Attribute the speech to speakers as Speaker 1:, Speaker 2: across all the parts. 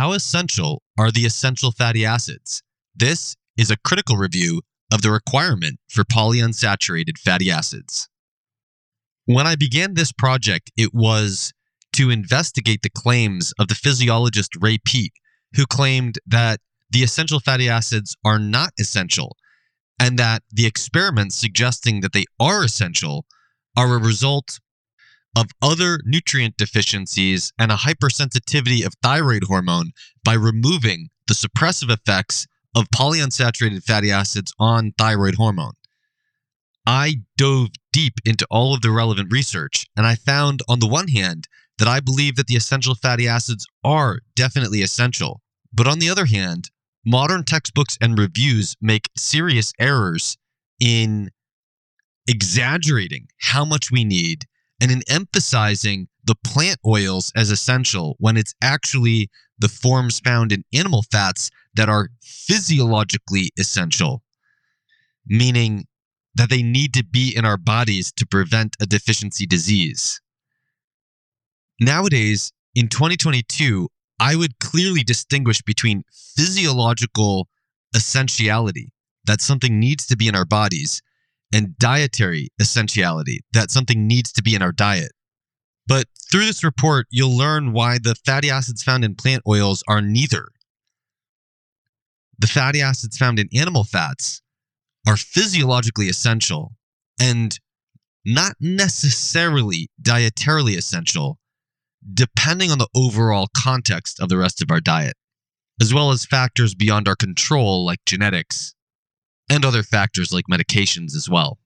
Speaker 1: how essential are the essential fatty acids? This is a critical review of the requirement for polyunsaturated fatty acids. When I began this project, it was to investigate the claims of the physiologist Ray Peat, who claimed that the essential fatty acids are not essential and that the experiments suggesting that they are essential are a result of other nutrient deficiencies and a hypersensitivity of thyroid hormone by removing the suppressive effects of polyunsaturated fatty acids on thyroid hormone. I dove deep into all of the relevant research, and I found, on the one hand, that I believe that the essential fatty acids are definitely essential. But on the other hand, modern textbooks and reviews make serious errors in exaggerating how much we need and in emphasizing the plant oils as essential when it's actually the forms found in animal fats that are physiologically essential, meaning that they need to be in our bodies to prevent a deficiency disease. Nowadays, in 2022, I would clearly distinguish between physiological essentiality, that something needs to be in our bodies, and dietary essentiality, that something needs to be in our diet. But through this report, you'll learn why the fatty acids found in plant oils are neither. The fatty acids found in animal fats are physiologically essential and not necessarily dietarily essential, depending on the overall context of the rest of our diet, as well as factors beyond our control like genetics and other factors like medications as well.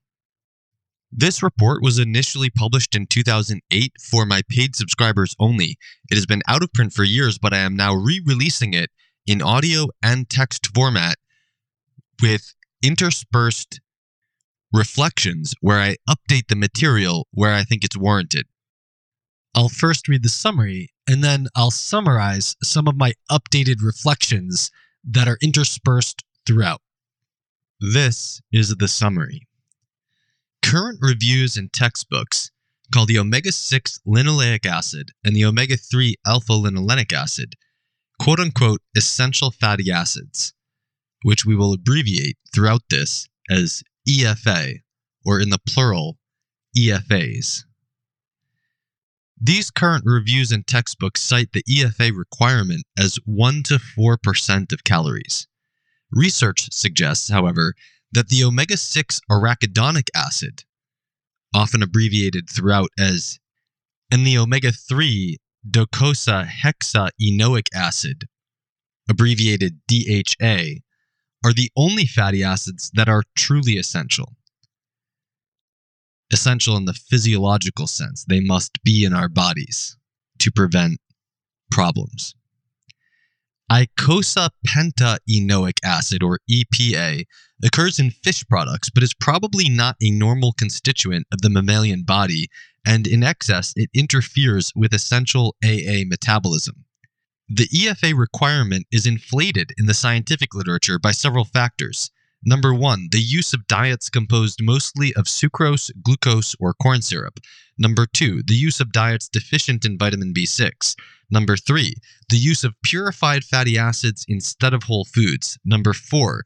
Speaker 1: This report was initially published in 2008 for my paid subscribers only. It has been out of print for years, but I am now re releasing it in audio and text format with interspersed reflections where I update the material where I think it's warranted. I'll first read the summary and then I'll summarize some of my updated reflections that are interspersed throughout. This is the summary. Current reviews and textbooks call the omega 6 linoleic acid and the omega 3 alpha linolenic acid quote unquote essential fatty acids, which we will abbreviate throughout this as EFA, or in the plural, EFAs. These current reviews and textbooks cite the EFA requirement as 1 to 4% of calories. Research suggests, however, that the omega 6 arachidonic acid, often abbreviated throughout as, and the omega 3 docosahexaenoic acid, abbreviated DHA, are the only fatty acids that are truly essential. Essential in the physiological sense, they must be in our bodies to prevent problems. Eicosapentaenoic acid, or EPA, occurs in fish products, but is probably not a normal constituent of the mammalian body, and in excess, it interferes with essential AA metabolism. The EFA requirement is inflated in the scientific literature by several factors. Number one, the use of diets composed mostly of sucrose, glucose, or corn syrup. Number two, the use of diets deficient in vitamin B6. Number three, the use of purified fatty acids instead of whole foods. Number four,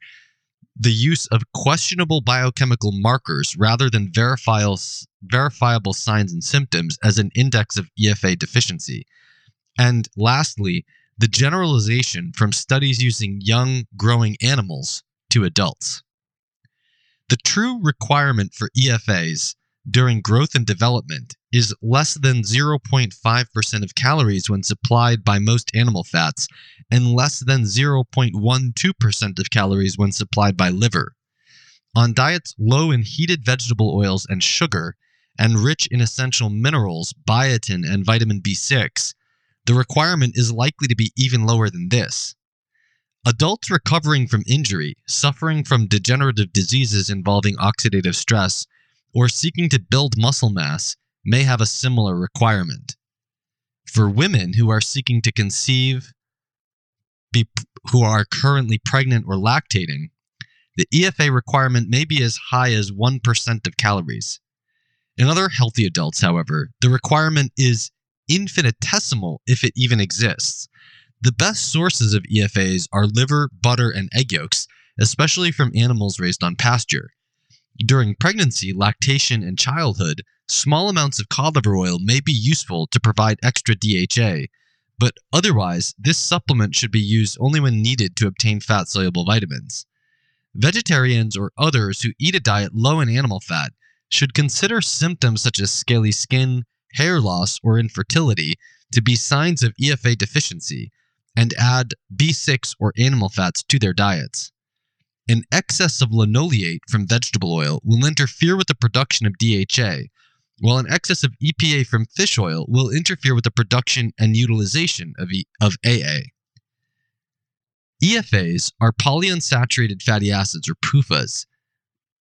Speaker 1: the use of questionable biochemical markers rather than verifiable, signs and symptoms as an index of EFA deficiency. And lastly, the generalization from studies using young, growing animals to adults. The true requirement for EFAs during growth and development is less than 0.5% of calories when supplied by most animal fats and less than 0.12% of calories when supplied by liver. On diets low in heated vegetable oils and sugar and rich in essential minerals, biotin, and vitamin B6, the requirement is likely to be even lower than this. Adults recovering from injury, suffering from degenerative diseases involving oxidative stress, or seeking to build muscle mass may have a similar requirement. For women who are seeking to conceive, be, who are currently pregnant or lactating, the EFA requirement may be as high as 1% of calories. In other healthy adults, however, the requirement is infinitesimal if it even exists. The best sources of EFAs are liver, butter, and egg yolks, especially from animals raised on pasture. During pregnancy, lactation, and childhood, small amounts of cod liver oil may be useful to provide extra DHA, but otherwise, this supplement should be used only when needed to obtain fat soluble vitamins. Vegetarians or others who eat a diet low in animal fat should consider symptoms such as scaly skin, hair loss, or infertility to be signs of EFA deficiency and add B6 or animal fats to their diets. An excess of linoleate from vegetable oil will interfere with the production of DHA, while an excess of EPA from fish oil will interfere with the production and utilization of, e- of AA. EFAs are polyunsaturated fatty acids, or PUFAs,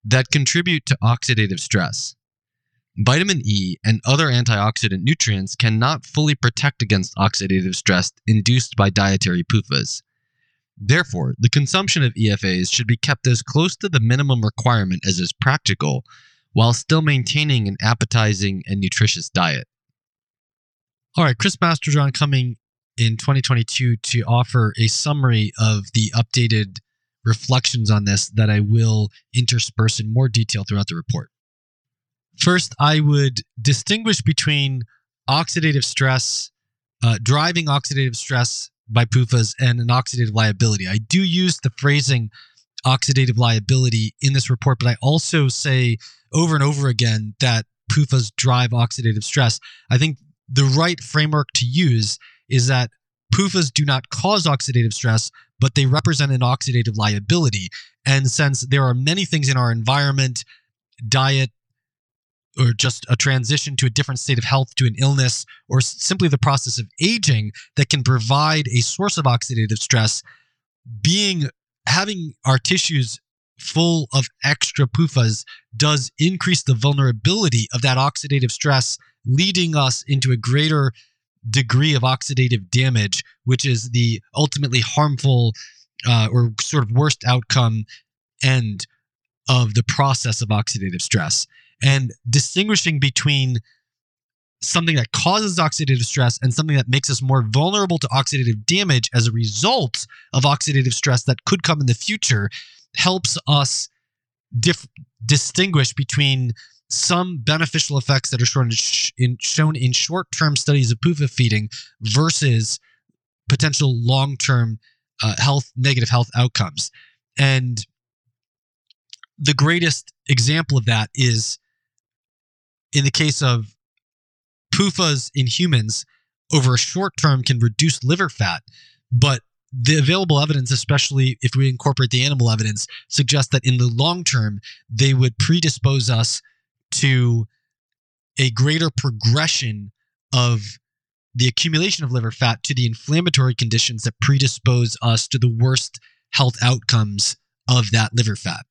Speaker 1: that contribute to oxidative stress. Vitamin E and other antioxidant nutrients cannot fully protect against oxidative stress induced by dietary PUFAs. Therefore, the consumption of EFAs should be kept as close to the minimum requirement as is practical, while still maintaining an appetizing and nutritious diet. All right, Chris Masterjohn coming in 2022 to offer a summary of the updated reflections on this that I will intersperse in more detail throughout the report. First, I would distinguish between oxidative stress, uh, driving oxidative stress by PUFAs, and an oxidative liability. I do use the phrasing oxidative liability in this report, but I also say over and over again that PUFAs drive oxidative stress. I think the right framework to use is that PUFAs do not cause oxidative stress, but they represent an oxidative liability. And since there are many things in our environment, diet, or just a transition to a different state of health, to an illness, or simply the process of aging that can provide a source of oxidative stress, being having our tissues full of extra PUFAs does increase the vulnerability of that oxidative stress, leading us into a greater degree of oxidative damage, which is the ultimately harmful uh, or sort of worst outcome end of the process of oxidative stress. And distinguishing between something that causes oxidative stress and something that makes us more vulnerable to oxidative damage as a result of oxidative stress that could come in the future helps us dif- distinguish between some beneficial effects that are shown in, shown in short-term studies of PUFA feeding versus potential long-term uh, health negative health outcomes. And the greatest example of that is in the case of PUFAs in humans over a short term can reduce liver fat, but the available evidence, especially if we incorporate the animal evidence, suggests that in the long term, they would predispose us to a greater progression of the accumulation of liver fat to the inflammatory conditions that predispose us to the worst health outcomes of that liver fat.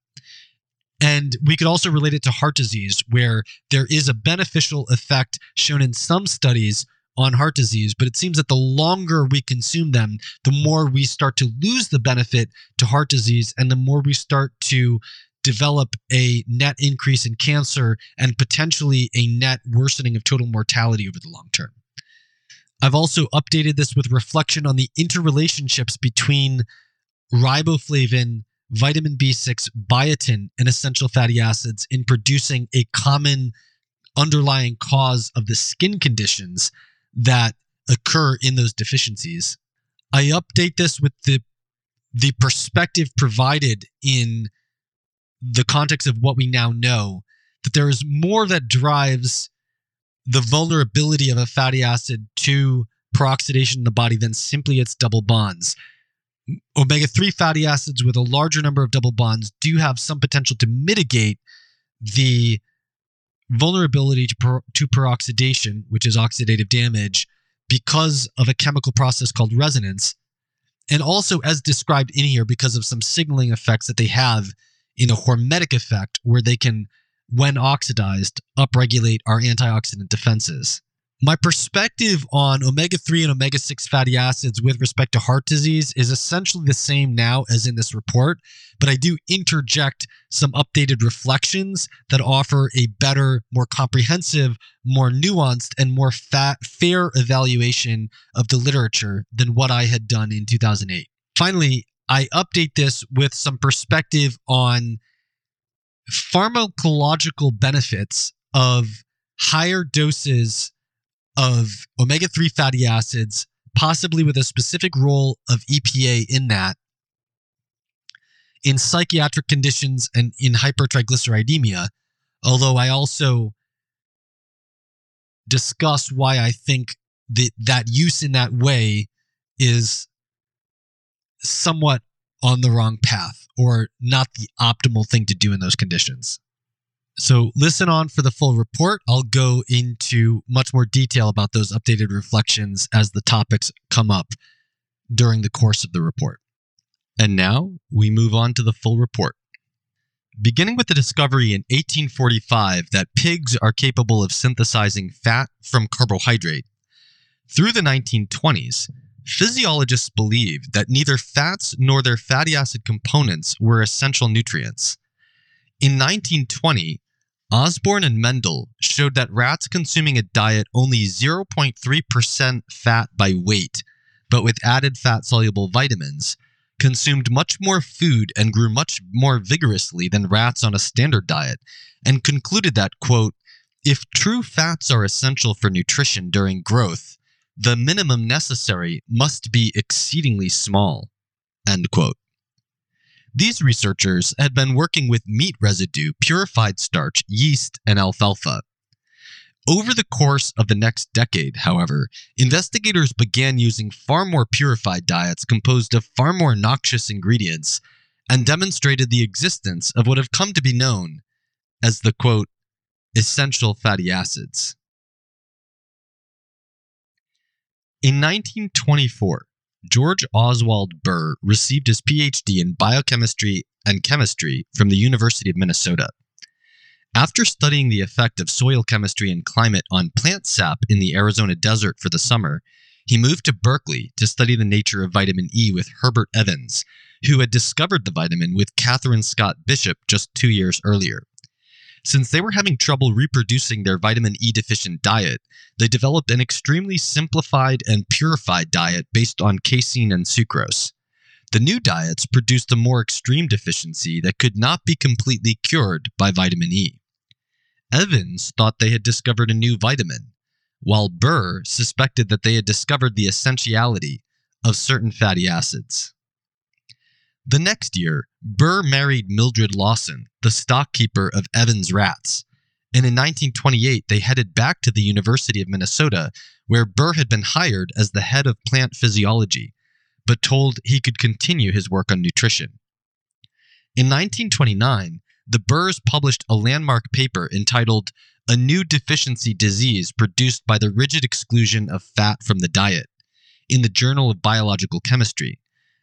Speaker 1: And we could also relate it to heart disease, where there is a beneficial effect shown in some studies on heart disease, but it seems that the longer we consume them, the more we start to lose the benefit to heart disease, and the more we start to develop a net increase in cancer and potentially a net worsening of total mortality over the long term. I've also updated this with reflection on the interrelationships between riboflavin, vitamin B6, biotin, and essential fatty acids in producing a common underlying cause of the skin conditions that occur in those deficiencies. I update this with the the perspective provided in the context of what we now know that there is more that drives the vulnerability of a fatty acid to peroxidation in the body than simply its double bonds. Omega 3 fatty acids with a larger number of double bonds do have some potential to mitigate the vulnerability to, per, to peroxidation, which is oxidative damage, because of a chemical process called resonance. And also, as described in here, because of some signaling effects that they have in a hormetic effect, where they can, when oxidized, upregulate our antioxidant defenses. My perspective on omega 3 and omega 6 fatty acids with respect to heart disease is essentially the same now as in this report, but I do interject some updated reflections that offer a better, more comprehensive, more nuanced, and more fat, fair evaluation of the literature than what I had done in 2008. Finally, I update this with some perspective on pharmacological benefits of higher doses of omega 3 fatty acids, possibly with a specific role of EPA in that, in psychiatric conditions and in hypertriglyceridemia. Although I also discuss why I think that that use in that way is somewhat on the wrong path or not the optimal thing to do in those conditions. So listen on for the full report. I'll go into much more detail about those updated reflections as the topics come up during the course of the report. And now we move on to the full report. Beginning with the discovery in 1845 that pigs are capable of synthesizing fat from carbohydrate, through the 1920s, physiologists believed that neither fats nor their fatty acid components were essential nutrients. In 1920, Osborn and Mendel showed that rats consuming a diet only 0.3% fat by weight, but with added fat soluble vitamins, consumed much more food and grew much more vigorously than rats on a standard diet, and concluded that, quote, if true fats are essential for nutrition during growth, the minimum necessary must be exceedingly small, end quote. These researchers had been working with meat residue, purified starch, yeast, and alfalfa. Over the course of the next decade, however, investigators began using far more purified diets composed of far more noxious ingredients and demonstrated the existence of what have come to be known as the quote, essential fatty acids. In 1924, George Oswald Burr received his PhD in biochemistry and chemistry from the University of Minnesota. After studying the effect of soil chemistry and climate on plant sap in the Arizona desert for the summer, he moved to Berkeley to study the nature of vitamin E with Herbert Evans, who had discovered the vitamin with Katharine Scott Bishop just two years earlier. Since they were having trouble reproducing their vitamin E deficient diet, they developed an extremely simplified and purified diet based on casein and sucrose. The new diets produced a more extreme deficiency that could not be completely cured by vitamin E. Evans thought they had discovered a new vitamin, while Burr suspected that they had discovered the essentiality of certain fatty acids. The next year, Burr married Mildred Lawson, the stockkeeper of Evans Rats, and in 1928 they headed back to the University of Minnesota, where Burr had been hired as the head of plant physiology, but told he could continue his work on nutrition. In 1929, the Burrs published a landmark paper entitled A New Deficiency Disease Produced by the Rigid Exclusion of Fat from the Diet in the Journal of Biological Chemistry,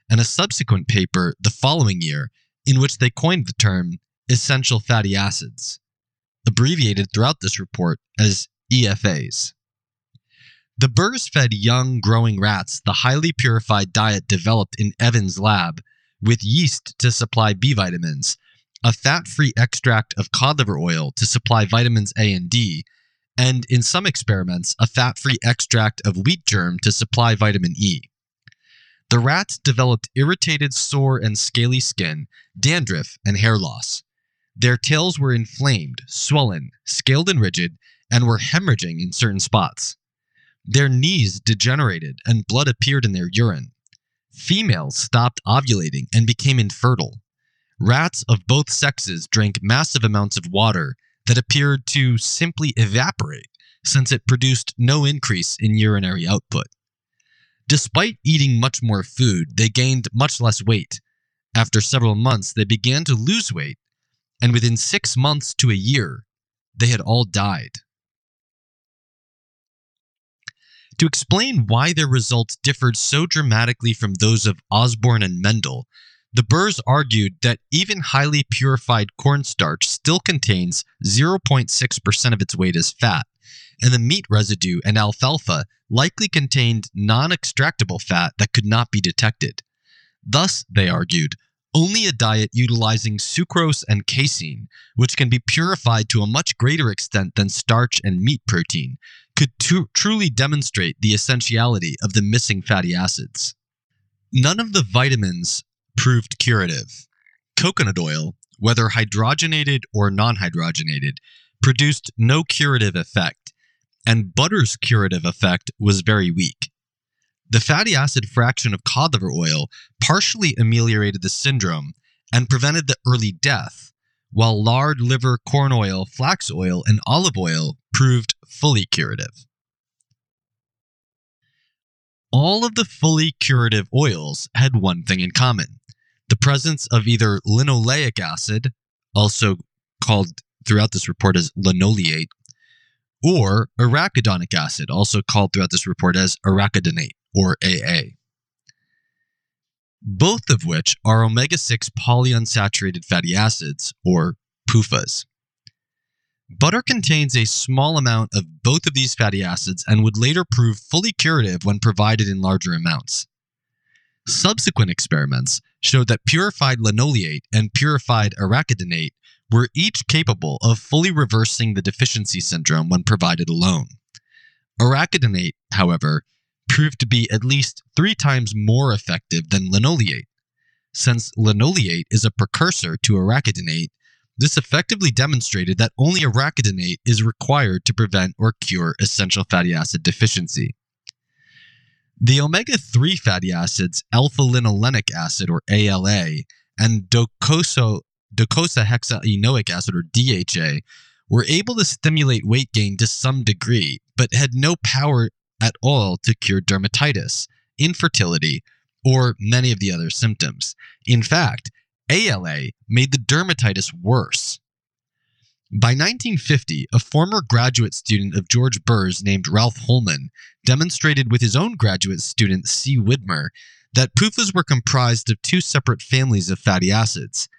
Speaker 1: and a subsequent paper the following year in which they coined the term essential fatty acids, abbreviated throughout this report as EFAs. The Burrs fed young, growing rats the highly purified diet developed in Evans' lab with yeast to supply B vitamins, a fat free extract of cod liver oil to supply vitamins A and D, and in some experiments, a fat free extract of wheat germ to supply vitamin E. The rats developed irritated, sore, and scaly skin, dandruff, and hair loss. Their tails were inflamed, swollen, scaled and rigid, and were hemorrhaging in certain spots. Their knees degenerated and blood appeared in their urine. Females stopped ovulating and became infertile. Rats of both sexes drank massive amounts of water that appeared to simply evaporate since it produced no increase in urinary output. Despite eating much more food, they gained much less weight. After several months, they began to lose weight, and within six months to a year, they had all died. To explain why their results differed so dramatically from those of Osborn and Mendel, The Burrs argued that even highly purified cornstarch still contains 0.6% of its weight as fat, and the meat residue and alfalfa likely contained non extractable fat that could not be detected. Thus, they argued, only a diet utilizing sucrose and casein, which can be purified to a much greater extent than starch and meat protein, could truly demonstrate the essentiality of the missing fatty acids. None of the vitamins proved curative. Coconut oil, whether hydrogenated or non hydrogenated, produced no curative effect, and butter's curative effect was very weak. The fatty acid fraction of cod liver oil partially ameliorated the syndrome and prevented the early death, while lard, liver, corn oil, flax oil, and olive oil proved fully curative. All of the fully curative oils had one thing in common presence of either linoleic acid, also called throughout this report as linoleate, or arachidonic acid, also called throughout this report as arachidonate or AA. Both of which are omega 6 polyunsaturated fatty acids, or PUFAs. Butter contains a small amount of both of these fatty acids and would later prove fully curative when provided in larger amounts. Subsequent experiments showed that purified linoleate and purified arachidonate were each capable of fully reversing the deficiency syndrome when provided alone. Arachidonate, however, proved to be at least three times more effective than linoleate. Since linoleate is a precursor to arachidonate, this effectively demonstrated that only arachidonate is required to prevent or cure essential fatty acid deficiency. The omega 3 fatty acids, alpha linolenic acid or ALA, and docosahexaenoic acid or DHA, were able to stimulate weight gain to some degree, but had no power at all to cure dermatitis, infertility, or many of the other symptoms. In fact, ALA made the dermatitis worse. By 1950, a former graduate student of George Burr's named Ralph Holman demonstrated with his own graduate student C. Widmer that PUFAs were comprised of two separate families of fatty acids.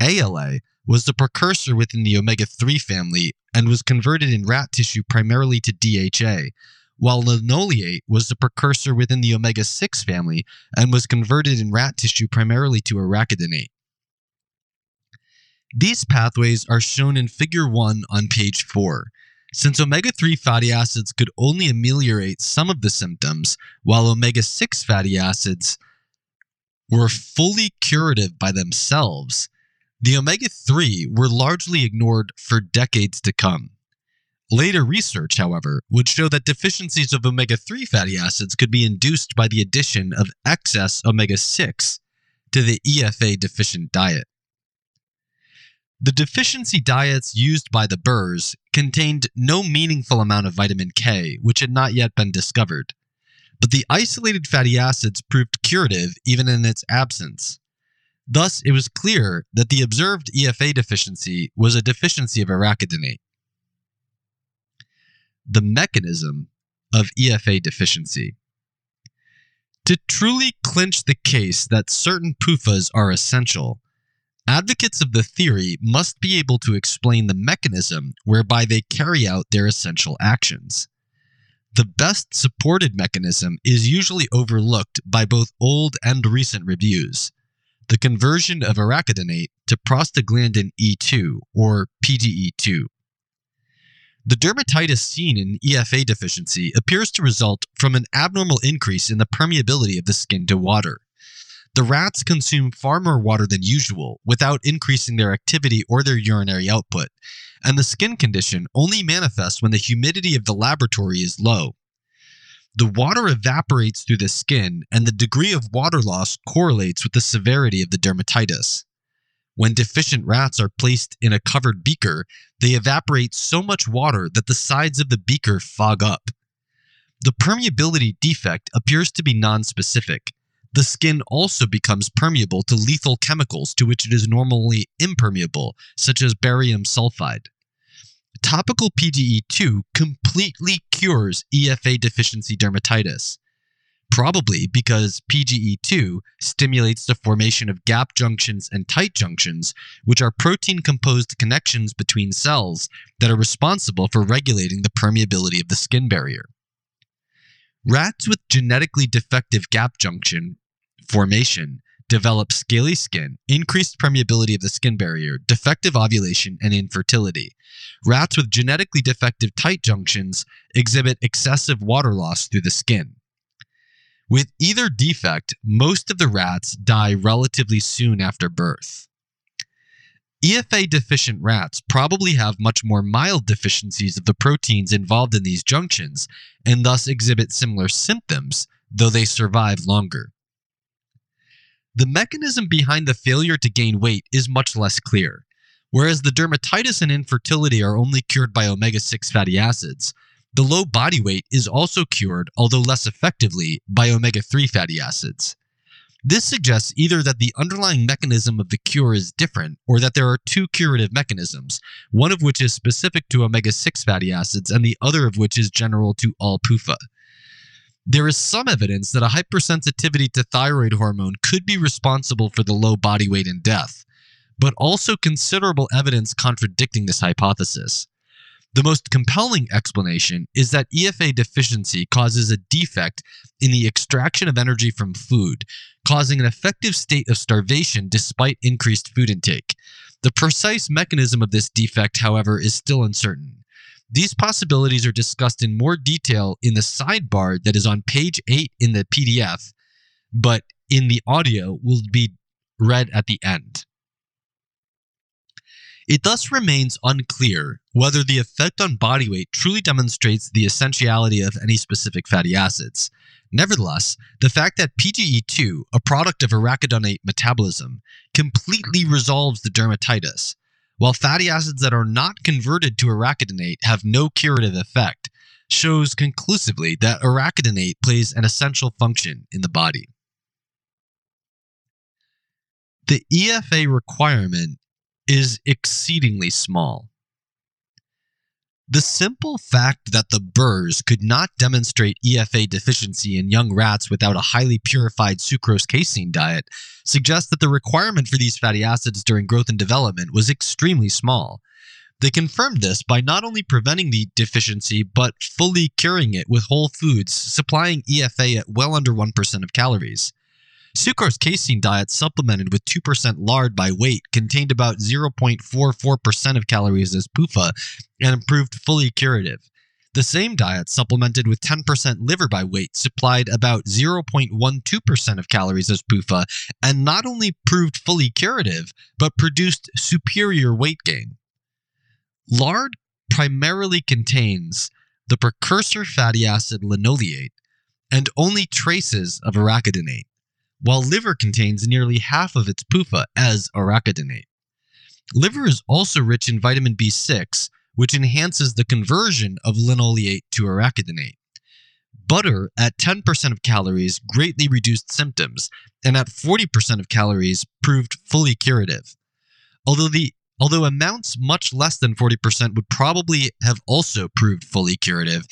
Speaker 1: ALA was the precursor within the omega 3 family and was converted in rat tissue primarily to DHA, while linoleate was the precursor within the omega 6 family and was converted in rat tissue primarily to arachidonate. These pathways are shown in Figure 1 on page 4. Since omega 3 fatty acids could only ameliorate some of the symptoms, while omega 6 fatty acids were fully curative by themselves, the omega 3 were largely ignored for decades to come. Later research, however, would show that deficiencies of omega 3 fatty acids could be induced by the addition of excess omega 6 to the EFA deficient diet. The deficiency diets used by the Burrs contained no meaningful amount of vitamin K, which had not yet been discovered. But the isolated fatty acids proved curative even in its absence. Thus, it was clear that the observed EFA deficiency was a deficiency of arachidonate. The mechanism of EFA deficiency. To truly clinch the case that certain PUFAs are essential, Advocates of the theory must be able to explain the mechanism whereby they carry out their essential actions. The best supported mechanism is usually overlooked by both old and recent reviews the conversion of arachidonate to prostaglandin E2 or PGE2. The dermatitis seen in EFA deficiency appears to result from an abnormal increase in the permeability of the skin to water. The rats consume far more water than usual without increasing their activity or their urinary output, and the skin condition only manifests when the humidity of the laboratory is low. The water evaporates through the skin, and the degree of water loss correlates with the severity of the dermatitis. When deficient rats are placed in a covered beaker, they evaporate so much water that the sides of the beaker fog up. The permeability defect appears to be nonspecific, the skin also becomes permeable to lethal chemicals to which it is normally impermeable, such as barium sulfide. Topical PGE2 completely cures EFA deficiency dermatitis. probably because PGE2 stimulates the formation of gap junctions and tight junctions, which are protein composed connections between cells that are responsible for regulating the permeability of the skin barrier. Rats with genetically defective gap junction formation develop scaly skin, increased permeability of the skin barrier, defective ovulation, and infertility. Rats with genetically defective tight junctions exhibit excessive water loss through the skin. With either defect, most of the rats die relatively soon after birth. EFA deficient rats probably have much more mild deficiencies of the proteins involved in these junctions and thus exhibit similar symptoms, though they survive longer. The mechanism behind the failure to gain weight is much less clear. Whereas the dermatitis and infertility are only cured by omega 6 fatty acids, the low body weight is also cured, although less effectively, by omega 3 fatty acids. This suggests either that the underlying mechanism of the cure is different or that there are two curative mechanisms, one of which is specific to omega 6 fatty acids and the other of which is general to all PUFA. There is some evidence that a hypersensitivity to thyroid hormone could be responsible for the low body weight and death, but also considerable evidence contradicting this hypothesis. The most compelling explanation is that EFA deficiency causes a defect in the extraction of energy from food, causing an effective state of starvation despite increased food intake. The precise mechanism of this defect, however, is still uncertain. These possibilities are discussed in more detail in the sidebar that is on page 8 in the PDF, but in the audio will be read at the end. It thus remains unclear whether the effect on body weight truly demonstrates the essentiality of any specific fatty acids. Nevertheless, the fact that PGE2, a product of arachidonate metabolism, completely resolves the dermatitis, while fatty acids that are not converted to arachidonate have no curative effect, shows conclusively that arachidonate plays an essential function in the body. The EFA requirement is exceedingly small. The simple fact that the burrs could not demonstrate EFA deficiency in young rats without a highly purified sucrose casein diet suggests that the requirement for these fatty acids during growth and development was extremely small. They confirmed this by not only preventing the deficiency, but fully curing it with whole foods, supplying EFA at well under 1% of calories. Sucrose casein diets supplemented with 2% lard by weight contained about 0.44% of calories as PUFA and proved fully curative. The same diet supplemented with 10% liver by weight supplied about 0.12% of calories as PUFA and not only proved fully curative, but produced superior weight gain. Lard primarily contains the precursor fatty acid linoleate and only traces of arachidonate while liver contains nearly half of its PUFA as arachidonate. Liver is also rich in vitamin B6, which enhances the conversion of linoleate to arachidonate. Butter at 10% of calories greatly reduced symptoms, and at 40% of calories proved fully curative. Although the although amounts much less than 40% would probably have also proved fully curative,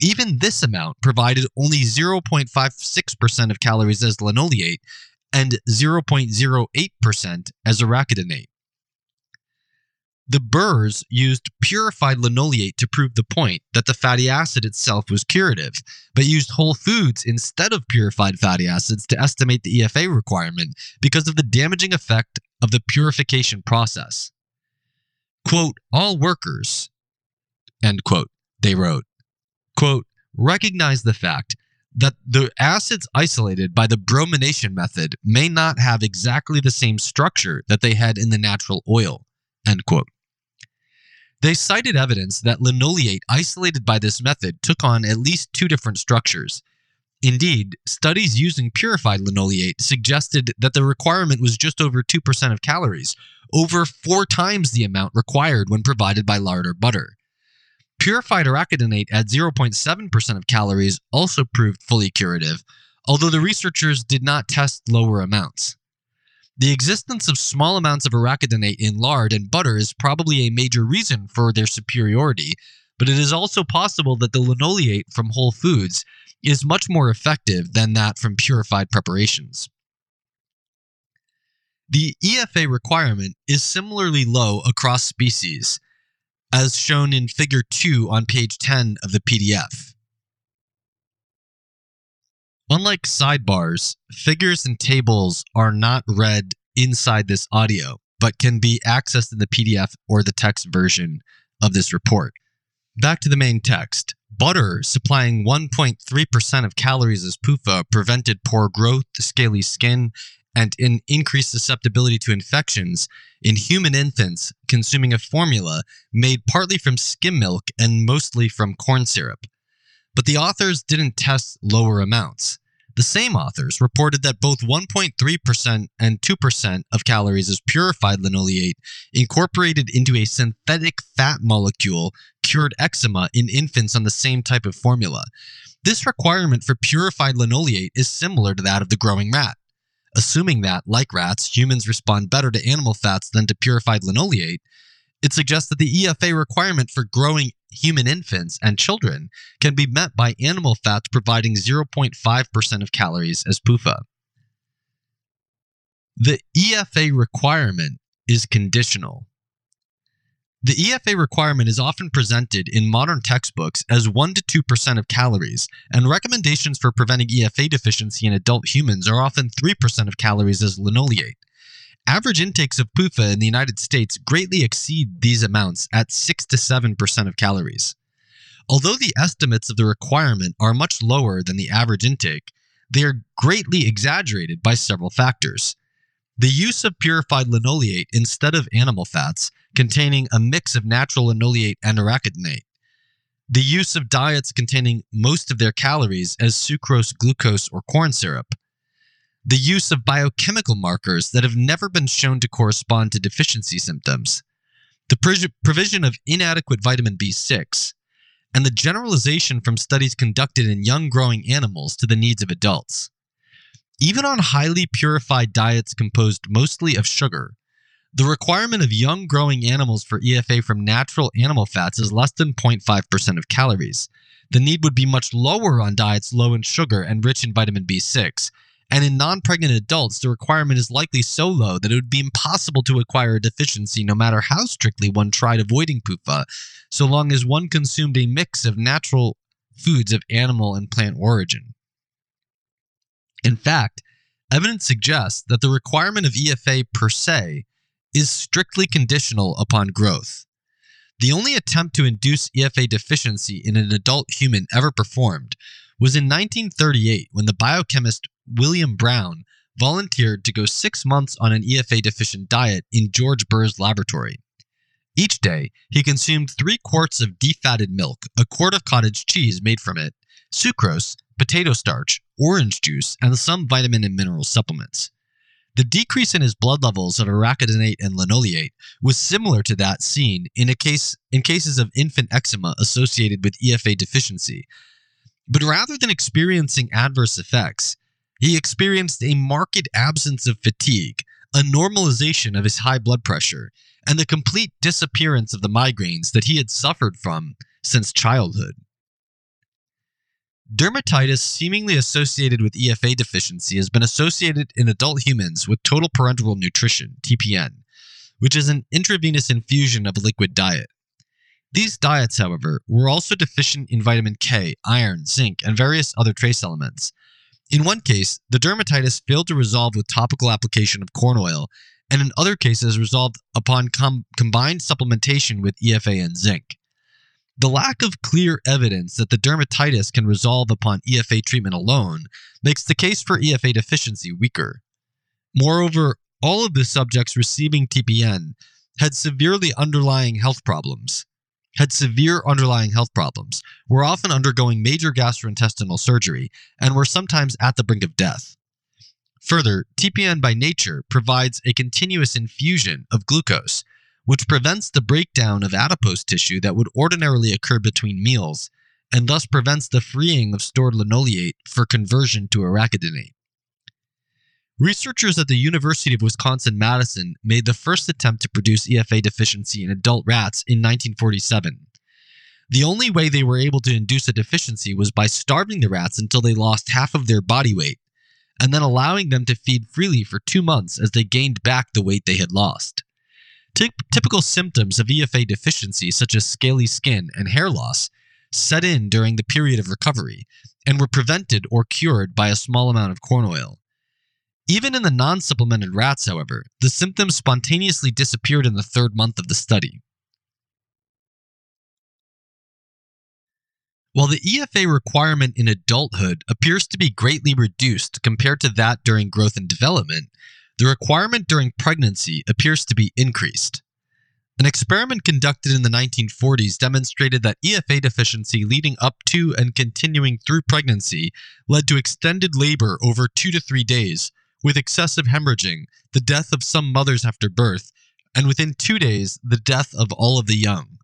Speaker 1: even this amount provided only 0.56% of calories as linoleate and 0.08% as arachidonate. The Burrs used purified linoleate to prove the point that the fatty acid itself was curative, but used whole foods instead of purified fatty acids to estimate the EFA requirement because of the damaging effect of the purification process. Quote, all workers, end quote, they wrote, quote, recognize the fact that the acids isolated by the bromination method may not have exactly the same structure that they had in the natural oil, end quote. They cited evidence that linoleate isolated by this method took on at least two different structures. Indeed, studies using purified linoleate suggested that the requirement was just over 2% of calories, over four times the amount required when provided by lard or butter. Purified arachidonate at 0.7% of calories also proved fully curative, although the researchers did not test lower amounts. The existence of small amounts of arachidonate in lard and butter is probably a major reason for their superiority, but it is also possible that the linoleate from whole foods is much more effective than that from purified preparations. The EFA requirement is similarly low across species, as shown in Figure 2 on page 10 of the PDF. Unlike sidebars, figures and tables are not read inside this audio, but can be accessed in the PDF or the text version of this report. Back to the main text. Butter supplying 1.3% of calories as PUFA prevented poor growth, scaly skin, and an increased susceptibility to infections in human infants consuming a formula made partly from skim milk and mostly from corn syrup. But the authors didn't test lower amounts. The same authors reported that both 1.3% and 2% of calories as purified linoleate incorporated into a synthetic fat molecule cured eczema in infants on the same type of formula. This requirement for purified linoleate is similar to that of the growing rat. Assuming that, like rats, humans respond better to animal fats than to purified linoleate, it suggests that the EFA requirement for growing human infants and children can be met by animal fats providing 0.5% of calories as PUFA. The EFA requirement is conditional. The EFA requirement is often presented in modern textbooks as 1 to 2% of calories, and recommendations for preventing EFA deficiency in adult humans are often 3% of calories as linoleate. Average intakes of PUFA in the United States greatly exceed these amounts at 6 to 7% of calories. Although the estimates of the requirement are much lower than the average intake, they are greatly exaggerated by several factors. The use of purified linoleate instead of animal fats containing a mix of natural linoleate and arachidonate. The use of diets containing most of their calories as sucrose, glucose, or corn syrup. The use of biochemical markers that have never been shown to correspond to deficiency symptoms. The provision of inadequate vitamin B6. And the generalization from studies conducted in young growing animals to the needs of adults. Even on highly purified diets composed mostly of sugar, the requirement of young growing animals for EFA from natural animal fats is less than 0.5% of calories. The need would be much lower on diets low in sugar and rich in vitamin B6. And in non pregnant adults, the requirement is likely so low that it would be impossible to acquire a deficiency no matter how strictly one tried avoiding PUFA, so long as one consumed a mix of natural foods of animal and plant origin. In fact, evidence suggests that the requirement of EFA per se is strictly conditional upon growth. The only attempt to induce EFA deficiency in an adult human ever performed was in 1938 when the biochemist William Brown volunteered to go six months on an EFA deficient diet in George Burr's laboratory. Each day, he consumed three quarts of defatted milk, a quart of cottage cheese made from it, sucrose, potato starch, orange juice, and some vitamin and mineral supplements. The decrease in his blood levels of arachidonate and linoleate was similar to that seen in a case in cases of infant eczema associated with EFA deficiency. But rather than experiencing adverse effects, he experienced a marked absence of fatigue, a normalization of his high blood pressure, and the complete disappearance of the migraines that he had suffered from since childhood. Dermatitis seemingly associated with EFA deficiency has been associated in adult humans with total parenteral nutrition, TPN, which is an intravenous infusion of a liquid diet. These diets, however, were also deficient in vitamin K, iron, zinc, and various other trace elements. In one case, the dermatitis failed to resolve with topical application of corn oil, and in other cases resolved upon com- combined supplementation with EFA and zinc. The lack of clear evidence that the dermatitis can resolve upon EFA treatment alone makes the case for EFA deficiency weaker. Moreover, all of the subjects receiving TPN had severely underlying health problems, had severe underlying health problems, were often undergoing major gastrointestinal surgery, and were sometimes at the brink of death. Further, TPN by nature provides a continuous infusion of glucose, which prevents the breakdown of adipose tissue that would ordinarily occur between meals and thus prevents the freeing of stored linoleate for conversion to arachidonate. Researchers at the University of Wisconsin Madison made the first attempt to produce EFA deficiency in adult rats in 1947. The only way they were able to induce a deficiency was by starving the rats until they lost half of their body weight, and then allowing them to feed freely for two months as they gained back the weight they had lost. Ty- typical symptoms of EFA deficiency, such as scaly skin and hair loss, set in during the period of recovery and were prevented or cured by a small amount of corn oil. Even in the non supplemented rats, however, the symptoms spontaneously disappeared in the third month of the study. While the EFA requirement in adulthood appears to be greatly reduced compared to that during growth and development, the requirement during pregnancy appears to be increased. An experiment conducted in the 1940s demonstrated that EFA deficiency leading up to and continuing through pregnancy led to extended labor over two to three days, with excessive hemorrhaging, the death of some mothers after birth, and within two days, the death of all of the young.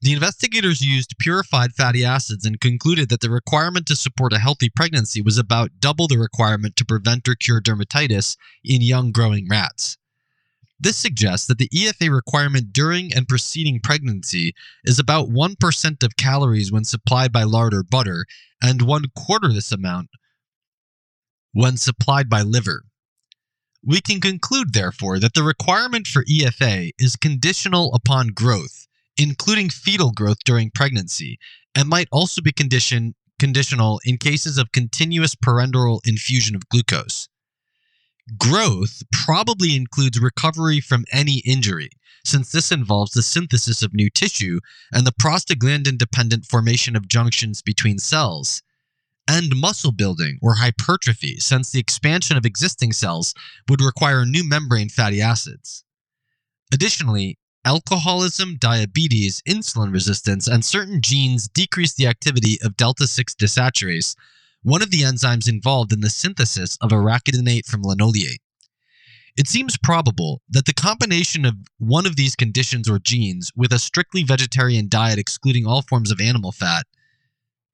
Speaker 1: The investigators used purified fatty acids and concluded that the requirement to support a healthy pregnancy was about double the requirement to prevent or cure dermatitis in young growing rats. This suggests that the EFA requirement during and preceding pregnancy is about 1% of calories when supplied by lard or butter, and one quarter this amount when supplied by liver. We can conclude, therefore, that the requirement for EFA is conditional upon growth including fetal growth during pregnancy, and might also be condition, conditional in cases of continuous parenteral infusion of glucose. Growth probably includes recovery from any injury, since this involves the synthesis of new tissue and the prostaglandin dependent formation of junctions between cells, and muscle building or hypertrophy, since the expansion of existing cells would require new membrane fatty acids. Additionally, alcoholism, diabetes, insulin resistance, and certain genes decrease the activity of delta 6 desaturase, one of the enzymes involved in the synthesis of arachidonate from linoleate. It seems probable that the combination of one of these conditions or genes with a strictly vegetarian diet excluding all forms of animal fat,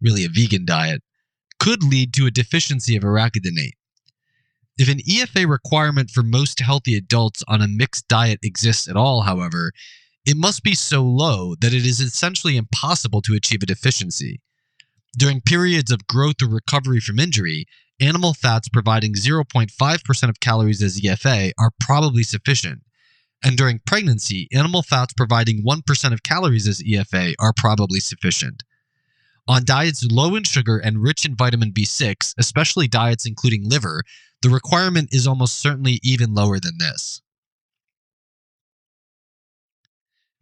Speaker 1: really a vegan diet, could lead to a deficiency of arachidonate. If an EFA requirement for most healthy adults on a mixed diet exists at all, however, it must be so low that it is essentially impossible to achieve a deficiency. During periods of growth or recovery from injury, animal fats providing 0.5% of calories as EFA are probably sufficient. And during pregnancy, animal fats providing 1% of calories as EFA are probably sufficient. On diets low in sugar and rich in vitamin B6, especially diets including liver, the requirement is almost certainly even lower than this.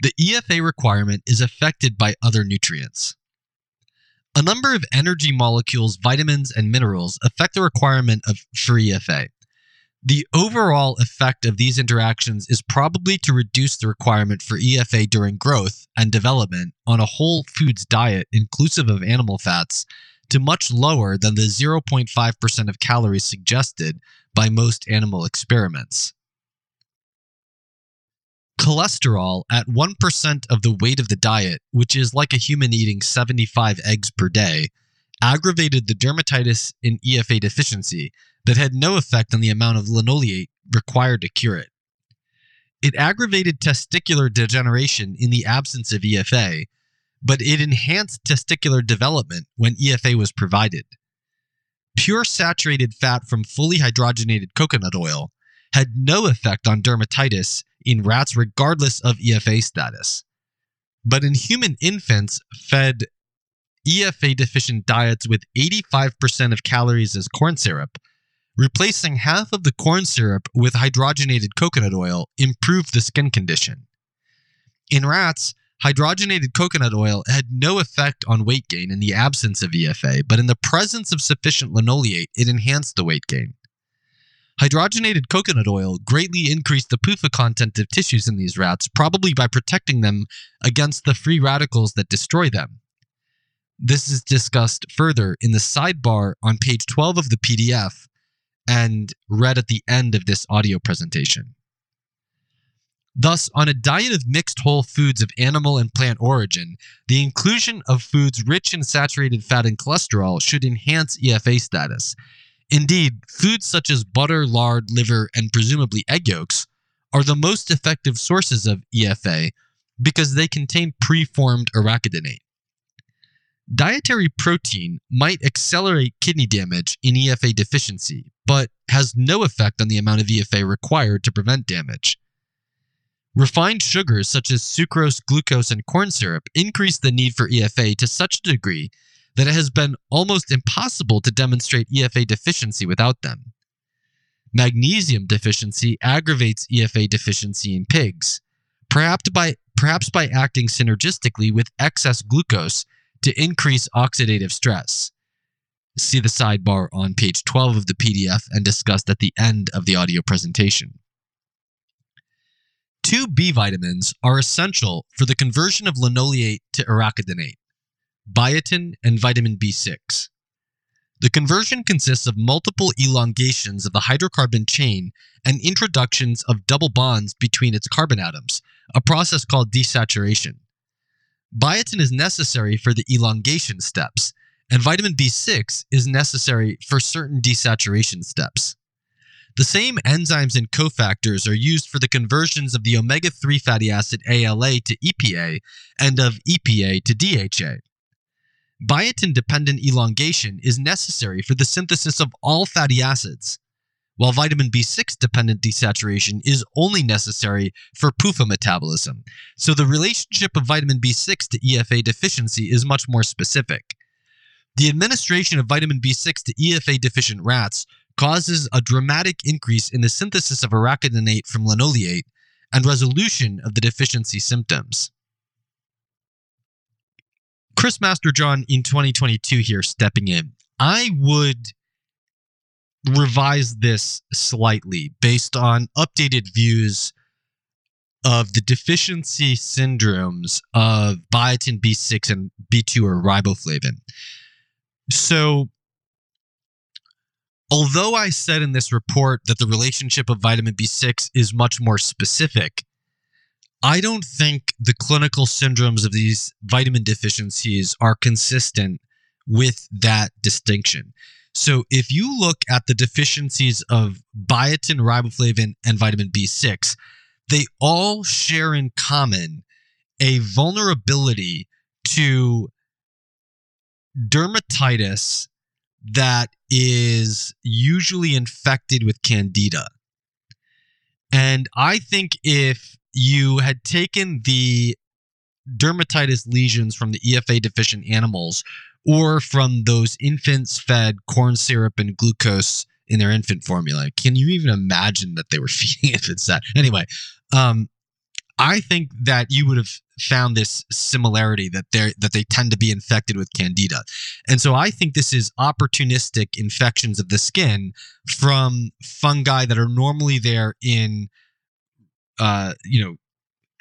Speaker 1: The EFA requirement is affected by other nutrients. A number of energy molecules, vitamins, and minerals affect the requirement of, for EFA. The overall effect of these interactions is probably to reduce the requirement for EFA during growth and development on a whole foods diet inclusive of animal fats to much lower than the 0.5% of calories suggested by most animal experiments. Cholesterol at 1% of the weight of the diet, which is like a human eating 75 eggs per day, aggravated the dermatitis in EFA deficiency that had no effect on the amount of linoleate required to cure it. It aggravated testicular degeneration in the absence of EFA, but it enhanced testicular development when EFA was provided. Pure saturated fat from fully hydrogenated coconut oil had no effect on dermatitis in rats regardless of EFA status. But in human infants fed EFA deficient diets with 85% of calories as corn syrup, replacing half of the corn syrup with hydrogenated coconut oil improved the skin condition. In rats, Hydrogenated coconut oil had no effect on weight gain in the absence of EFA, but in the presence of sufficient linoleate, it enhanced the weight gain. Hydrogenated coconut oil greatly increased the PUFA content of tissues in these rats, probably by protecting them against the free radicals that destroy them. This is discussed further in the sidebar on page 12 of the PDF and read at the end of this audio presentation. Thus, on a diet of mixed whole foods of animal and plant origin, the inclusion of foods rich in saturated fat and cholesterol should enhance EFA status. Indeed, foods such as butter, lard, liver, and presumably egg yolks are the most effective sources of EFA because they contain preformed arachidonate. Dietary protein might accelerate kidney damage in EFA deficiency, but has no effect on the amount of EFA required to prevent damage. Refined sugars such as sucrose, glucose, and corn syrup increase the need for EFA to such a degree that it has been almost impossible to demonstrate EFA deficiency without them. Magnesium deficiency aggravates EFA deficiency in pigs, perhaps by, perhaps by acting synergistically with excess glucose to increase oxidative stress. See the sidebar on page 12 of the PDF and discussed at the end of the audio presentation. Two B vitamins are essential for the conversion of linoleate to arachidonate, biotin and vitamin B6. The conversion consists of multiple elongations of the hydrocarbon chain and introductions of double bonds between its carbon atoms, a process called desaturation. Biotin is necessary for the elongation steps, and vitamin B6 is necessary for certain desaturation steps. The same enzymes and cofactors are used for the conversions of the omega 3 fatty acid ALA to EPA and of EPA to DHA. Biotin dependent elongation is necessary for the synthesis of all fatty acids, while vitamin B6 dependent desaturation is only necessary for PUFA metabolism. So the relationship of vitamin B6 to EFA deficiency is much more specific. The administration of vitamin B6 to EFA deficient rats causes a dramatic increase in the synthesis of arachidonate from linoleate and resolution of the deficiency symptoms. Chris Masterjohn in 2022 here stepping in. I would revise this slightly based on updated views of the deficiency syndromes of biotin B6 and B2 or riboflavin. So, although I said in this report that the relationship of vitamin B6 is much more specific, I don't think the clinical syndromes of these vitamin deficiencies are consistent with that distinction. So if you look at the deficiencies of biotin, riboflavin, and vitamin B6, they all share in common a vulnerability to dermatitis that is usually infected with candida. And I think if you had taken the dermatitis lesions from the EFA deficient animals or from those infants fed corn syrup and glucose in their infant formula. Can you even imagine that they were feeding infants that? Anyway, um, I think that you would have found this similarity that they that they tend to be infected with candida. And so I think this is opportunistic infections of the skin from fungi that are normally there in uh, you know,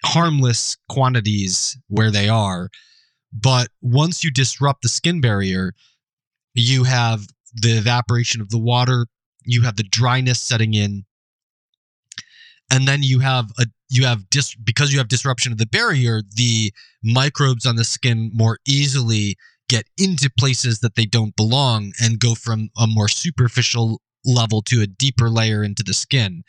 Speaker 1: harmless quantities where they are. But once you disrupt the skin barrier, you have the evaporation of the water, you have the dryness setting in, and then you have a you have dis because you have disruption of the barrier, the microbes on the skin more easily get into places that they don't belong and go from a more superficial level to a deeper layer into the skin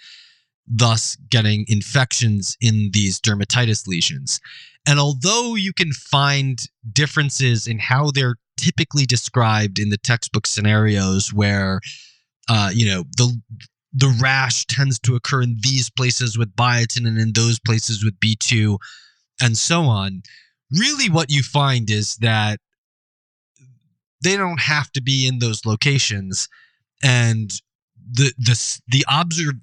Speaker 1: thus getting infections in these dermatitis lesions. And although you can find differences in how they're typically described in the textbook scenarios where uh, you know the the rash tends to occur in these places with biotin and in those places with B2 and so on. Really, what you find is that they don't have to be in those locations, and the the the observe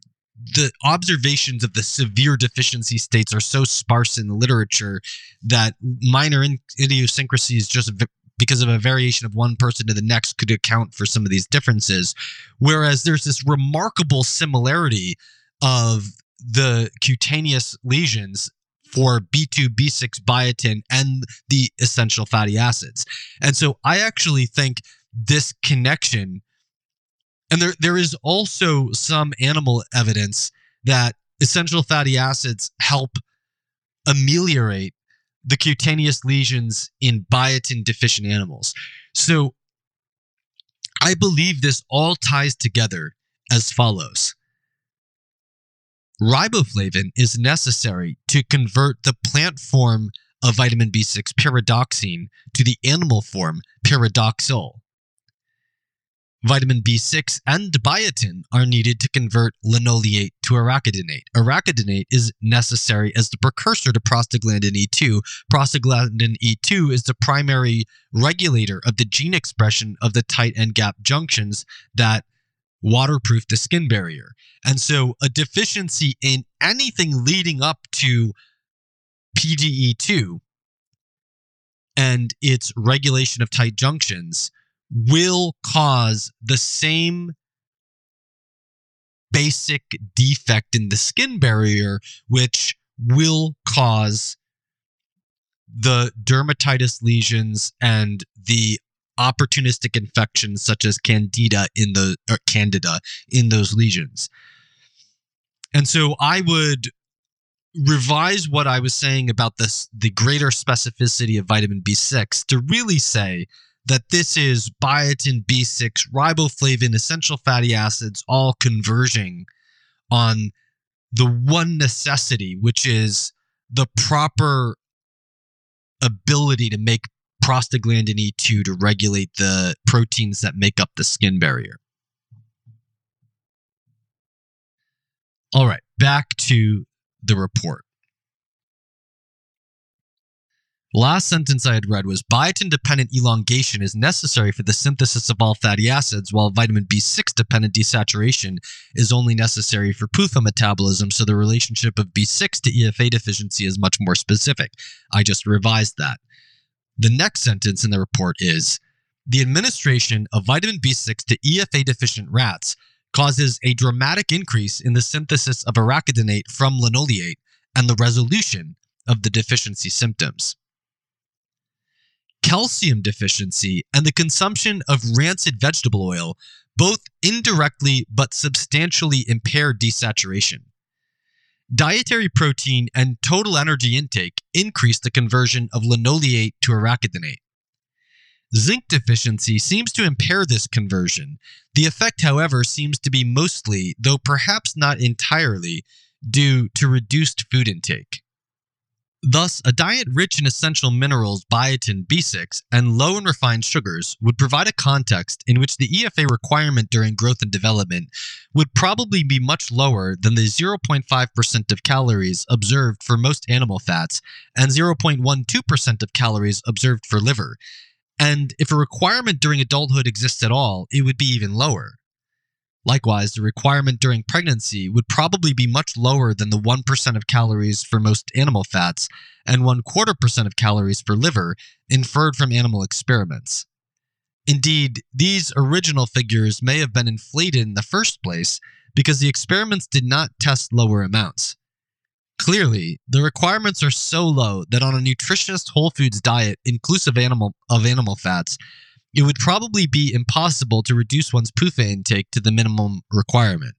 Speaker 1: the observations of the severe deficiency states are so sparse in the literature that minor idiosyncrasies just because of a variation of one person to the next could account for some of these differences whereas there's this remarkable similarity of the cutaneous lesions for B2, B6 biotin and the essential fatty acids. And so I actually think this connection and there, there is also some animal evidence that essential fatty acids help ameliorate the cutaneous lesions in biotin deficient animals. So I believe this all ties together as follows. Riboflavin is necessary to convert the plant form of vitamin B6 pyridoxine to the animal form pyridoxal. Vitamin B6 and biotin are needed to convert linoleate to arachidonate. Arachidonate is necessary as the precursor to prostaglandin E2. Prostaglandin E2 is the primary regulator of the gene expression of the tight end gap junctions that waterproof the skin barrier. And so a deficiency in anything leading up to PGE2 and its regulation of tight junctions will cause the same basic defect in the skin barrier, which will cause the dermatitis lesions and the opportunistic infections such as candida in the or candida in those lesions. And so I would revise what I was saying about this the greater specificity of vitamin B6 to really say that this is biotin, B6, riboflavin, essential fatty acids all converging on the one necessity, which is the proper ability to make prostaglandin E2 to regulate the proteins that make up the skin barrier. All right, back to the report. Last sentence I had read was biotin dependent elongation is necessary for the synthesis of all fatty acids, while vitamin B6 dependent desaturation is only necessary for PUFA metabolism. So the relationship of B6 to EFA deficiency is much more specific. I just revised that. The next sentence in the report is the administration of vitamin B6 to EFA deficient rats causes a dramatic increase in the synthesis of arachidonate from linoleate and the resolution of the deficiency symptoms calcium deficiency, and the consumption of rancid vegetable oil both indirectly but substantially impair desaturation. Dietary protein and total energy intake increase the conversion of linoleate to arachidonate. Zinc deficiency seems to impair this conversion. The effect, however, seems to be mostly, though perhaps not entirely, due to reduced food intake. Thus, a diet rich in essential minerals, biotin, B6, and low in refined sugars would provide a context in which the EFA requirement during growth and development would probably be much lower than the 0.5% of calories observed for most animal fats and 0.12% of calories observed for liver. And if a requirement during adulthood exists at all, it would be even lower. Likewise, the requirement during pregnancy would probably be much lower than the 1% of calories for most animal fats and 1 quarter percent of calories for liver inferred from animal experiments. Indeed, these original figures may have been inflated in the first place because the experiments did not test lower amounts. Clearly, the requirements are so low that on a nutritionist whole foods diet inclusive animal, of animal fats, it would probably be impossible to reduce one's PUFA intake to the minimum requirement.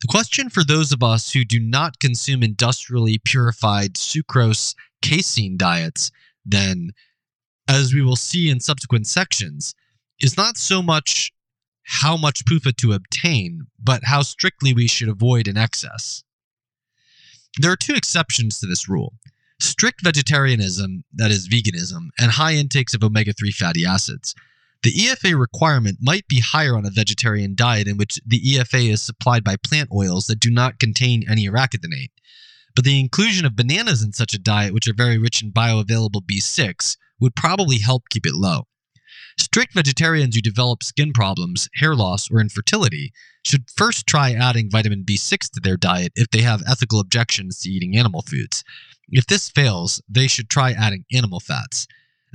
Speaker 1: The question for those of us who do not consume industrially purified sucrose casein diets, then, as we will see in subsequent sections, is not so much how much PUFA to obtain, but how strictly we should avoid an excess. There are two exceptions to this rule strict vegetarianism, that is veganism, and high intakes of omega 3 fatty acids. The EFA requirement might be higher on a vegetarian diet in which the EFA is supplied by plant oils that do not contain any arachidonate. But the inclusion of bananas in such a diet, which are very rich in bioavailable B6, would probably help keep it low. Strict vegetarians who develop skin problems, hair loss, or infertility should first try adding vitamin B6 to their diet if they have ethical objections to eating animal foods. If this fails, they should try adding animal fats.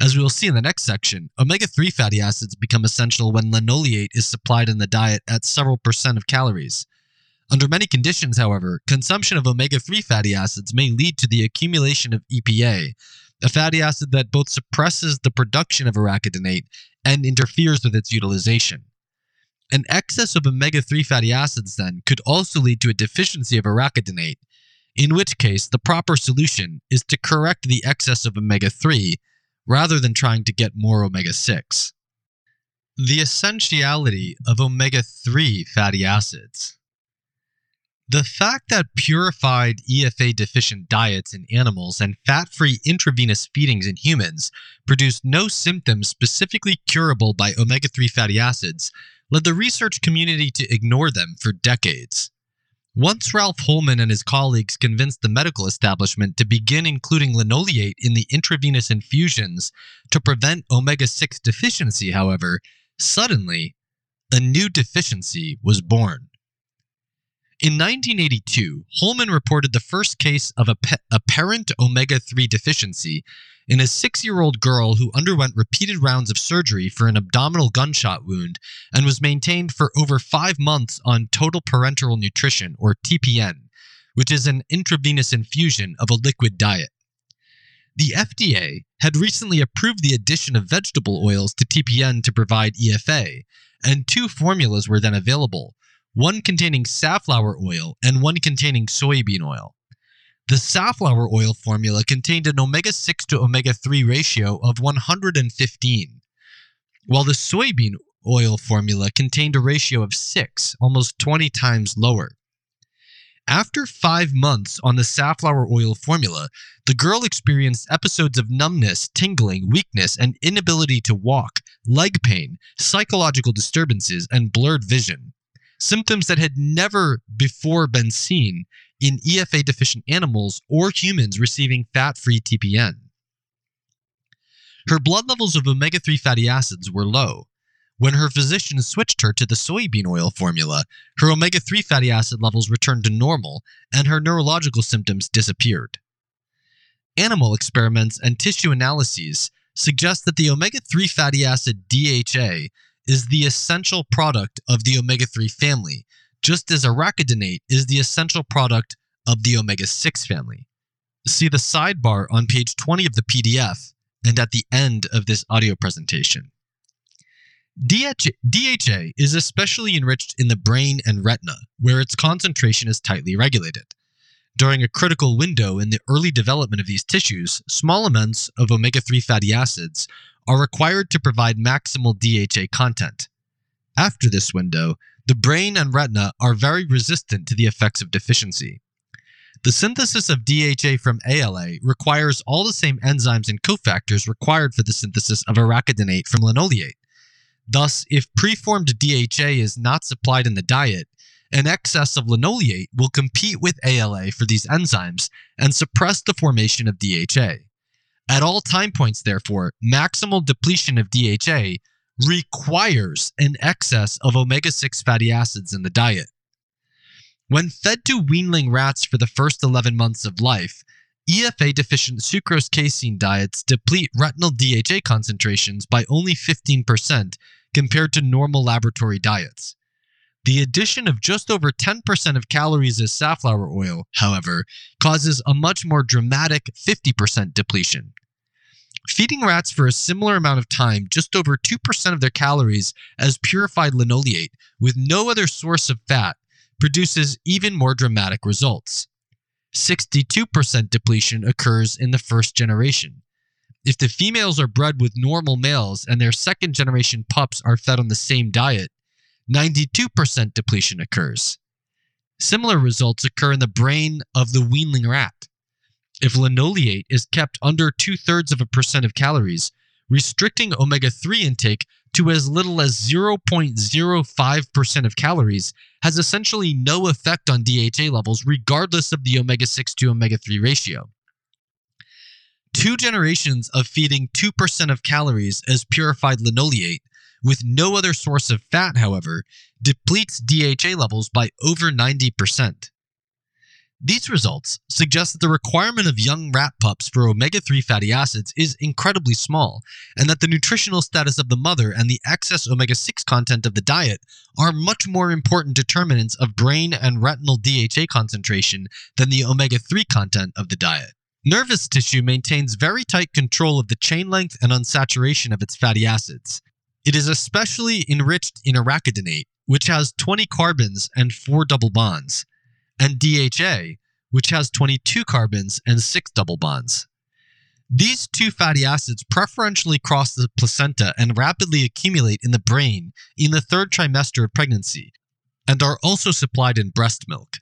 Speaker 1: As we will see in the next section, omega 3 fatty acids become essential when linoleate is supplied in the diet at several percent of calories. Under many conditions, however, consumption of omega 3 fatty acids may lead to the accumulation of EPA, a fatty acid that both suppresses the production of arachidonate and interferes with its utilization. An excess of omega 3 fatty acids, then, could also lead to a deficiency of arachidonate, in which case the proper solution is to correct the excess of omega 3 rather than trying to get more omega 6. The essentiality of omega 3 fatty acids. The fact that purified EFA deficient diets in animals and fat free intravenous feedings in humans produced no symptoms specifically curable by omega 3 fatty acids led the research community to ignore them for decades. Once Ralph Holman and his colleagues convinced the medical establishment to begin including linoleate in the intravenous infusions to prevent omega 6 deficiency, however, suddenly a new deficiency was born. In 1982, Holman reported the first case of apparent omega 3 deficiency in a six year old girl who underwent repeated rounds of surgery for an abdominal gunshot wound and was maintained for over five months on total parenteral nutrition, or TPN, which is an intravenous infusion of a liquid diet. The FDA had recently approved the addition of vegetable oils to TPN to provide EFA, and two formulas were then available one containing safflower oil and one containing soybean oil. The safflower oil formula contained an omega 6 to omega 3 ratio of 115, while the soybean oil formula contained a ratio of 6, almost 20 times lower. After five months on the safflower oil formula, the girl experienced episodes of numbness, tingling, weakness, and inability to walk, leg pain, psychological disturbances, and blurred vision symptoms that had never before been seen in EFA deficient animals or humans receiving fat free TPN. Her blood levels of omega 3 fatty acids were low. When her physician switched her to the soybean oil formula, her omega 3 fatty acid levels returned to normal and her neurological symptoms disappeared. Animal experiments and tissue analyses suggest that the omega 3 fatty acid DHA is the essential product of the omega 3 family, just as arachidonate is the essential product of the omega 6 family. See the sidebar on page 20 of the PDF and at the end of this audio presentation. DHA is especially enriched in the brain and retina, where its concentration is tightly regulated. During a critical window in the early development of these tissues, small amounts of omega 3 fatty acids are required to provide maximal DHA content. After this window, the brain and retina are very resistant to the effects of deficiency. The synthesis of DHA from ALA requires all the same enzymes and cofactors required for the synthesis of arachidonate from linoleate. Thus, if preformed DHA is not supplied in the diet, an excess of linoleate will compete with ALA for these enzymes and suppress the formation of DHA. At all time points, therefore, maximal depletion of DHA requires an excess of omega 6 fatty acids in the diet. When fed to weanling rats for the first 11 months of life, EFA deficient sucrose casein diets deplete retinal DHA concentrations by only 15% compared to normal laboratory diets. The addition of just over 10% of calories as safflower oil, however, causes a much more dramatic 50% depletion. Feeding rats for a similar amount of time just over 2% of their calories as purified linoleate with no other source of fat produces even more dramatic results. 62% depletion occurs in the first generation. If the females are bred with normal males and their second generation pups are fed on the same diet, 92% depletion occurs. Similar results occur in the brain of the weanling rat. If linoleate is kept under two thirds of a percent of calories, restricting omega 3 intake to as little as 0.05% of calories has essentially no effect on DHA levels, regardless of the omega 6 to omega 3 ratio. Two generations of feeding 2% of calories as purified linoleate with no other source of fat, however, depletes DHA levels by over 90%. These results suggest that the requirement of young rat pups for omega 3 fatty acids is incredibly small, and that the nutritional status of the mother and the excess omega 6 content of the diet are much more important determinants of brain and retinal DHA concentration than the omega 3 content of the diet. Nervous tissue maintains very tight control of the chain length and unsaturation of its fatty acids. It is especially enriched in arachidonate, which has 20 carbons and 4 double bonds, and DHA, which has 22 carbons and 6 double bonds. These two fatty acids preferentially cross the placenta and rapidly accumulate in the brain in the third trimester of pregnancy, and are also supplied in breast milk.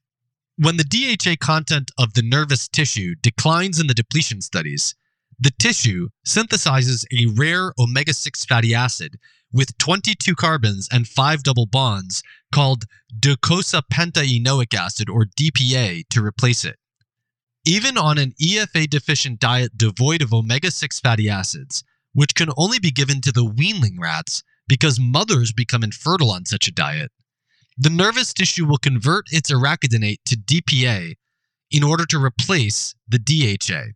Speaker 1: When the DHA content of the nervous tissue declines in the depletion studies, the tissue synthesizes a rare omega 6 fatty acid with 22 carbons and 5 double bonds called docosapentaenoic acid or DPA to replace it. Even on an EFA deficient diet devoid of omega 6 fatty acids, which can only be given to the weanling rats because mothers become infertile on such a diet, the nervous tissue will convert its arachidonate to DPA in order to replace the DHA.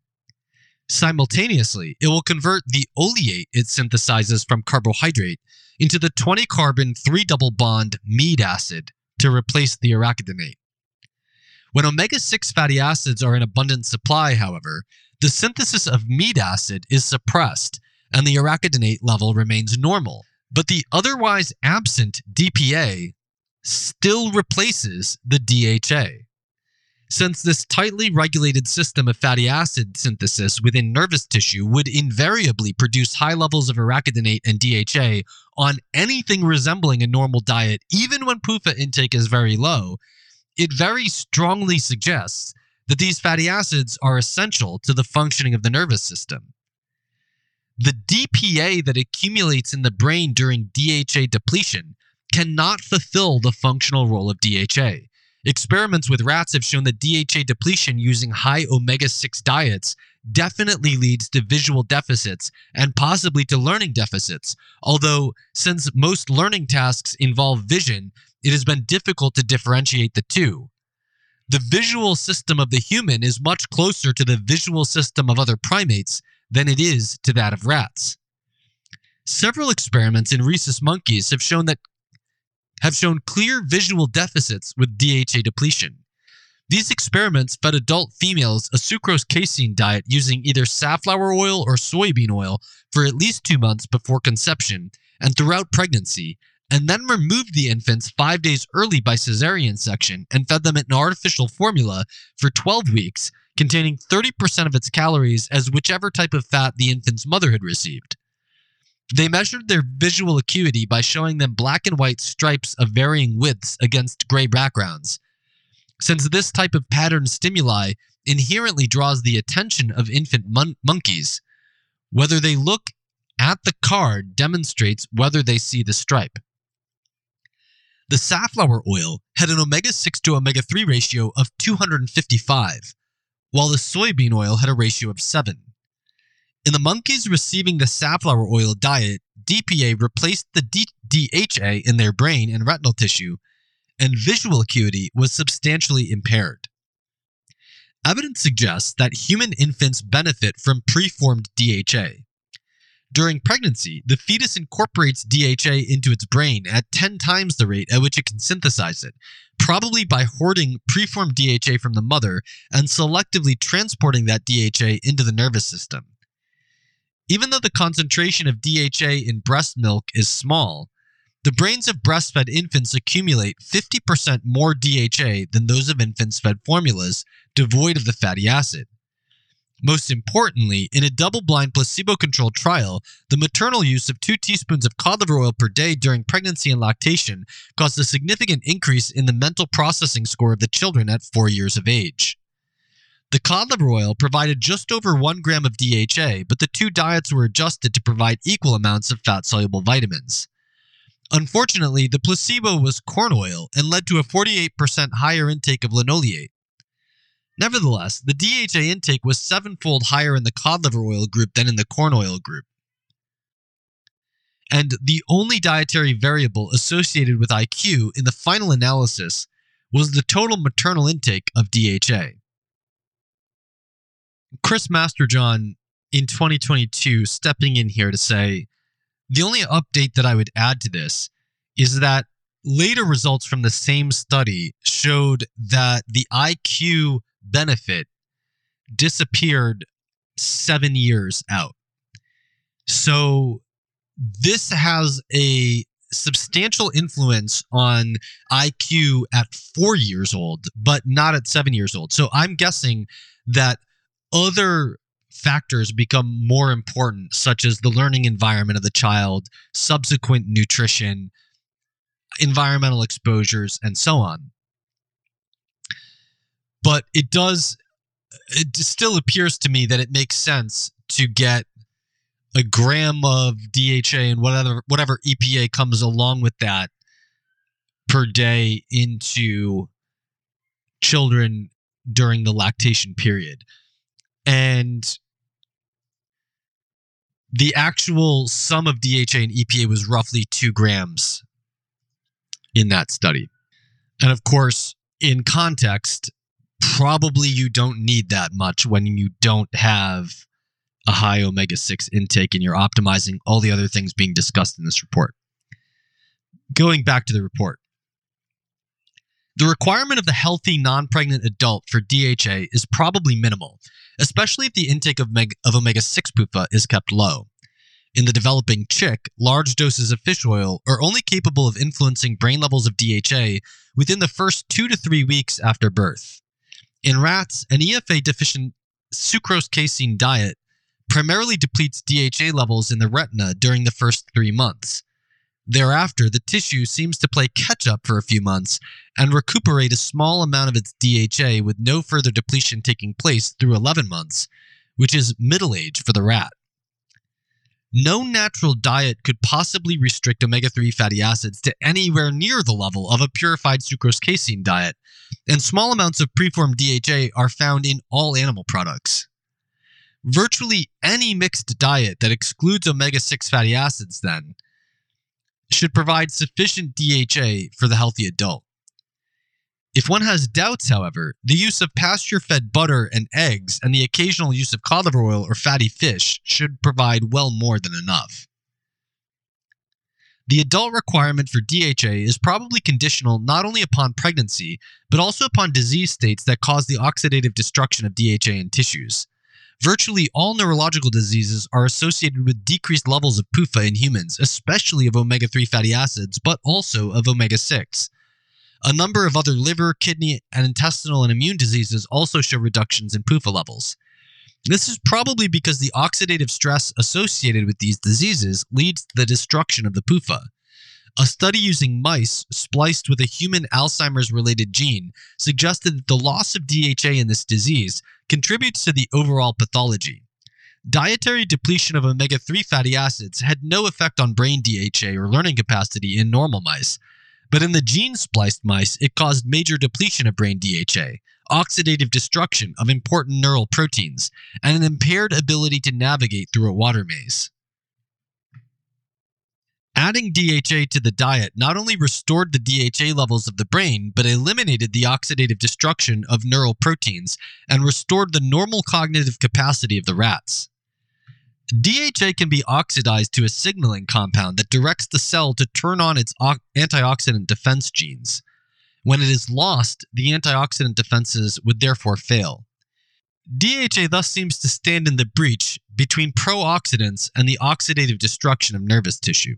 Speaker 1: Simultaneously, it will convert the oleate it synthesizes from carbohydrate into the 20 carbon 3 double bond mead acid to replace the arachidonate. When omega 6 fatty acids are in abundant supply, however, the synthesis of mead acid is suppressed and the arachidonate level remains normal. But the otherwise absent DPA still replaces the DHA. Since this tightly regulated system of fatty acid synthesis within nervous tissue would invariably produce high levels of arachidonate and DHA on anything resembling a normal diet, even when PUFA intake is very low, it very strongly suggests that these fatty acids are essential to the functioning of the nervous system. The DPA that accumulates in the brain during DHA depletion cannot fulfill the functional role of DHA. Experiments with rats have shown that DHA depletion using high omega 6 diets definitely leads to visual deficits and possibly to learning deficits. Although, since most learning tasks involve vision, it has been difficult to differentiate the two. The visual system of the human is much closer to the visual system of other primates than it is to that of rats. Several experiments in rhesus monkeys have shown that have shown clear visual deficits with DHA depletion. These experiments fed adult females a sucrose casein diet using either safflower oil or soybean oil for at least two months before conception and throughout pregnancy, and then removed the infants five days early by cesarean section and fed them an artificial formula for 12 weeks containing 30% of its calories as whichever type of fat the infant's mother had received. They measured their visual acuity by showing them black and white stripes of varying widths against gray backgrounds. Since this type of pattern stimuli inherently draws the attention of infant mon- monkeys, whether they look at the card demonstrates whether they see the stripe. The safflower oil had an omega 6 to omega 3 ratio of 255, while the soybean oil had a ratio of 7. In the monkeys receiving the safflower oil diet, DPA replaced the DHA in their brain and retinal tissue, and visual acuity was substantially impaired. Evidence suggests that human infants benefit from preformed DHA. During pregnancy, the fetus incorporates DHA into its brain at 10 times the rate at which it can synthesize it, probably by hoarding preformed DHA from the mother and selectively transporting that DHA into the nervous system. Even though the concentration of DHA in breast milk is small, the brains of breastfed infants accumulate 50% more DHA than those of infants fed formulas devoid of the fatty acid. Most importantly, in a double blind placebo controlled trial, the maternal use of 2 teaspoons of cod liver oil per day during pregnancy and lactation caused a significant increase in the mental processing score of the children at 4 years of age. The cod liver oil provided just over 1 gram of DHA, but the two diets were adjusted to provide equal amounts of fat soluble vitamins. Unfortunately, the placebo was corn oil and led to a 48% higher intake of linoleate. Nevertheless, the DHA intake was sevenfold higher in the cod liver oil group than in the corn oil group. And the only dietary variable associated with IQ in the final analysis was the total maternal intake of DHA. Chris Masterjohn in 2022 stepping in here to say the only update that I would add to this is that later results from the same study showed that the IQ benefit disappeared seven years out. So this has a substantial influence on IQ at four years old, but not at seven years old. So I'm guessing that other factors become more important, such as the learning environment of the child, subsequent nutrition, environmental exposures, and so on. but it does it still appears to me that it makes sense to get a gram of DHA and whatever whatever EPA comes along with that per day into children during the lactation period. And the actual sum of DHA and EPA was roughly two grams in that study. And of course, in context, probably you don't need that much when you don't have a high omega 6 intake and you're optimizing all the other things being discussed in this report. Going back to the report, the requirement of the healthy non pregnant adult for DHA is probably minimal, especially if the intake of, of omega 6 PUFA is kept low. In the developing chick, large doses of fish oil are only capable of influencing brain levels of DHA within the first two to three weeks after birth. In rats, an EFA deficient sucrose casein diet primarily depletes DHA levels in the retina during the first three months. Thereafter, the tissue seems to play catch up for a few months and recuperate a small amount of its DHA with no further depletion taking place through 11 months, which is middle age for the rat. No natural diet could possibly restrict omega 3 fatty acids to anywhere near the level of a purified sucrose casein diet, and small amounts of preformed DHA are found in all animal products. Virtually any mixed diet that excludes omega 6 fatty acids, then, should provide sufficient DHA for the healthy adult. If one has doubts, however, the use of pasture fed butter and eggs and the occasional use of cod liver oil or fatty fish should provide well more than enough. The adult requirement for DHA is probably conditional not only upon pregnancy, but also upon disease states that cause the oxidative destruction of DHA in tissues. Virtually all neurological diseases are associated with decreased levels of PUFA in humans, especially of omega 3 fatty acids, but also of omega 6. A number of other liver, kidney, and intestinal and immune diseases also show reductions in PUFA levels. This is probably because the oxidative stress associated with these diseases leads to the destruction of the PUFA. A study using mice spliced with a human Alzheimer's related gene suggested that the loss of DHA in this disease contributes to the overall pathology. Dietary depletion of omega 3 fatty acids had no effect on brain DHA or learning capacity in normal mice, but in the gene spliced mice, it caused major depletion of brain DHA, oxidative destruction of important neural proteins, and an impaired ability to navigate through a water maze. Adding DHA to the diet not only restored the DHA levels of the brain, but eliminated the oxidative destruction of neural proteins and restored the normal cognitive capacity of the rats. DHA can be oxidized to a signaling compound that directs the cell to turn on its antioxidant defense genes. When it is lost, the antioxidant defenses would therefore fail. DHA thus seems to stand in the breach between pro-oxidants and the oxidative destruction of nervous tissue.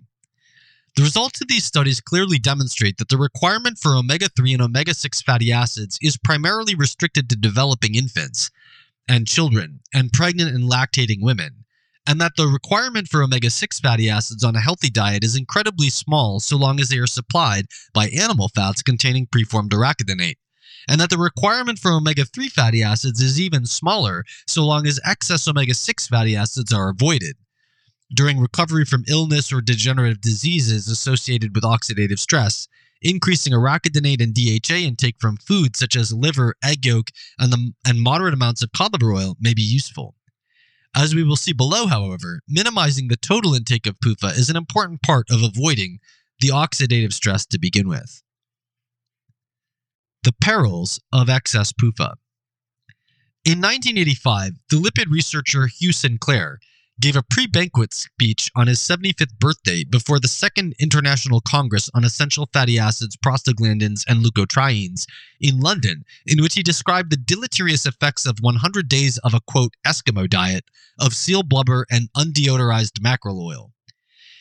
Speaker 1: The results of these studies clearly demonstrate that the requirement for omega 3 and omega 6 fatty acids is primarily restricted to developing infants and children and pregnant and lactating women, and that the requirement for omega 6 fatty acids on a healthy diet is incredibly small so long as they are supplied by animal fats containing preformed arachidonate, and that the requirement for omega 3 fatty acids is even smaller so long as excess omega 6 fatty acids are avoided during recovery from illness or degenerative diseases associated with oxidative stress, increasing arachidonate and DHA intake from foods such as liver, egg yolk, and, the, and moderate amounts of cod liver oil may be useful. As we will see below, however, minimizing the total intake of PUFA is an important part of avoiding the oxidative stress to begin with. The perils of excess PUFA. In 1985, the lipid researcher Hugh Sinclair gave a pre banquet speech on his 75th birthday before the Second International Congress on Essential Fatty Acids, Prostaglandins, and Leukotrienes in London, in which he described the deleterious effects of 100 days of a quote, Eskimo diet of seal blubber and undeodorized mackerel oil.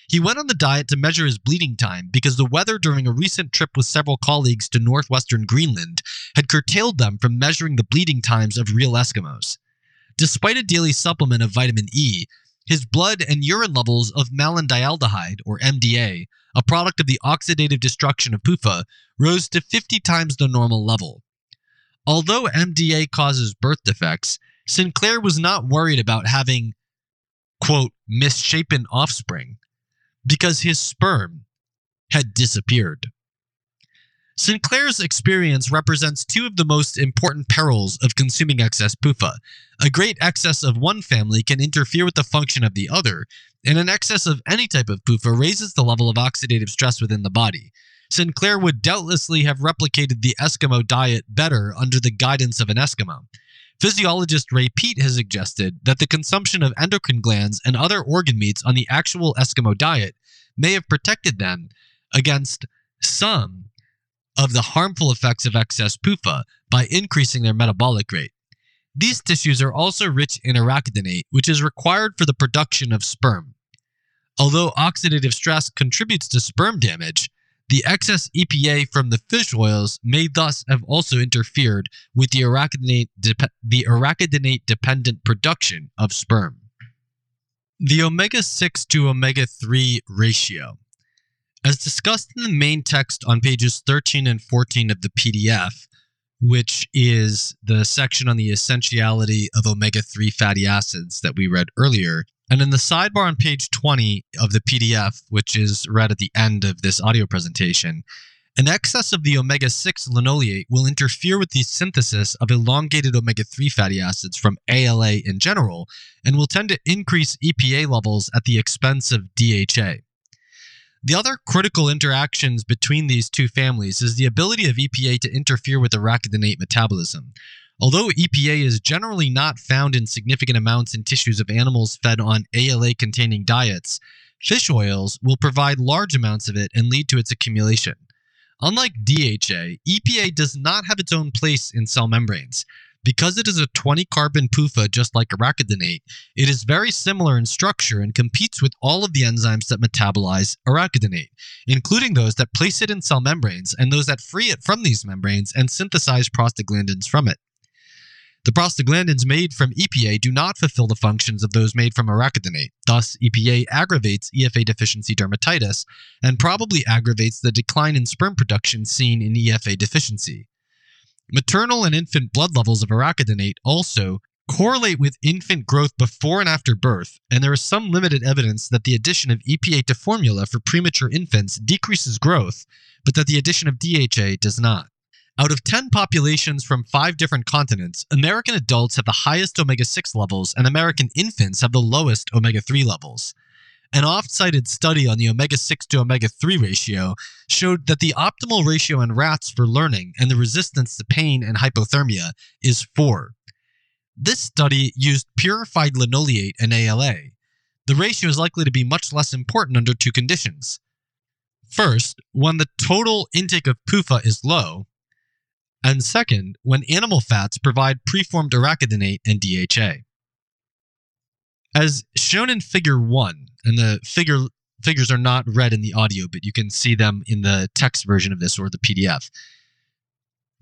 Speaker 1: He went on the diet to measure his bleeding time because the weather during a recent trip with several colleagues to northwestern Greenland had curtailed them from measuring the bleeding times of real Eskimos. Despite a daily supplement of vitamin E, his blood and urine levels of malondialdehyde, or MDA, a product of the oxidative destruction of PUFA, rose to 50 times the normal level. Although MDA causes birth defects, Sinclair was not worried about having, quote, misshapen offspring because his sperm had disappeared. Sinclair's experience represents two of the most important perils of consuming excess PUFA. A great excess of one family can interfere with the function of the other, and an excess of any type of PUFA raises the level of oxidative stress within the body. Sinclair would doubtlessly have replicated the Eskimo diet better under the guidance of an Eskimo. Physiologist Ray Peat has suggested that the consumption of endocrine glands and other organ meats on the actual Eskimo diet may have protected them against some of the harmful effects of excess PUFA by increasing their metabolic rate. These tissues are also rich in arachidonate, which is required for the production of sperm. Although oxidative stress contributes to sperm damage, the excess EPA from the fish oils may thus have also interfered with the arachidonate, the arachidonate dependent production of sperm. The omega 6 to omega 3 ratio. As discussed in the main text on pages 13 and 14 of the PDF, which is the section on the essentiality of omega 3 fatty acids that we read earlier, and in the sidebar on page 20 of the PDF, which is read at the end of this audio presentation, an excess of the omega 6 linoleate will interfere with the synthesis of elongated omega 3 fatty acids from ALA in general and will tend to increase EPA levels at the expense of DHA. The other critical interactions between these two families is the ability of EPA to interfere with arachidonate metabolism. Although EPA is generally not found in significant amounts in tissues of animals fed on ALA containing diets, fish oils will provide large amounts of it and lead to its accumulation. Unlike DHA, EPA does not have its own place in cell membranes. Because it is a 20 carbon PUFA just like arachidonate, it is very similar in structure and competes with all of the enzymes that metabolize arachidonate, including those that place it in cell membranes and those that free it from these membranes and synthesize prostaglandins from it. The prostaglandins made from EPA do not fulfill the functions of those made from arachidonate. Thus, EPA aggravates EFA deficiency dermatitis and probably aggravates the decline in sperm production seen in EFA deficiency. Maternal and infant blood levels of arachidonate also correlate with infant growth before and after birth, and there is some limited evidence that the addition of EPA to formula for premature infants decreases growth, but that the addition of DHA does not. Out of 10 populations from five different continents, American adults have the highest omega 6 levels and American infants have the lowest omega 3 levels. An oft cited study on the omega 6 to omega 3 ratio showed that the optimal ratio in rats for learning and the resistance to pain and hypothermia is 4. This study used purified linoleate and ALA. The ratio is likely to be much less important under two conditions. First, when the total intake of PUFA is low, and second, when animal fats provide preformed arachidonate and DHA. As shown in figure 1, and the figure figures are not read in the audio, but you can see them in the text version of this or the PDF.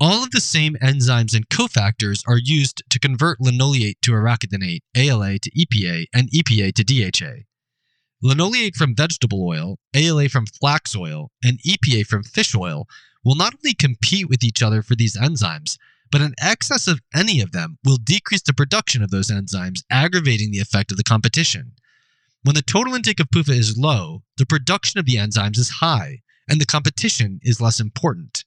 Speaker 1: All of the same enzymes and cofactors are used to convert linoleate to arachidonate, ALA to EPA, and EPA to DHA. Linoleate from vegetable oil, ALA from flax oil, and EPA from fish oil will not only compete with each other for these enzymes, but an excess of any of them will decrease the production of those enzymes, aggravating the effect of the competition. When the total intake of PUFA is low, the production of the enzymes is high, and the competition is less important.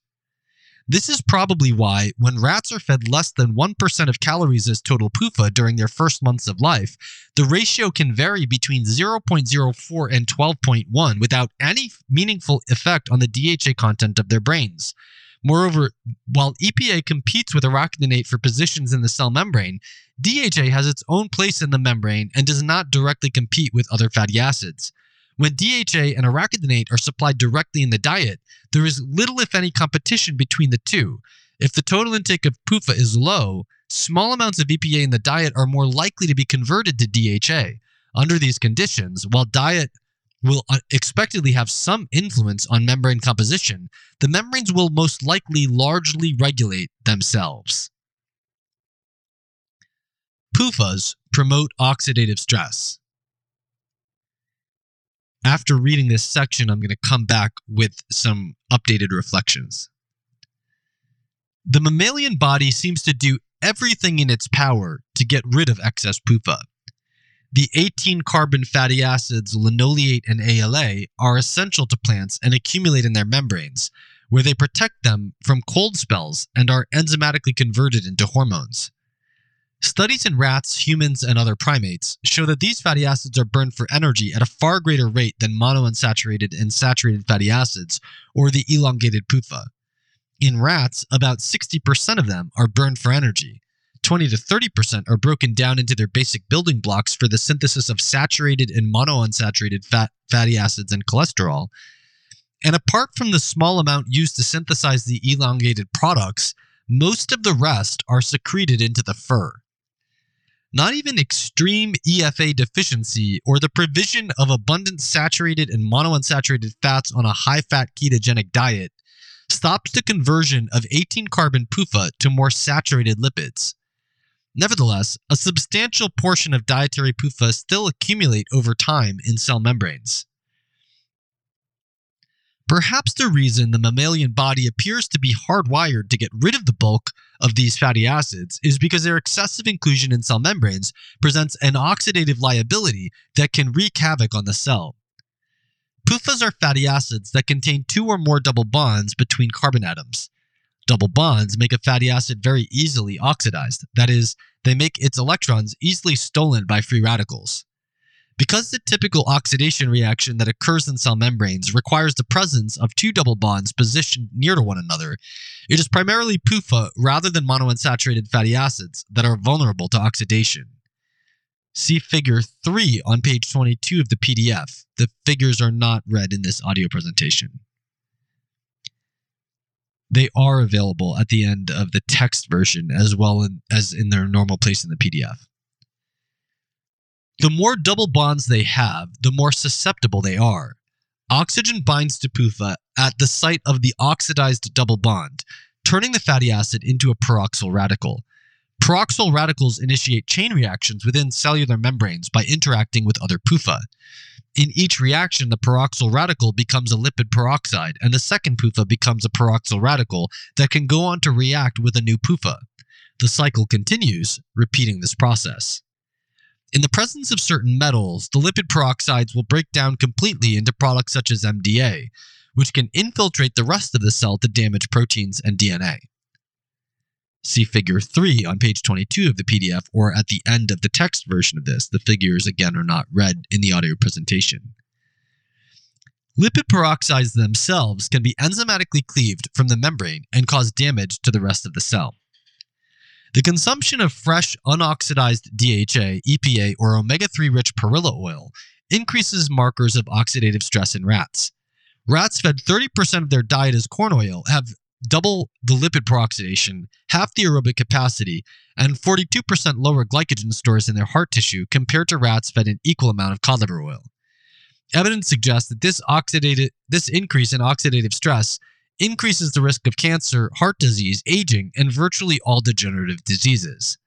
Speaker 1: This is probably why, when rats are fed less than 1% of calories as total PUFA during their first months of life, the ratio can vary between 0.04 and 12.1 without any meaningful effect on the DHA content of their brains. Moreover, while EPA competes with arachidonate for positions in the cell membrane, DHA has its own place in the membrane and does not directly compete with other fatty acids. When DHA and arachidonate are supplied directly in the diet, there is little, if any, competition between the two. If the total intake of PUFA is low, small amounts of EPA in the diet are more likely to be converted to DHA. Under these conditions, while diet will uh, expectedly have some influence on membrane composition, the membranes will most likely largely regulate themselves. PUFAs promote oxidative stress. After reading this section, I'm going to come back with some updated reflections. The mammalian body seems to do everything in its power to get rid of excess PUFA. The 18 carbon fatty acids linoleate and ALA are essential to plants and accumulate in their membranes, where they protect them from cold spells and are enzymatically converted into hormones. Studies in rats, humans, and other primates show that these fatty acids are burned for energy at a far greater rate than monounsaturated and saturated fatty acids or the elongated PUFA. In rats, about 60% of them are burned for energy. 20 to 30% are broken down into their basic building blocks for the synthesis of saturated and monounsaturated fat, fatty acids and cholesterol. And apart from the small amount used to synthesize the elongated products, most of the rest are secreted into the fur. Not even extreme EFA deficiency or the provision of abundant saturated and monounsaturated fats on a high fat ketogenic diet stops the conversion of 18 carbon PUFA to more saturated lipids. Nevertheless, a substantial portion of dietary PUFA still accumulate over time in cell membranes. Perhaps the reason the mammalian body appears to be hardwired to get rid of the bulk of these fatty acids is because their excessive inclusion in cell membranes presents an oxidative liability that can wreak havoc on the cell. PUFAs are fatty acids that contain two or more double bonds between carbon atoms. Double bonds make a fatty acid very easily oxidized, that is, they make its electrons easily stolen by free radicals. Because the typical oxidation reaction that occurs in cell membranes requires the presence of two double bonds positioned near to one another, it is primarily PUFA rather than monounsaturated fatty acids that are vulnerable to oxidation. See figure 3 on page 22 of the PDF. The figures are not read in this audio presentation. They are available at the end of the text version as well as in their normal place in the PDF. The more double bonds they have, the more susceptible they are. Oxygen binds to PUFA at the site of the oxidized double bond, turning the fatty acid into a peroxyl radical. Peroxyl radicals initiate chain reactions within cellular membranes by interacting with other PUFA. In each reaction, the peroxyl radical becomes a lipid peroxide, and the second PUFA becomes a peroxyl radical that can go on to react with a new PUFA. The cycle continues, repeating this process. In the presence of certain metals, the lipid peroxides will break down completely into products such as MDA, which can infiltrate the rest of the cell to damage proteins and DNA. See figure 3 on page 22 of the PDF or at the end of the text version of this. The figures, again, are not read in the audio presentation. Lipid peroxides themselves can be enzymatically cleaved from the membrane and cause damage to the rest of the cell. The consumption of fresh, unoxidized DHA, EPA, or omega 3 rich perilla oil increases markers of oxidative stress in rats. Rats fed 30% of their diet as corn oil have double the lipid peroxidation, half the aerobic capacity, and 42% lower glycogen stores in their heart tissue compared to rats fed an equal amount of cod liver oil. Evidence suggests that this this increase in oxidative stress increases the risk of cancer, heart disease, aging, and virtually all degenerative diseases.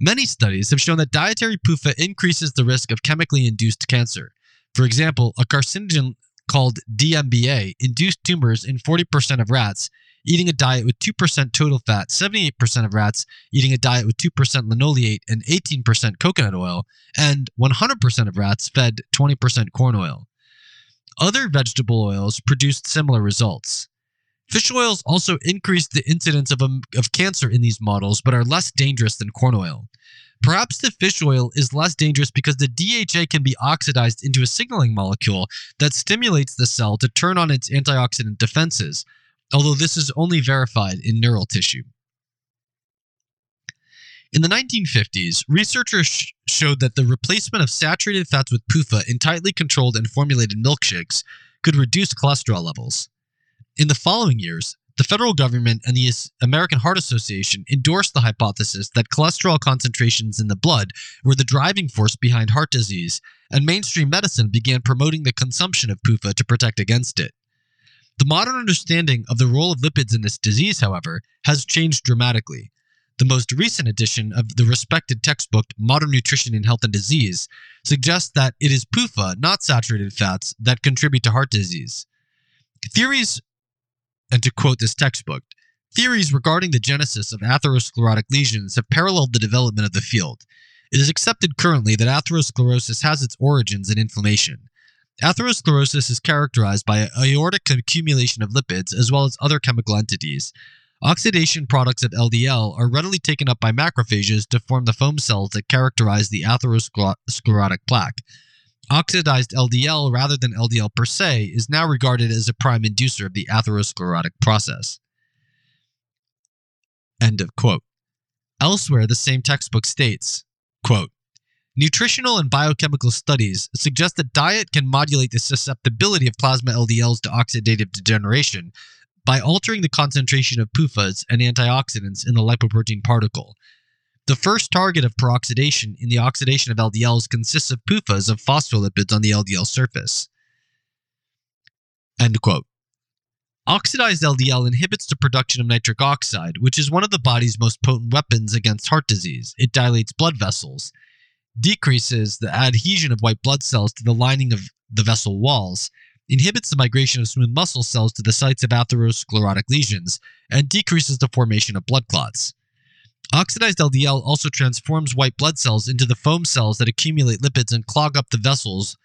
Speaker 1: Many studies have shown that dietary PUFA increases the risk of chemically induced cancer. For example, a carcinogen called DMBA induced tumors in 40% of rats eating a diet with 2% total fat, 78% of rats eating a diet with 2% linoleate and 18% coconut oil, and 100% of rats fed 20% corn oil. Other vegetable oils produced similar results. Fish oils also increased the incidence of, um, of cancer in these models, but are less dangerous than corn oil. Perhaps the fish oil is less dangerous because the DHA can be oxidized into a signaling molecule that stimulates the cell to turn on its antioxidant defenses, although this is only verified in neural tissue. In the 1950s, researchers sh showed that the replacement of saturated fats with PUFA in tightly controlled and formulated milkshakes could reduce cholesterol levels. In the following years, the federal government and the American Heart Association endorsed the hypothesis that cholesterol concentrations in the blood were the driving force behind heart disease, and mainstream medicine began promoting the consumption of PUFA to protect against it. The modern understanding of the role of lipids in this disease, however, has changed dramatically. The most recent edition of the respected textbook Modern Nutrition in Health and Disease suggests that it is PUFA, not saturated fats, that contribute to heart disease. Theories, and to quote this textbook, Theories regarding the genesis of atherosclerotic lesions have paralleled the development of the field. It is accepted currently that atherosclerosis has its origins in inflammation. Atherosclerosis is characterized by aortic accumulation of lipids as well as other chemical entities. Oxidation products of LDL are readily taken up by macrophages to form the foam cells that characterize the atherosclerotic plaque. Oxidized LDL rather than LDL per se is now regarded as a prime inducer of the atherosclerotic process. End of quote. Elsewhere, the same textbook states, quote, Nutritional and biochemical studies suggest that diet can modulate the susceptibility of plasma LDLs to oxidative degeneration by altering the concentration of PUFAs and antioxidants in the lipoprotein particle. The first target of peroxidation in the oxidation of LDLs consists of PUFAs of phospholipids on the LDL surface. End quote. Oxidized LDL inhibits the production of nitric oxide, which is one of the body's most potent weapons against heart disease. It dilates blood vessels, decreases the adhesion of white blood cells to the lining of the vessel walls, inhibits the migration of smooth muscle cells to the sites of atherosclerotic lesions, and decreases the formation of blood clots. Oxidized LDL also transforms white blood cells into the foam cells that accumulate lipids and clog up the vessels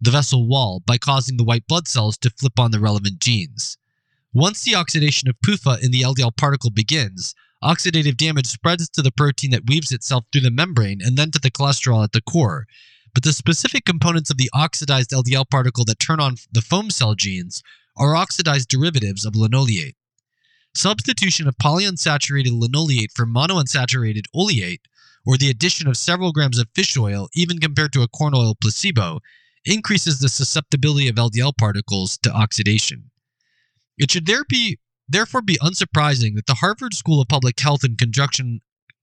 Speaker 1: the vessel wall by causing the white blood cells to flip on the relevant genes. Once the oxidation of PUFA in the LDL particle begins, oxidative damage spreads to the protein that weaves itself through the membrane and then to the cholesterol at the core. But the specific components of the oxidized LDL particle that turn on the foam cell genes are oxidized derivatives of linoleate. Substitution of polyunsaturated linoleate for monounsaturated oleate, or the addition of several grams of fish oil, even compared to a corn oil placebo, increases the susceptibility of LDL particles to oxidation. It should there be, therefore be unsurprising that the Harvard School of Public Health, in conjunction,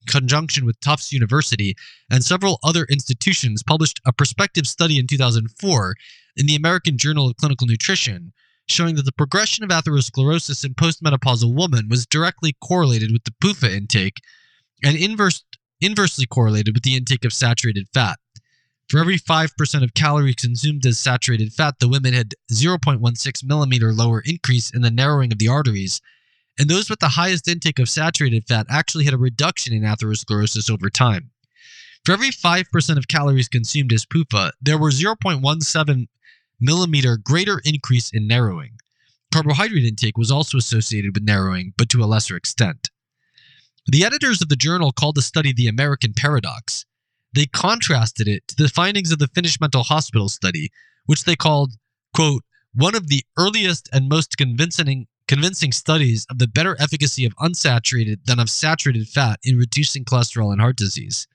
Speaker 1: conjunction with Tufts University and several other institutions, published a prospective study in 2004 in the American Journal of Clinical Nutrition showing that the progression of atherosclerosis in postmenopausal women was directly correlated with the PUFA intake and inverse, inversely correlated with the intake of saturated fat. For every 5% of calories consumed as saturated fat, the women had 0.16 millimeter lower increase in the narrowing of the arteries, and those with the highest intake of saturated fat actually had a reduction in atherosclerosis over time. For every 5% of calories consumed as PUFA, there were 0.17 millimeter greater increase in narrowing. Carbohydrate intake was also associated with narrowing, but to a lesser extent. The editors of the journal called the study the American Paradox. They contrasted it to the findings of the Finnish Mental Hospital study, which they called, quote, one of the earliest and most convincing convincing studies of the better efficacy of unsaturated than of saturated fat in reducing cholesterol and heart disease.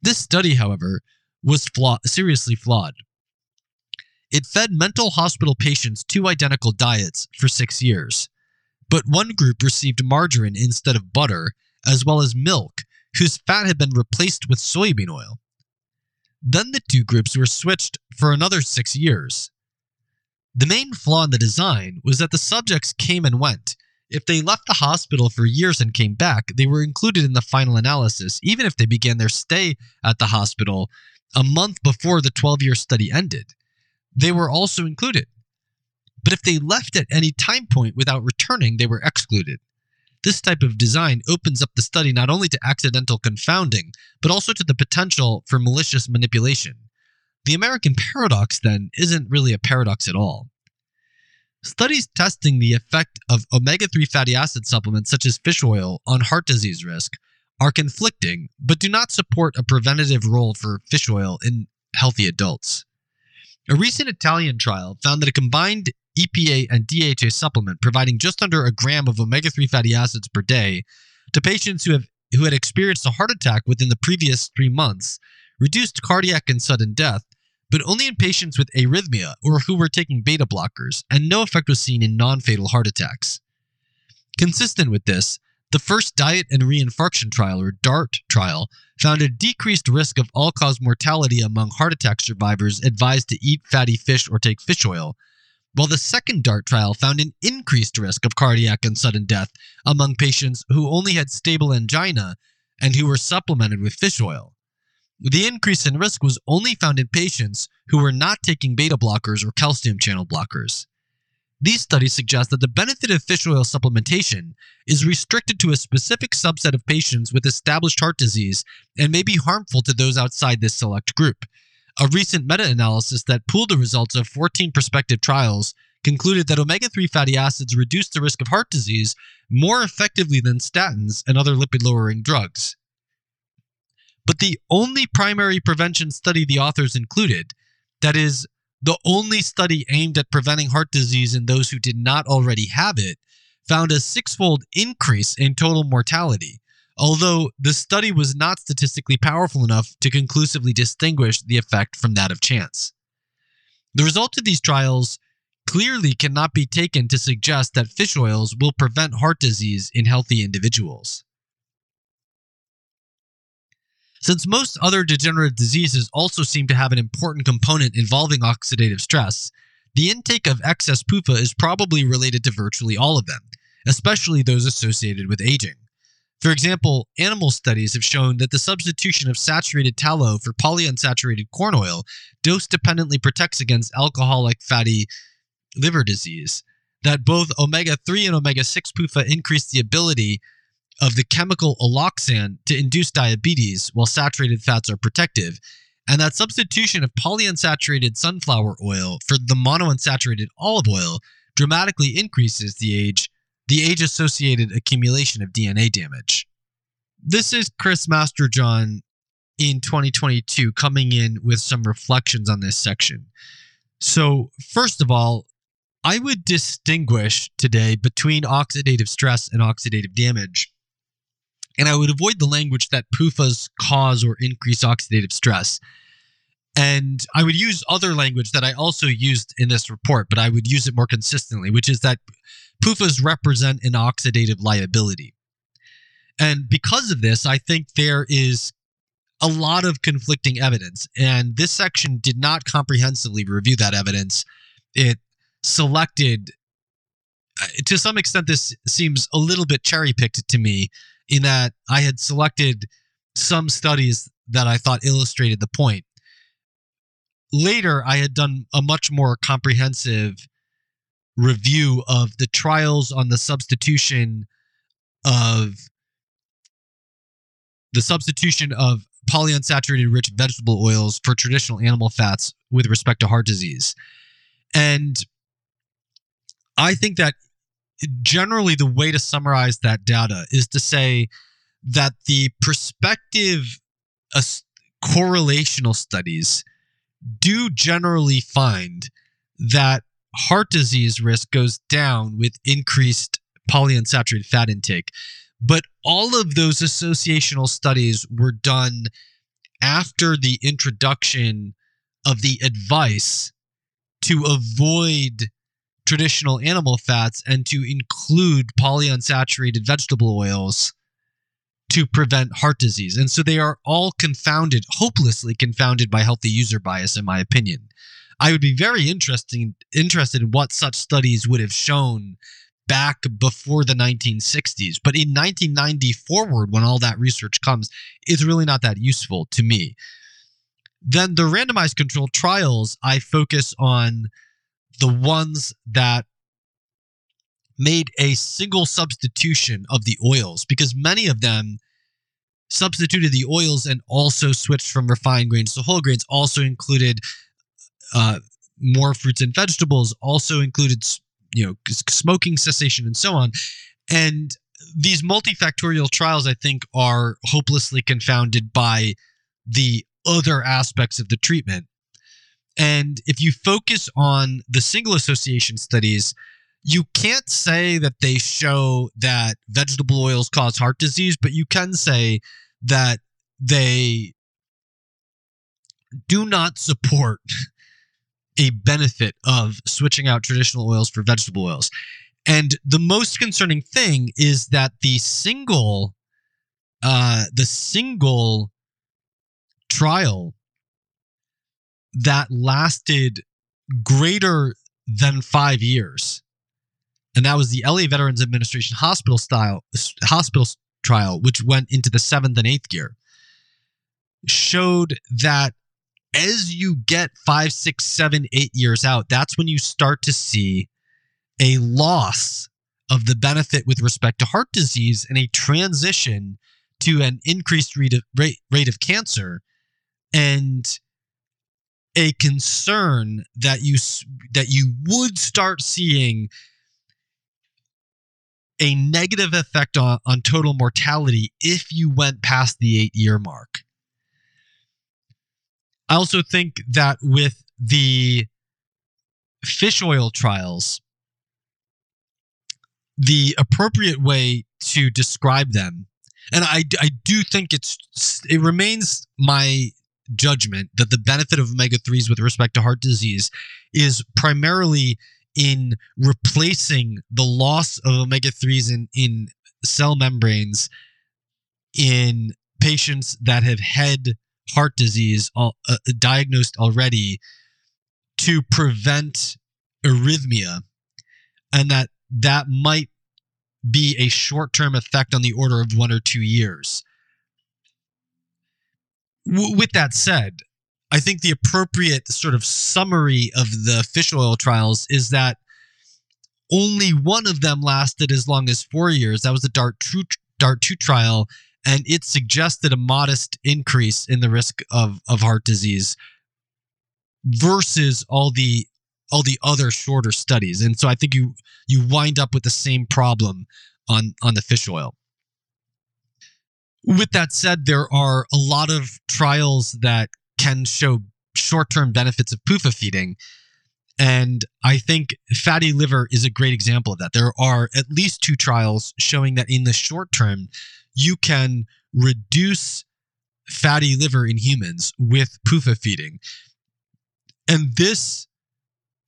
Speaker 1: This study, however, was flaw- seriously flawed. It fed mental hospital patients two identical diets for six years, but one group received margarine instead of butter, as well as milk, whose fat had been replaced with soybean oil. Then the two groups were switched for another six years. The main flaw in the design was that the subjects came and went. If they left the hospital for years and came back, they were included in the final analysis, even if they began their stay at the hospital a month before the 12 year study ended. They were also included. But if they left at any time point without returning, they were excluded. This type of design opens up the study not only to accidental confounding, but also to the potential for malicious manipulation. The American paradox, then, isn't really a paradox at all. Studies testing the effect of omega 3 fatty acid supplements such as fish oil on heart disease risk are conflicting, but do not support a preventative role for fish oil in healthy adults. A recent Italian trial found that a combined EPA and DHA supplement providing just under a gram of omega 3 fatty acids per day to patients who, have, who had experienced a heart attack within the previous three months reduced cardiac and sudden death, but only in patients with arrhythmia or who were taking beta blockers, and no effect was seen in non fatal heart attacks. Consistent with this, the first diet and reinfarction trial, or DART trial, found a decreased risk of all cause mortality among heart attack survivors advised to eat fatty fish or take fish oil, while the second DART trial found an increased risk of cardiac and sudden death among patients who only had stable angina and who were supplemented with fish oil. The increase in risk was only found in patients who were not taking beta blockers or calcium channel blockers. These studies suggest that the benefit of fish oil supplementation is restricted to a specific subset of patients with established heart disease and may be harmful to those outside this select group. A recent meta analysis that pooled the results of 14 prospective trials concluded that omega 3 fatty acids reduce the risk of heart disease more effectively than statins and other lipid lowering drugs. But the only primary prevention study the authors included, that is, the only study aimed at preventing heart disease in those who did not already have it, found a six-fold increase in total mortality, although the study was not statistically powerful enough to conclusively distinguish the effect from that of chance. The results of these trials clearly cannot be taken to suggest that fish oils will prevent heart disease in healthy individuals. Since most other degenerative diseases also seem to have an important component involving oxidative stress, the intake of excess PUFA is probably related to virtually all of them, especially those associated with aging. For example, animal studies have shown that the substitution of saturated tallow for polyunsaturated corn oil dose dependently protects against alcoholic fatty liver disease, that both omega 3 and omega 6 PUFA increase the ability of the chemical alloxan to induce diabetes while saturated fats are protective, and that substitution of polyunsaturated sunflower oil for the monounsaturated olive oil dramatically increases the age the age associated accumulation of DNA damage. This is Chris Masterjohn in 2022 coming in with some reflections on this section. So, first of all, I would distinguish today between oxidative stress and oxidative damage. And I would avoid the language that PUFAs cause or increase oxidative stress. And I would use other language that I also used in this report, but I would use it more consistently, which is that PUFAs represent an oxidative liability. And because of this, I think there is a lot of conflicting evidence. And this section did not comprehensively review that evidence. It selected, uh, to some extent, this seems a little bit cherry picked to me in that I had selected some studies that I thought illustrated the point. Later, I had done a much more comprehensive review of the trials on the substitution of the substitution of polyunsaturated rich vegetable oils for traditional animal fats with respect to heart disease. And I think that generally the way to summarize that data is to say that the prospective uh, correlational studies do generally find that heart disease risk goes down with increased polyunsaturated fat intake. But all of those associational studies were done after the introduction of the advice to avoid traditional animal fats and to include polyunsaturated vegetable oils to prevent heart disease. And so they are all confounded, hopelessly confounded by healthy user bias, in my opinion. I would be very interesting, interested in what such studies would have shown back before the 1960s. But in 1990 forward, when all that research comes, it's really not that useful to me. Then the randomized controlled trials, I focus on the ones that made a single substitution of the oils because many of them substituted the oils and also switched from refined grains to whole grains also included uh, more fruits and vegetables also included you know smoking cessation and so on. And these multifactorial trials i think are hopelessly confounded by the other aspects of the treatment and if you focus on the single association studies, you can't say that they show that vegetable oils cause heart disease, but you can say that they do not support a benefit of switching out traditional oils for vegetable oils. And the most concerning thing is that the single uh the single trial that lasted greater than five years. And that was the LA Veterans Administration hospital style hospital trial, which went into the seventh and eighth year, showed that as you get five, six, seven, eight years out, that's when you start to see a loss of the benefit with respect to heart disease and a transition to an increased rate of, rate, rate of cancer and a concern that you that you would start seeing a negative effect on, on total mortality if you went past the eight year mark. I also think that with the fish oil trials, the appropriate way to describe them, and I, I do think it's it remains my judgment that the benefit of omega 3s with respect to heart disease is primarily in replacing the loss of omega 3s in, in cell membranes in patients that have had heart disease uh, diagnosed already to prevent arrhythmia and that that might be a short-term effect on the order of one or two years w- with that said i think the appropriate sort of summary of the fish oil trials is that only one of them lasted as long as four years. That was the dart 2 dart 2 trial and it suggested a modest increase in the risk of, of heart disease versus all the all the other shorter studies. And so i think you you wind up with the same problem on on the fish oil with that said there are a lot of trials that can show short-term benefits of PUFA feeding and I think fatty liver is a great example of that. There are at least two trials showing that in the short term, you can reduce fatty liver in humans with PUFA feeding. And this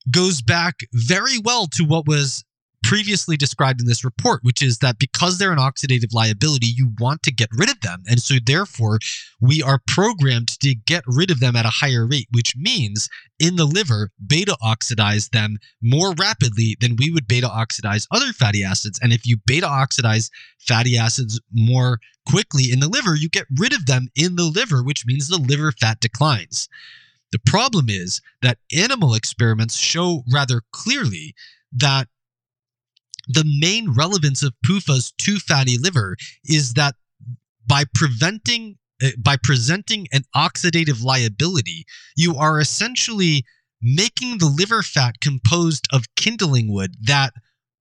Speaker 1: goes back very well to what was previously described in this report, which is that because they're an oxidative liability, you want to get rid of them. And so, therefore, we are programmed to get rid of them at a higher rate, which means in the liver, beta oxidize them more rapidly than we would beta oxidize other fatty acids. And if you beta oxidize fatty acids more quickly in the liver, you get rid of them in the liver, which means the liver fat declines. The problem is that animal experiments show rather clearly that the main relevance of PUFAs to fatty liver is that by preventing uh, by presenting an oxidative liability, you are essentially making the liver fat composed of kindling wood that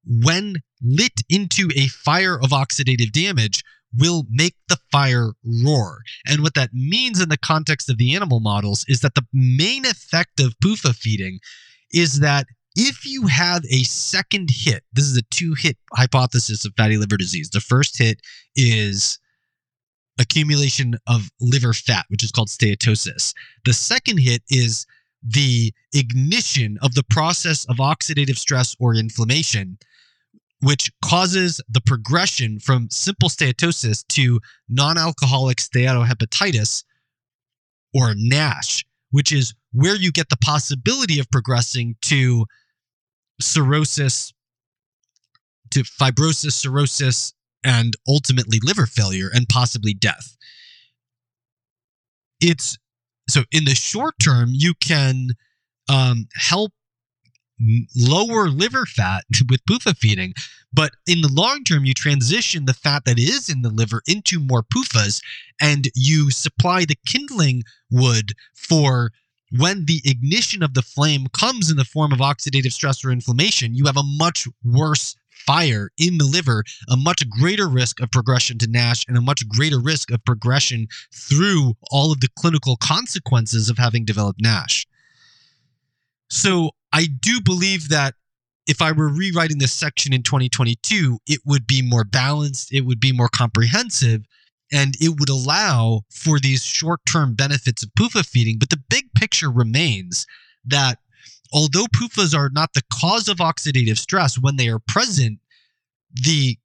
Speaker 1: when lit into a fire of oxidative damage will make the fire roar. And what that means in the context of the animal models is that the main effect of PUFA feeding is that if you have a second hit, this is a two hit hypothesis of fatty liver disease. The first hit is accumulation of liver fat, which is called steatosis. The second hit is the ignition of the process of oxidative stress or inflammation, which causes the progression from simple steatosis to non alcoholic steatohepatitis or NASH, which is where you get the possibility of progressing to cirrhosis, to fibrosis, cirrhosis, and ultimately liver failure and possibly death. It's so in the short term, you can um, help lower liver fat with PUFA feeding. But in the long term, you transition the fat that is in the liver into more PUFAs and you supply the kindling wood for when the ignition of the flame comes in the form of oxidative stress or inflammation, you have a much worse fire in the liver, a much greater risk of progression to NASH, and a much greater risk of progression through all of the clinical consequences of having developed NASH. So I do believe that if I were rewriting this section in 2022, it would be more balanced, it would be more comprehensive, and it would allow for these short term benefits of PUFA feeding. But the picture remains that although PUFAs are not the cause of oxidative stress, when they are present, the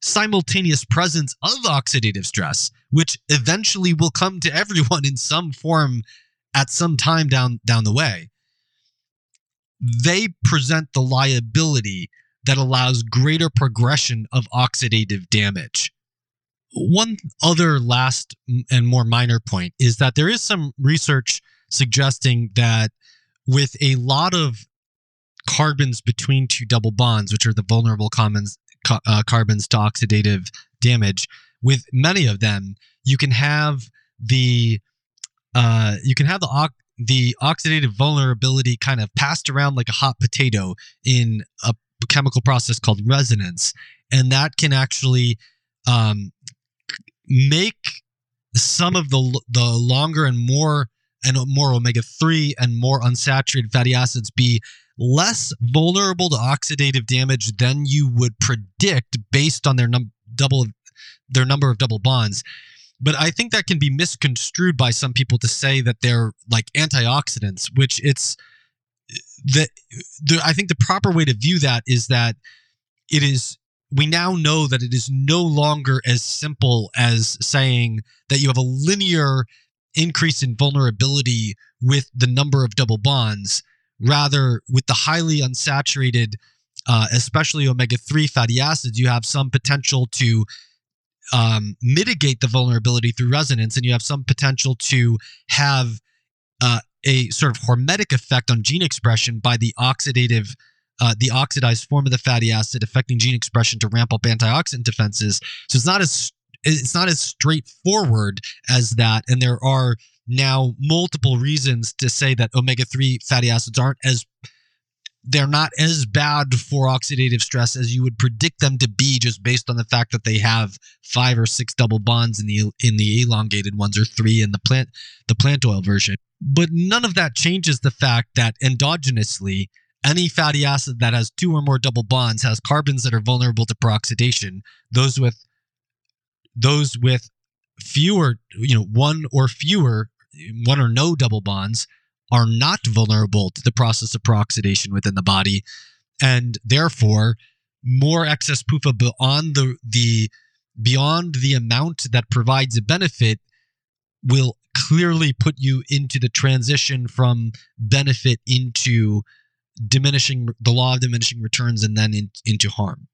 Speaker 1: simultaneous presence of oxidative stress, which eventually will come to everyone in some form at some time down, down the way, they present the liability that allows greater progression of oxidative damage. One other last and more minor point is that there is some research suggesting that with a lot of carbons between two double bonds, which are the vulnerable commons, uh, carbons to oxidative damage. With many of them, you can have the uh, you can have the ox- the oxidative vulnerability kind of passed around like a hot potato in a chemical process called resonance, and that can actually um, make some of the the longer and more and more omega three and more unsaturated fatty acids be less vulnerable to oxidative damage than you would predict based on their num- double their number of double bonds. But I think that can be misconstrued by some people to say that they're like antioxidants, which it's the, the I think the proper way to view that is that it is we now know that it is no longer as simple as saying that you have a linear increase in vulnerability with the number of double bonds rather with the highly unsaturated uh, especially omega-3 fatty acids you have some potential to um, mitigate the vulnerability through resonance, and you have some potential to have uh, a sort of hormetic effect on gene expression by the oxidative, uh, the oxidized form of the fatty acid affecting gene expression to ramp up antioxidant defenses. So it's not as it's not as straightforward as that, and there are now multiple reasons to say that omega three fatty acids aren't as they're not as bad for oxidative stress as you would predict them to be just based on the fact that they have five or six double bonds in the in the elongated ones or three in the plant the plant oil version. But none of that changes the fact that endogenously any fatty acid that has two or more double bonds has carbons that are vulnerable to peroxidation. Those with those with fewer you know one or fewer one or no double bonds are not vulnerable to the process of peroxidation within the body, and therefore more excess PUFA beyond the the beyond the amount that provides a benefit will clearly put you into the transition from benefit into diminishing the law of diminishing returns and then in, into harm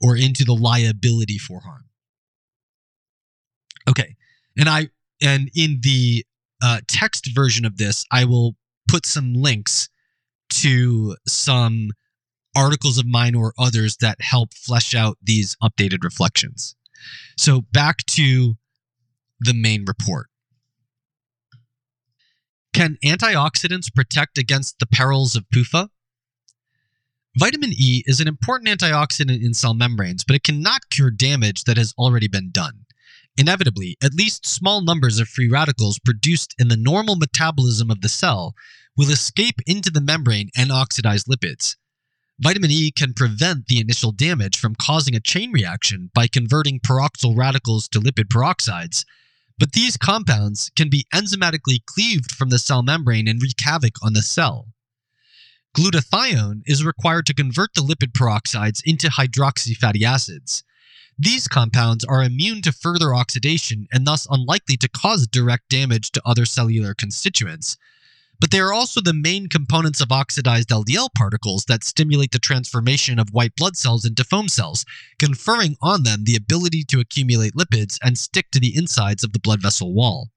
Speaker 1: or into the liability for harm. Okay. And I and in the uh, text version of this, I will put some links to some articles of mine or others that help flesh out these updated reflections. So back to the main report. Can antioxidants protect against the perils of PUFA? Vitamin E is an important antioxidant in cell membranes, but it cannot cure damage that has already been done. Inevitably, at least small numbers of free radicals produced in the normal metabolism of the cell will escape into the membrane and oxidize lipids. Vitamin E can prevent the initial damage from causing a chain reaction by converting peroxyl radicals to lipid peroxides, but these compounds can be enzymatically cleaved from the cell membrane and wreak havoc on the cell. Glutathione is required to convert the lipid peroxides into hydroxy fatty acids. These compounds are immune to further oxidation and thus unlikely to cause direct damage to other cellular constituents. But they are also the main components of oxidized LDL particles that stimulate the transformation of white blood cells into foam cells, conferring on them the ability to accumulate lipids and stick to the insides of the blood vessel wall.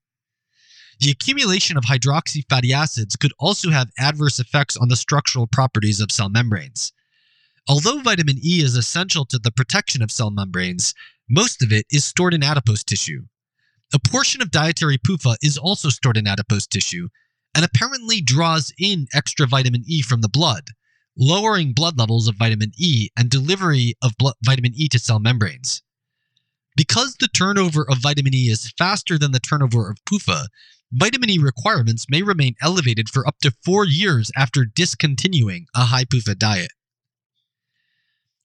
Speaker 1: The accumulation of hydroxy fatty acids could also have adverse effects on the structural properties of cell membranes. Although vitamin E is essential to the protection of cell membranes, most of it is stored in adipose tissue. A portion of dietary PUFA is also stored in adipose tissue and apparently draws in extra vitamin E from the blood, lowering blood levels of vitamin E and delivery of vitamin E to cell membranes. Because the turnover of vitamin E is faster than the turnover of PUFA, vitamin E requirements may remain elevated for up to four years after discontinuing a high PUFA diet.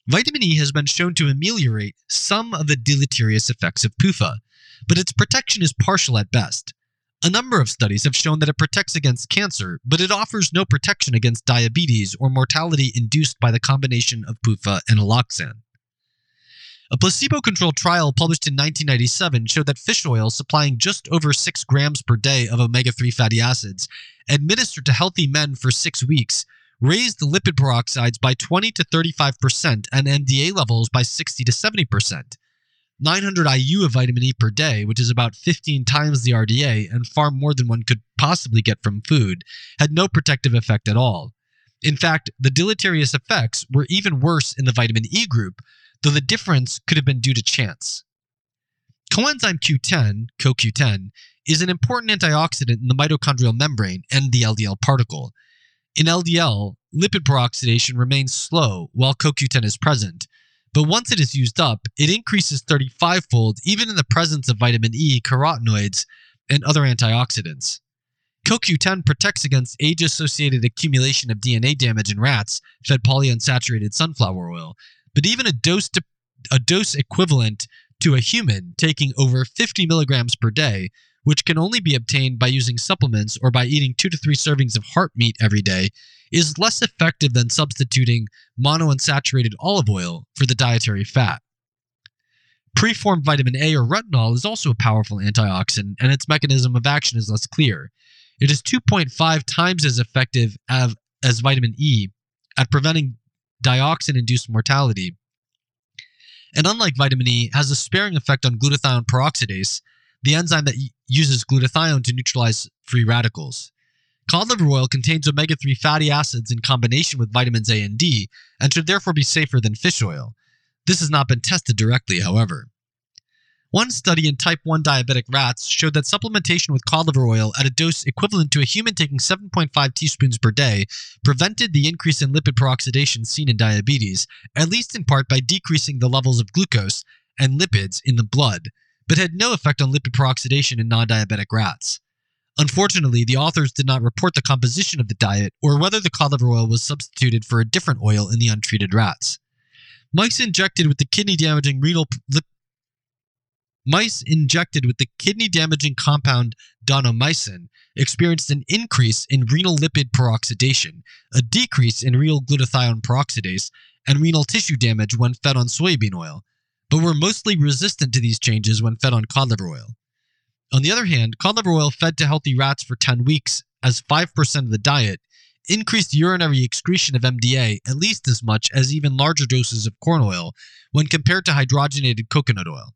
Speaker 1: Vitamin E has been shown to ameliorate some of the deleterious effects of PUFA, but its protection is partial at best. A number of studies have shown that it protects against cancer, but it offers no protection against diabetes or mortality induced by the combination of PUFA and alloxan. A placebo controlled trial published in 1997 showed that fish oil supplying just over 6 grams per day of omega 3 fatty acids, administered to healthy men for six weeks, raised lipid peroxides by 20 to 35% and MDA levels by 60 to 70%. 900 IU of vitamin E per day, which is about 15 times the RDA and far more than one could possibly get from food, had no protective effect at all. In fact, the deleterious effects were even worse in the vitamin E group, though the difference could have been due to chance. Coenzyme Q10, CoQ10, is an important antioxidant in the mitochondrial membrane and the LDL particle. In LDL, lipid peroxidation remains slow while CoQ10 is present, but once it is used up, it increases 35 fold even in the presence of vitamin E, carotenoids, and other antioxidants. CoQ10 protects against age associated accumulation of DNA damage in rats fed polyunsaturated sunflower oil, but even a dose, a dose equivalent to a human taking over 50 milligrams per day, which can only be obtained by using supplements or by eating two to three servings of heart meat every day, is less effective than substituting monounsaturated olive oil for the dietary fat. Preformed vitamin A or retinol is also a powerful antioxidant, and its mechanism of action is less clear. It is 2.5 times as effective as, as vitamin E at preventing dioxin induced mortality. And unlike vitamin E, has a sparing effect on glutathione peroxidase, the enzyme that uses glutathione to neutralize free radicals. Cod liver oil contains omega 3 fatty acids in combination with vitamins A and D, and should therefore be safer than fish oil. This has not been tested directly, however. One study in type 1 diabetic rats showed that supplementation with cod liver oil at a dose equivalent to a human taking 7.5 teaspoons per day prevented the increase in lipid peroxidation seen in diabetes, at least in part by decreasing the levels of glucose and lipids in the blood, but had no effect on lipid peroxidation in non diabetic rats. Unfortunately, the authors did not report the composition of the diet or whether the cod liver oil was substituted for a different oil in the untreated rats. Mice injected with the kidney damaging renal lip Mice injected with the kidney damaging compound daunomycin experienced an increase in renal lipid peroxidation, a decrease in renal glutathione peroxidase, and renal tissue damage when fed on soybean oil, but were mostly resistant to these changes when fed on cod liver oil. On the other hand, cod liver oil fed to healthy rats for 10 weeks as 5% of the diet increased urinary excretion of MDA at least as much as even larger doses of corn oil when compared to hydrogenated coconut oil.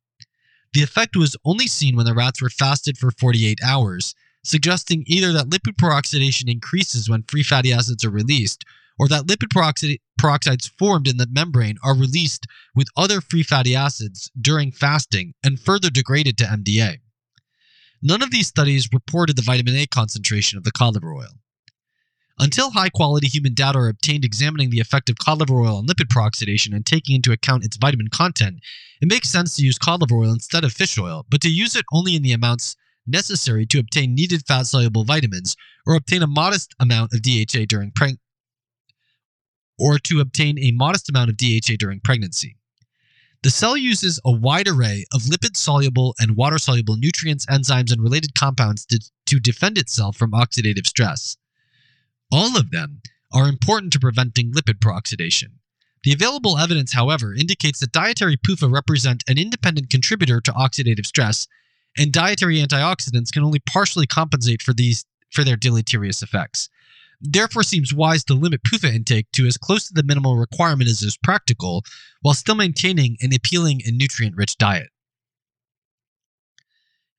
Speaker 1: The effect was only seen when the rats were fasted for 48 hours, suggesting either that lipid peroxidation increases when free fatty acids are released, or that lipid peroxid- peroxides formed in the membrane are released with other free fatty acids during fasting and further degraded to MDA. None of these studies reported the vitamin A concentration of the cod liver oil. Until high quality human data are obtained examining the effect of cod liver oil on lipid peroxidation and taking into account its vitamin content, it makes sense to use cod liver oil instead of fish oil, but to use it only in the amounts necessary to obtain needed fat soluble vitamins or obtain a modest amount of DHA during preg- or to obtain a modest amount of DHA during pregnancy. The cell uses a wide array of lipid soluble and water soluble nutrients, enzymes, and related compounds to, to defend itself from oxidative stress. All of them are important to preventing lipid peroxidation. The available evidence, however, indicates that dietary PUFA represent an independent contributor to oxidative stress, and dietary antioxidants can only partially compensate for these for their deleterious effects. Therefore, seems wise to limit PUFA intake to as close to the minimal requirement as is practical, while still maintaining an appealing and nutrient-rich diet.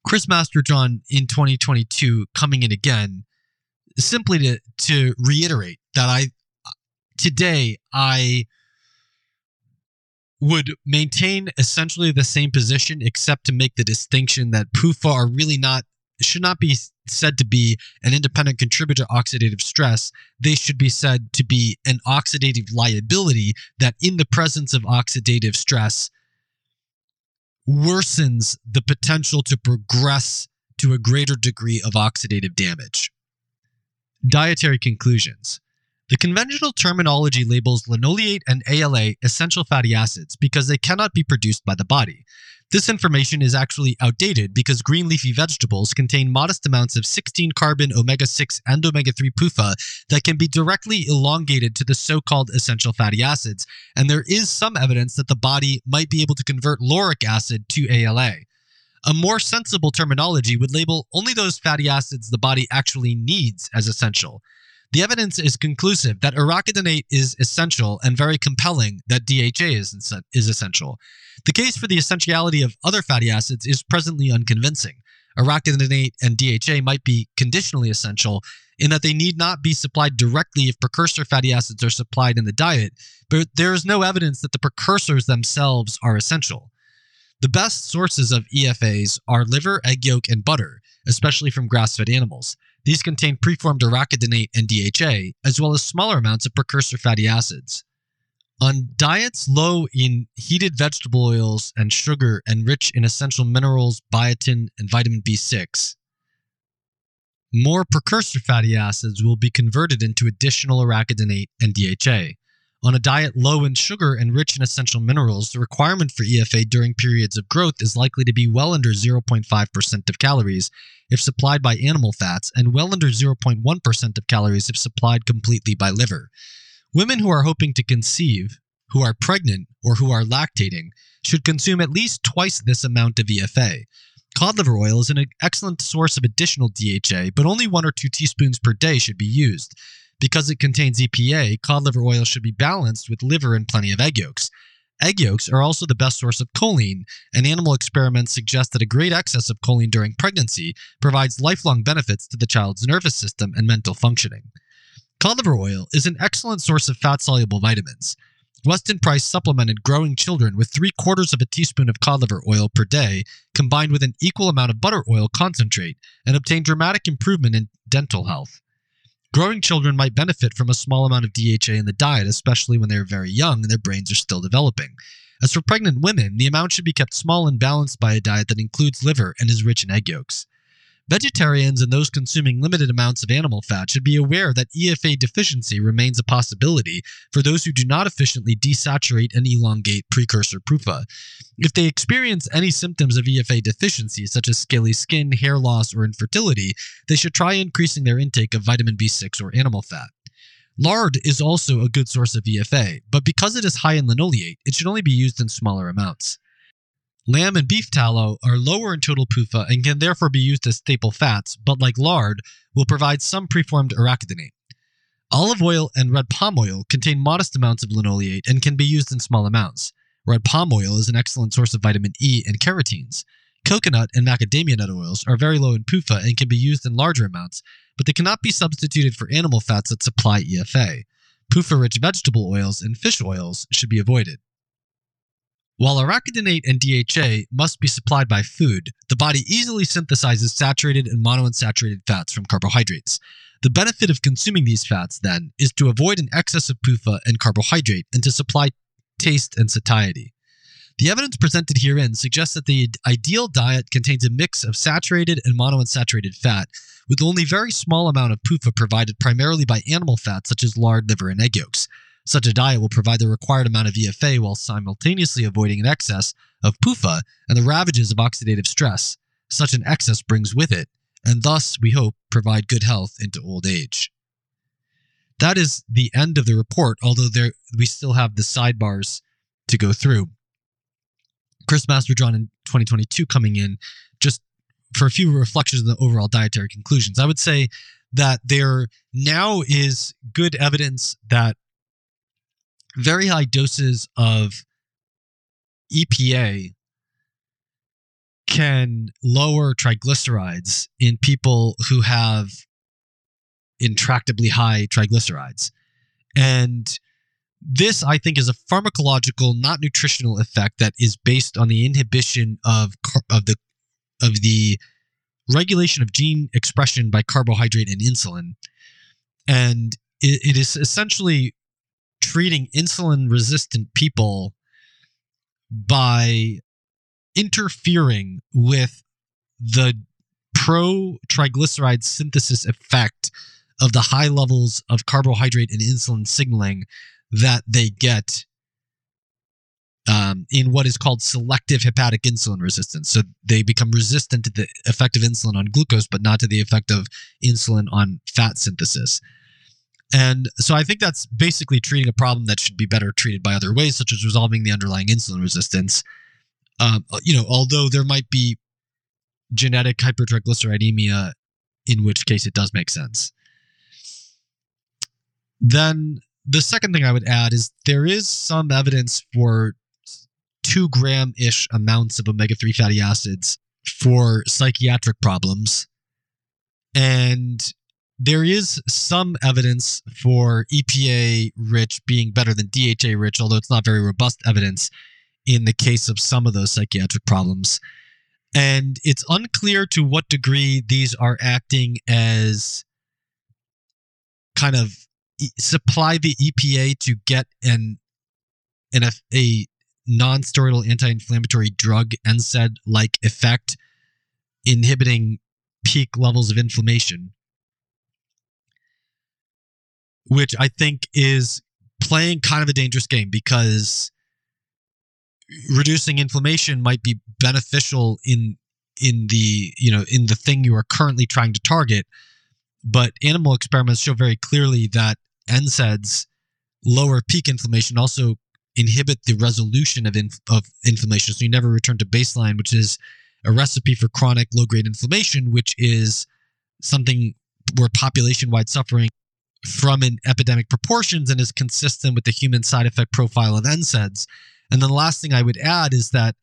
Speaker 1: Chris Masterjohn in 2022 coming in again simply to to reiterate that I today I would maintain essentially the same position except to make the distinction that PUFA are really not should not be said to be an independent contributor to oxidative stress. They should be said to be an oxidative liability that in the presence of oxidative stress worsens the potential to progress to a greater degree of oxidative damage. Dietary conclusions. The conventional terminology labels linoleate and ALA essential fatty acids because they cannot be produced by the body. This information is actually outdated because green leafy vegetables contain modest amounts of 16 carbon omega 6 and omega 3 PUFA that can be directly elongated to the so called essential fatty acids, and there is some evidence that the body might be able to convert lauric acid to ALA. A more sensible terminology would label only those fatty acids the body actually needs as essential. The evidence is conclusive that arachidonate is essential and very compelling that DHA is, is essential. The case for the essentiality of other fatty acids is presently unconvincing. Arachidonate and DHA might be conditionally essential, in that they need not be supplied directly if precursor fatty acids are supplied in the diet, but there is no evidence that the precursors themselves are essential. The best sources of EFAs are liver, egg yolk, and butter, especially from grass fed animals. These contain preformed arachidonate and DHA, as well as smaller amounts of precursor fatty acids. On diets low in heated vegetable oils and sugar and rich in essential minerals, biotin, and vitamin B6, more precursor fatty acids will be converted into additional arachidonate and DHA. On a diet low in sugar and rich in essential minerals, the requirement for EFA during periods of growth is likely to be well under 0.5% of calories if supplied by animal fats and well under 0.1% of calories if supplied completely by liver. Women who are hoping to conceive, who are pregnant, or who are lactating should consume at least twice this amount of EFA. Cod liver oil is an excellent source of additional DHA, but only one or two teaspoons per day should be used. Because it contains EPA, cod liver oil should be balanced with liver and plenty of egg yolks. Egg yolks are also the best source of choline, and animal experiments suggest that a great excess of choline during pregnancy provides lifelong benefits to the child's nervous system and mental functioning. Cod liver oil is an excellent source of fat soluble vitamins. Weston Price supplemented growing children with three quarters of a teaspoon of cod liver oil per day, combined with an equal amount of butter oil concentrate, and obtained dramatic improvement in dental health. Growing children might benefit from a small amount of DHA in the diet, especially when they are very young and their brains are still developing. As for pregnant women, the amount should be kept small and balanced by a diet that includes liver and is rich in egg yolks. Vegetarians and those consuming limited amounts of animal fat should be aware that EFA deficiency remains a possibility for those who do not efficiently desaturate and elongate precursor PUFA. If they experience any symptoms of EFA deficiency, such as scaly skin, hair loss, or infertility, they should try increasing their intake of vitamin B6 or animal fat. Lard is also a good source of EFA, but because it is high in linoleate, it should only be used in smaller amounts. Lamb and beef tallow are lower in total PUFA and can therefore be used as staple fats, but like lard, will provide some preformed arachidonate. Olive oil and red palm oil contain modest amounts of linoleate and can be used in small amounts. Red palm oil is an excellent source of vitamin E and carotenes. Coconut and macadamia nut oils are very low in PUFA and can be used in larger amounts, but they cannot be substituted for animal fats that supply EFA. PUFA rich vegetable oils and fish oils should be avoided. While arachidonate and DHA must be supplied by food, the body easily synthesizes saturated and monounsaturated fats from carbohydrates. The benefit of consuming these fats, then, is to avoid an excess of PUFA and carbohydrate and to supply taste and satiety. The evidence presented herein suggests that the ideal diet contains a mix of saturated and monounsaturated fat, with only very small amount of PUFA provided primarily by animal fats such as lard, liver, and egg yolks. Such a diet will provide the required amount of EFA while simultaneously avoiding an excess of PUFA and the ravages of oxidative stress such an excess brings with it, and thus, we hope, provide good health into old age. That is the end of the report, although there we still have the sidebars to go through. Chris Masterjohn in 2022 coming in just for a few reflections on the overall dietary conclusions. I would say that there now is good evidence that very high doses of EPA can lower triglycerides in people who have intractably high triglycerides. And this, I think, is a pharmacological, not nutritional effect that is based on the inhibition of of the of the regulation of gene expression by carbohydrate and insulin, and it, it is essentially treating insulin resistant people by interfering with the pro triglyceride synthesis effect of the high levels of carbohydrate and insulin signaling that they get um, in what is called selective hepatic insulin resistance. So they become resistant to the effect of insulin on glucose, but not to the effect of insulin on fat synthesis. And so I think that's basically treating a problem that should be better treated by other ways, such as resolving the underlying insulin resistance. Um, you know, although there might be genetic hypertriglyceridemia, in which case it does make sense. Then the second thing I would add is there is some evidence for two gram ish amounts of omega 3 fatty acids for psychiatric problems. And there is some evidence for EPA rich being better than DHA rich, although it's not very robust evidence in the case of some of those psychiatric problems. And it's unclear to what degree these are acting as kind of supply the EPA to get an an a, non-steroidal anti-inflammatory drug NSAID like effect inhibiting peak levels of inflammation which I think is playing kind of a dangerous game because reducing inflammation might be beneficial in in the you know in the thing you are currently trying to target. But animal experiments show very clearly that NSAIDs lower peak inflammation also inhibit the resolution of, inf- of inflammation. So you never return to baseline which is a recipe for chronic low grade inflammation which is something where population wide suffering from an epidemic proportions and is consistent with the human side effect profile of NSAIDs. And then the last thing I would add is that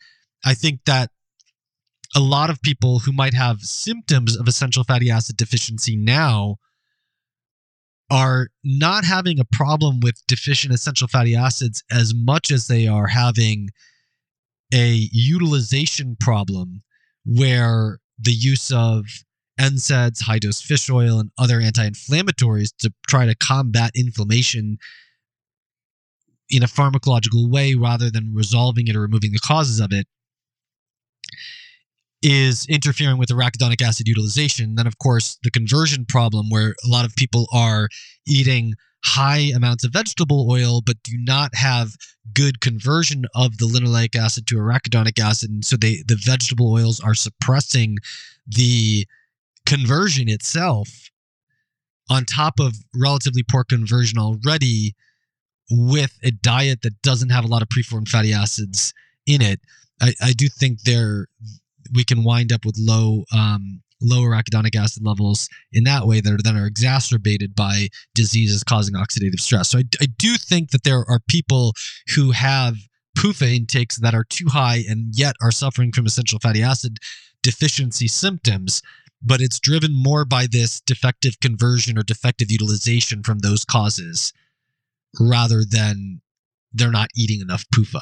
Speaker 1: I think that a lot of people who might have symptoms of essential fatty acid deficiency now are not having a problem with deficient essential fatty acids as much as they are having a utilization problem where the use of NSAIDs, high dose fish oil, and other anti inflammatories to try to combat inflammation in a pharmacological way rather than resolving it or removing the causes of it is interfering with arachidonic acid utilization. Then, of course, the conversion problem where a lot of people are eating high amounts of vegetable oil but do not have good conversion of the linoleic acid to arachidonic acid and so they the vegetable oils are suppressing the conversion itself on top of relatively poor conversion already with a diet that doesn't have a lot of preformed fatty acids in it i, I do think there we can wind up with low um, low arachidonic acid levels in that way that are then are exacerbated by diseases causing oxidative stress. So I, I do think that there are people who have PUFA intakes that are too high and yet are suffering from essential fatty acid deficiency symptoms but it's driven more by this defective conversion or defective utilization from those causes rather than they're not eating enough PUFA.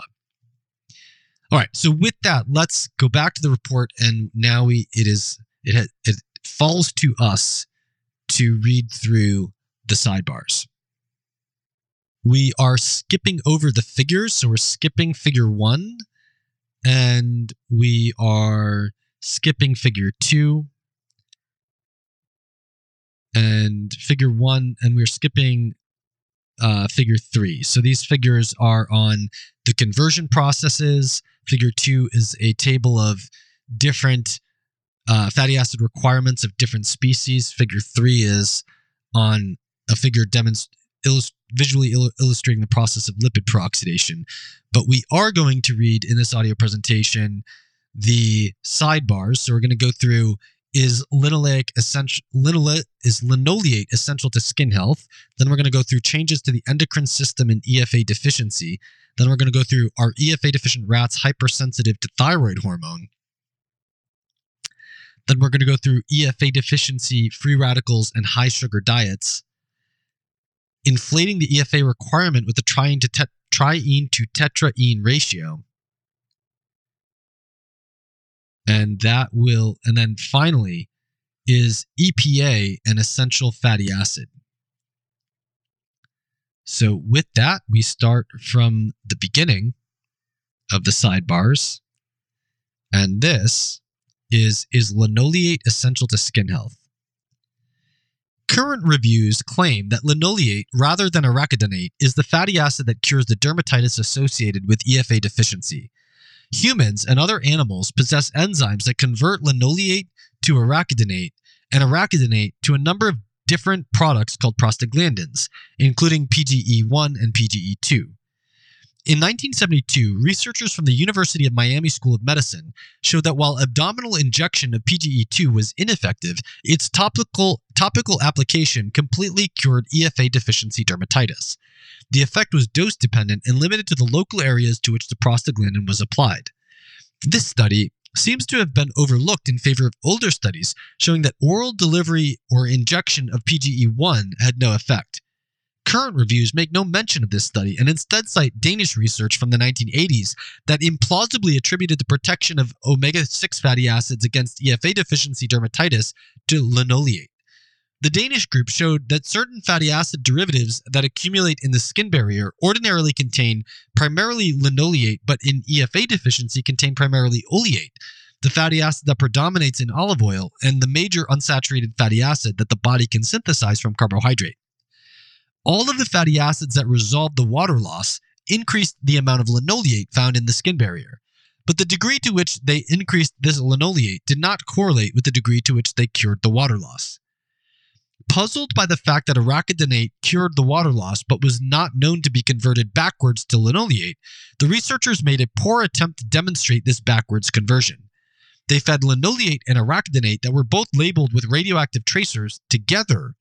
Speaker 1: All right, so with that, let's go back to the report, and now we it is it it falls to us to read through the sidebars. We are skipping over the figures, so we're skipping figure one, and we are skipping figure two, and figure one, and we're skipping uh, figure three. So these figures are on the conversion processes. Figure two is a table of different uh, fatty acid requirements of different species. Figure three is on a figure demonst- illust- visually il- illustrating the process of lipid peroxidation. But we are going to read in this audio presentation the sidebars. So we're going to go through is linoleic essential linoleic is linoleate essential to skin health. Then we're going to go through changes to the endocrine system in efa deficiency. Then we're going to go through are efa deficient rats hypersensitive to thyroid hormone. Then we're going to go through efa deficiency free radicals and high sugar diets. Inflating the efa requirement with the triene to, te- triene to tetraene ratio and that will and then finally is EPA an essential fatty acid so with that we start from the beginning of the sidebars and this is is linoleate essential to skin health Current reviews claim that linoleate, rather than arachidonate, is the fatty acid that cures the dermatitis associated with EFA deficiency. Humans and other animals possess enzymes that convert linoleate to arachidonate and arachidonate to a number of different products called prostaglandins, including PGE1 and PGE2. In 1972, researchers from the University of Miami School of Medicine showed that while abdominal injection of PGE2 was ineffective, its topical, topical application completely cured EFA deficiency dermatitis. The effect was dose dependent and limited to the local areas to which the prostaglandin was applied. This study seems to have been overlooked in favor of older studies showing that oral delivery or injection of PGE1 had no effect. Current reviews make no mention of this study and instead cite Danish research from the 1980s that implausibly attributed the protection of omega 6 fatty acids against EFA deficiency dermatitis to linoleate. The Danish group showed that certain fatty acid derivatives that accumulate in the skin barrier ordinarily contain primarily linoleate, but in EFA deficiency contain primarily oleate, the fatty acid that predominates in olive oil and the major unsaturated fatty acid that the body can synthesize from carbohydrate. All of the fatty acids that resolved the water loss increased the amount of linoleate found in the skin barrier, but the degree to which they increased this linoleate did not correlate with the degree to which they cured the water loss. Puzzled by the fact that arachidonate cured the water loss but was not known to be converted backwards to linoleate, the researchers made a poor attempt to demonstrate this backwards conversion. They fed linoleate and arachidonate that were both labeled with radioactive tracers together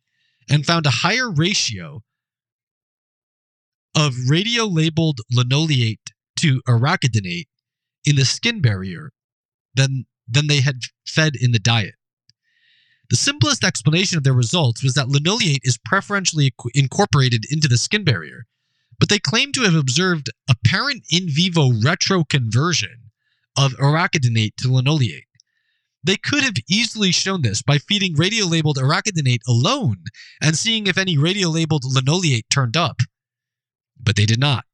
Speaker 1: and found a higher ratio of radio labeled linoleate to arachidonate in the skin barrier than, than they had fed in the diet. The simplest explanation of their results was that linoleate is preferentially incorporated into the skin barrier, but they claim to have observed apparent in vivo retroconversion of arachidonate to linoleate. They could have easily shown this by feeding radio-labeled arachidonate alone and seeing if any radio-labeled linoleate turned up, but they did not.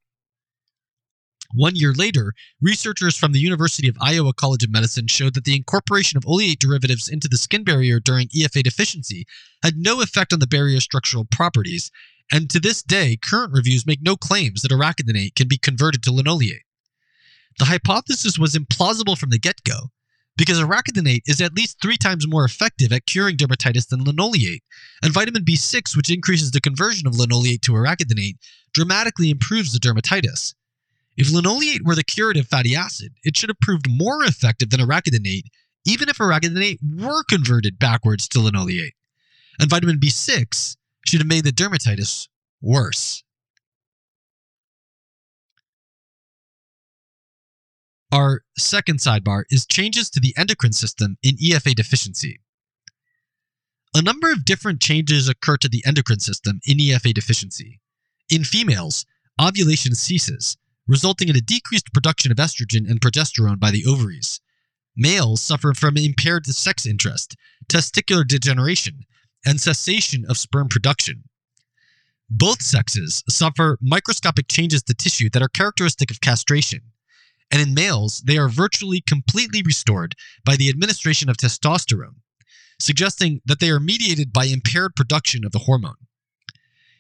Speaker 1: One year later, researchers from the University of Iowa College of Medicine showed that the incorporation of oleate derivatives into the skin barrier during EFA deficiency had no effect on the barrier's structural properties, and to this day, current reviews make no claims that arachidonate can be converted to linoleate. The hypothesis was implausible from the get go, because arachidonate is at least three times more effective at curing dermatitis than linoleate, and vitamin B6, which increases the conversion of linoleate to arachidonate, dramatically improves the dermatitis. If linoleate were the curative fatty acid, it should have proved more effective than arachidonate, even if arachidonate were converted backwards to linoleate. And vitamin B6 should have made the dermatitis worse. Our second sidebar is changes to the endocrine system in EFA deficiency. A number of different changes occur to the endocrine system in EFA deficiency. In females, ovulation ceases, resulting in a decreased production of estrogen and progesterone by the ovaries. Males suffer from impaired sex interest, testicular degeneration, and cessation of sperm production. Both sexes suffer microscopic changes to tissue that are characteristic of castration, and in males, they are virtually completely restored by the administration of testosterone, suggesting that they are mediated by impaired production of the hormone.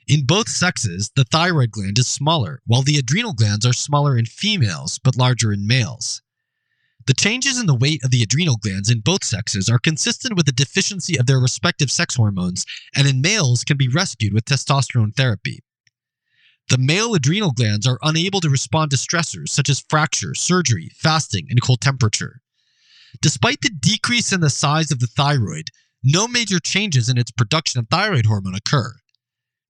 Speaker 1: In both sexes, the thyroid gland is smaller, while the adrenal glands are smaller in females but larger in males. The changes in the weight of the adrenal glands in both sexes are consistent with the deficiency of their respective sex hormones and in males can be rescued with testosterone therapy. The male adrenal glands are unable to respond to stressors such as fracture, surgery, fasting, and cold temperature. Despite the decrease in the size of the thyroid, no major changes in its production of thyroid hormone occur.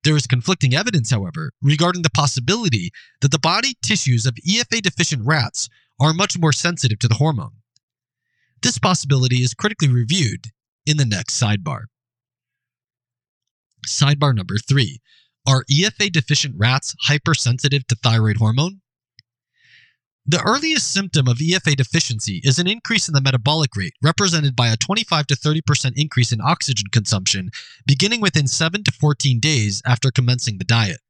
Speaker 1: There is conflicting evidence, however, regarding the possibility that the body tissues of EFA deficient rats are much more sensitive to the hormone. This possibility is critically reviewed in the next sidebar. Sidebar number three Are EFA deficient rats hypersensitive to thyroid hormone? The earliest symptom of EFA deficiency is an increase in the metabolic rate, represented by a 25 to 30% increase in oxygen consumption beginning within 7 to 14 days after commencing the diet.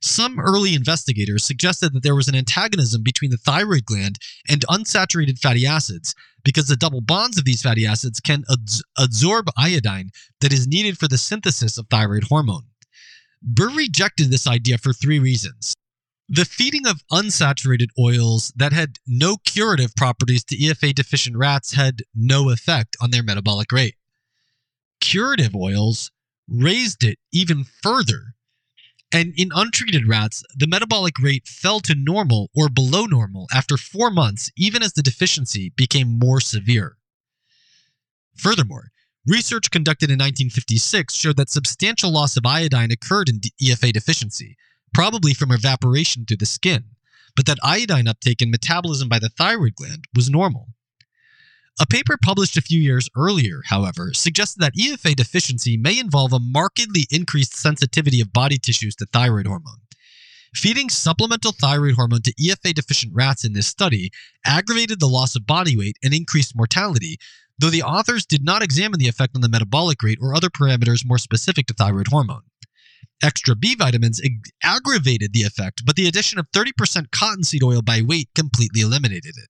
Speaker 1: Some early investigators suggested that there was an antagonism between the thyroid gland and unsaturated fatty acids because the double bonds of these fatty acids can absorb iodine that is needed for the synthesis of thyroid hormone. Burr rejected this idea for three reasons. The feeding of unsaturated oils that had no curative properties to EFA deficient rats had no effect on their metabolic rate. Curative oils raised it even further. And in untreated rats, the metabolic rate fell to normal or below normal after four months, even as the deficiency became more severe. Furthermore, research conducted in 1956 showed that substantial loss of iodine occurred in EFA deficiency, probably from evaporation through the skin, but that iodine uptake and metabolism by the thyroid gland was normal. A paper published a few years earlier, however, suggested that EFA deficiency may involve a markedly increased sensitivity of body tissues to thyroid hormone. Feeding supplemental thyroid hormone to EFA deficient rats in this study aggravated the loss of body weight and increased mortality, though the authors did not examine the effect on the metabolic rate or other parameters more specific to thyroid hormone. Extra B vitamins ag- aggravated the effect, but the addition of 30% cottonseed oil by weight completely eliminated it.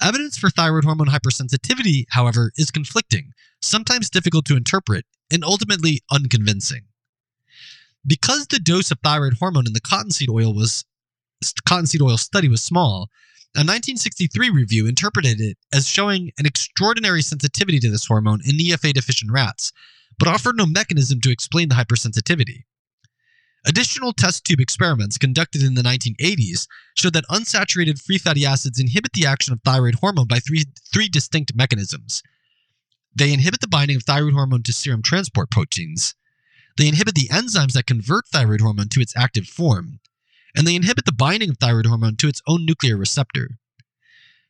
Speaker 1: Evidence for thyroid hormone hypersensitivity, however, is conflicting, sometimes difficult to interpret, and ultimately unconvincing. Because the dose of thyroid hormone in the cottonseed oil was cottonseed oil study was small, a 1963 review interpreted it as showing an extraordinary sensitivity to this hormone in EFA deficient rats, but offered no mechanism to explain the hypersensitivity. Additional test tube experiments conducted in the 1980s showed that unsaturated free fatty acids inhibit the action of thyroid hormone by three, three distinct mechanisms. They inhibit the binding of thyroid hormone to serum transport proteins, they inhibit the enzymes that convert thyroid hormone to its active form, and they inhibit the binding of thyroid hormone to its own nuclear receptor.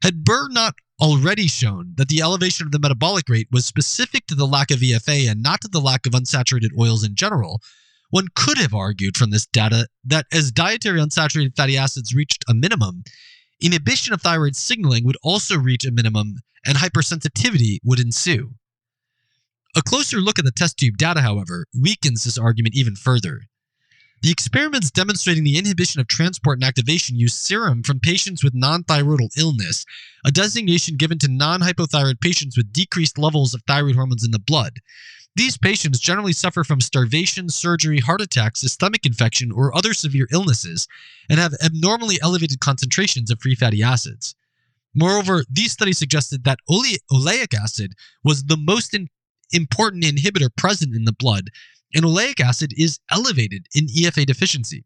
Speaker 1: Had Burr not already shown that the elevation of the metabolic rate was specific to the lack of EFA and not to the lack of unsaturated oils in general, one could have argued from this data that as dietary unsaturated fatty acids reached a minimum, inhibition of thyroid signaling would also reach a minimum and hypersensitivity would ensue. A closer look at the test tube data, however, weakens this argument even further. The experiments demonstrating the inhibition of transport and activation use serum from patients with non thyroidal illness, a designation given to non hypothyroid patients with decreased levels of thyroid hormones in the blood. These patients generally suffer from starvation, surgery, heart attack, systemic infection, or other severe illnesses, and have abnormally elevated concentrations of free fatty acids. Moreover, these studies suggested that ole- oleic acid was the most in- important inhibitor present in the blood, and oleic acid is elevated in EFA deficiency.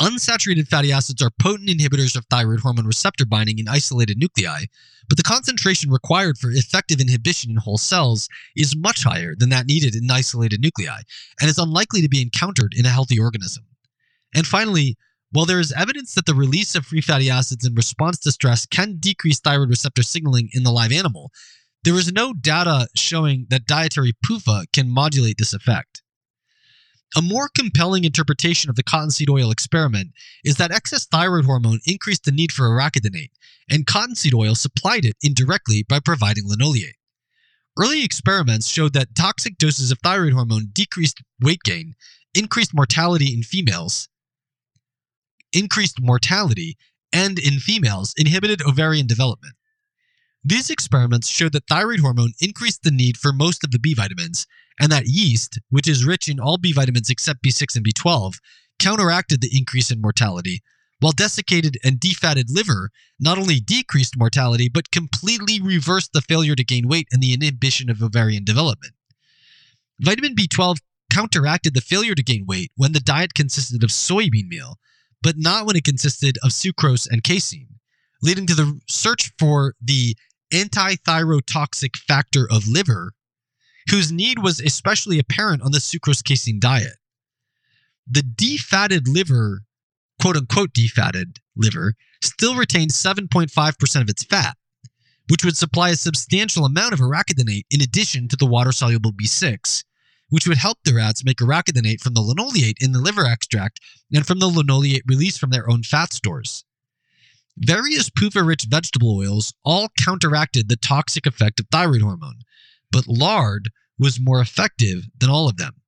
Speaker 1: Unsaturated fatty acids are potent inhibitors of thyroid hormone receptor binding in isolated nuclei, but the concentration required for effective inhibition in whole cells is much higher than that needed in isolated nuclei, and is unlikely to be encountered in a healthy organism. And finally, while there is evidence that the release of free fatty acids in response to stress can decrease thyroid receptor signaling in the live animal, there is no data showing that dietary PUFA can modulate this effect. A more compelling interpretation of the cottonseed oil experiment is that excess thyroid hormone increased the need for arachidonate, and cottonseed oil supplied it indirectly by providing linoleate. Early experiments showed that toxic doses of thyroid hormone decreased weight gain, increased mortality in females, increased mortality, and in females inhibited ovarian development. These experiments showed that thyroid hormone increased the need for most of the B vitamins, and that yeast, which is rich in all B vitamins except B6 and B12, counteracted the increase in mortality, while desiccated and defatted liver not only decreased mortality but completely reversed the failure to gain weight and the inhibition of ovarian development. Vitamin B12 counteracted the failure to gain weight when the diet consisted of soybean meal, but not when it consisted of sucrose and casein, leading to the search for the antithyrotoxic factor of liver, whose need was especially apparent on the sucrose casein diet. The defatted liver, quote unquote defatted liver, still retained 7.5% of its fat, which would supply a substantial amount of arachidonate in addition to the water soluble B6, which would help the rats make arachidonate from the linoleate in the liver extract and from the linoleate released from their own fat stores. Various PUFA rich vegetable oils all counteracted the toxic effect of thyroid hormone, but lard was more effective than all of them.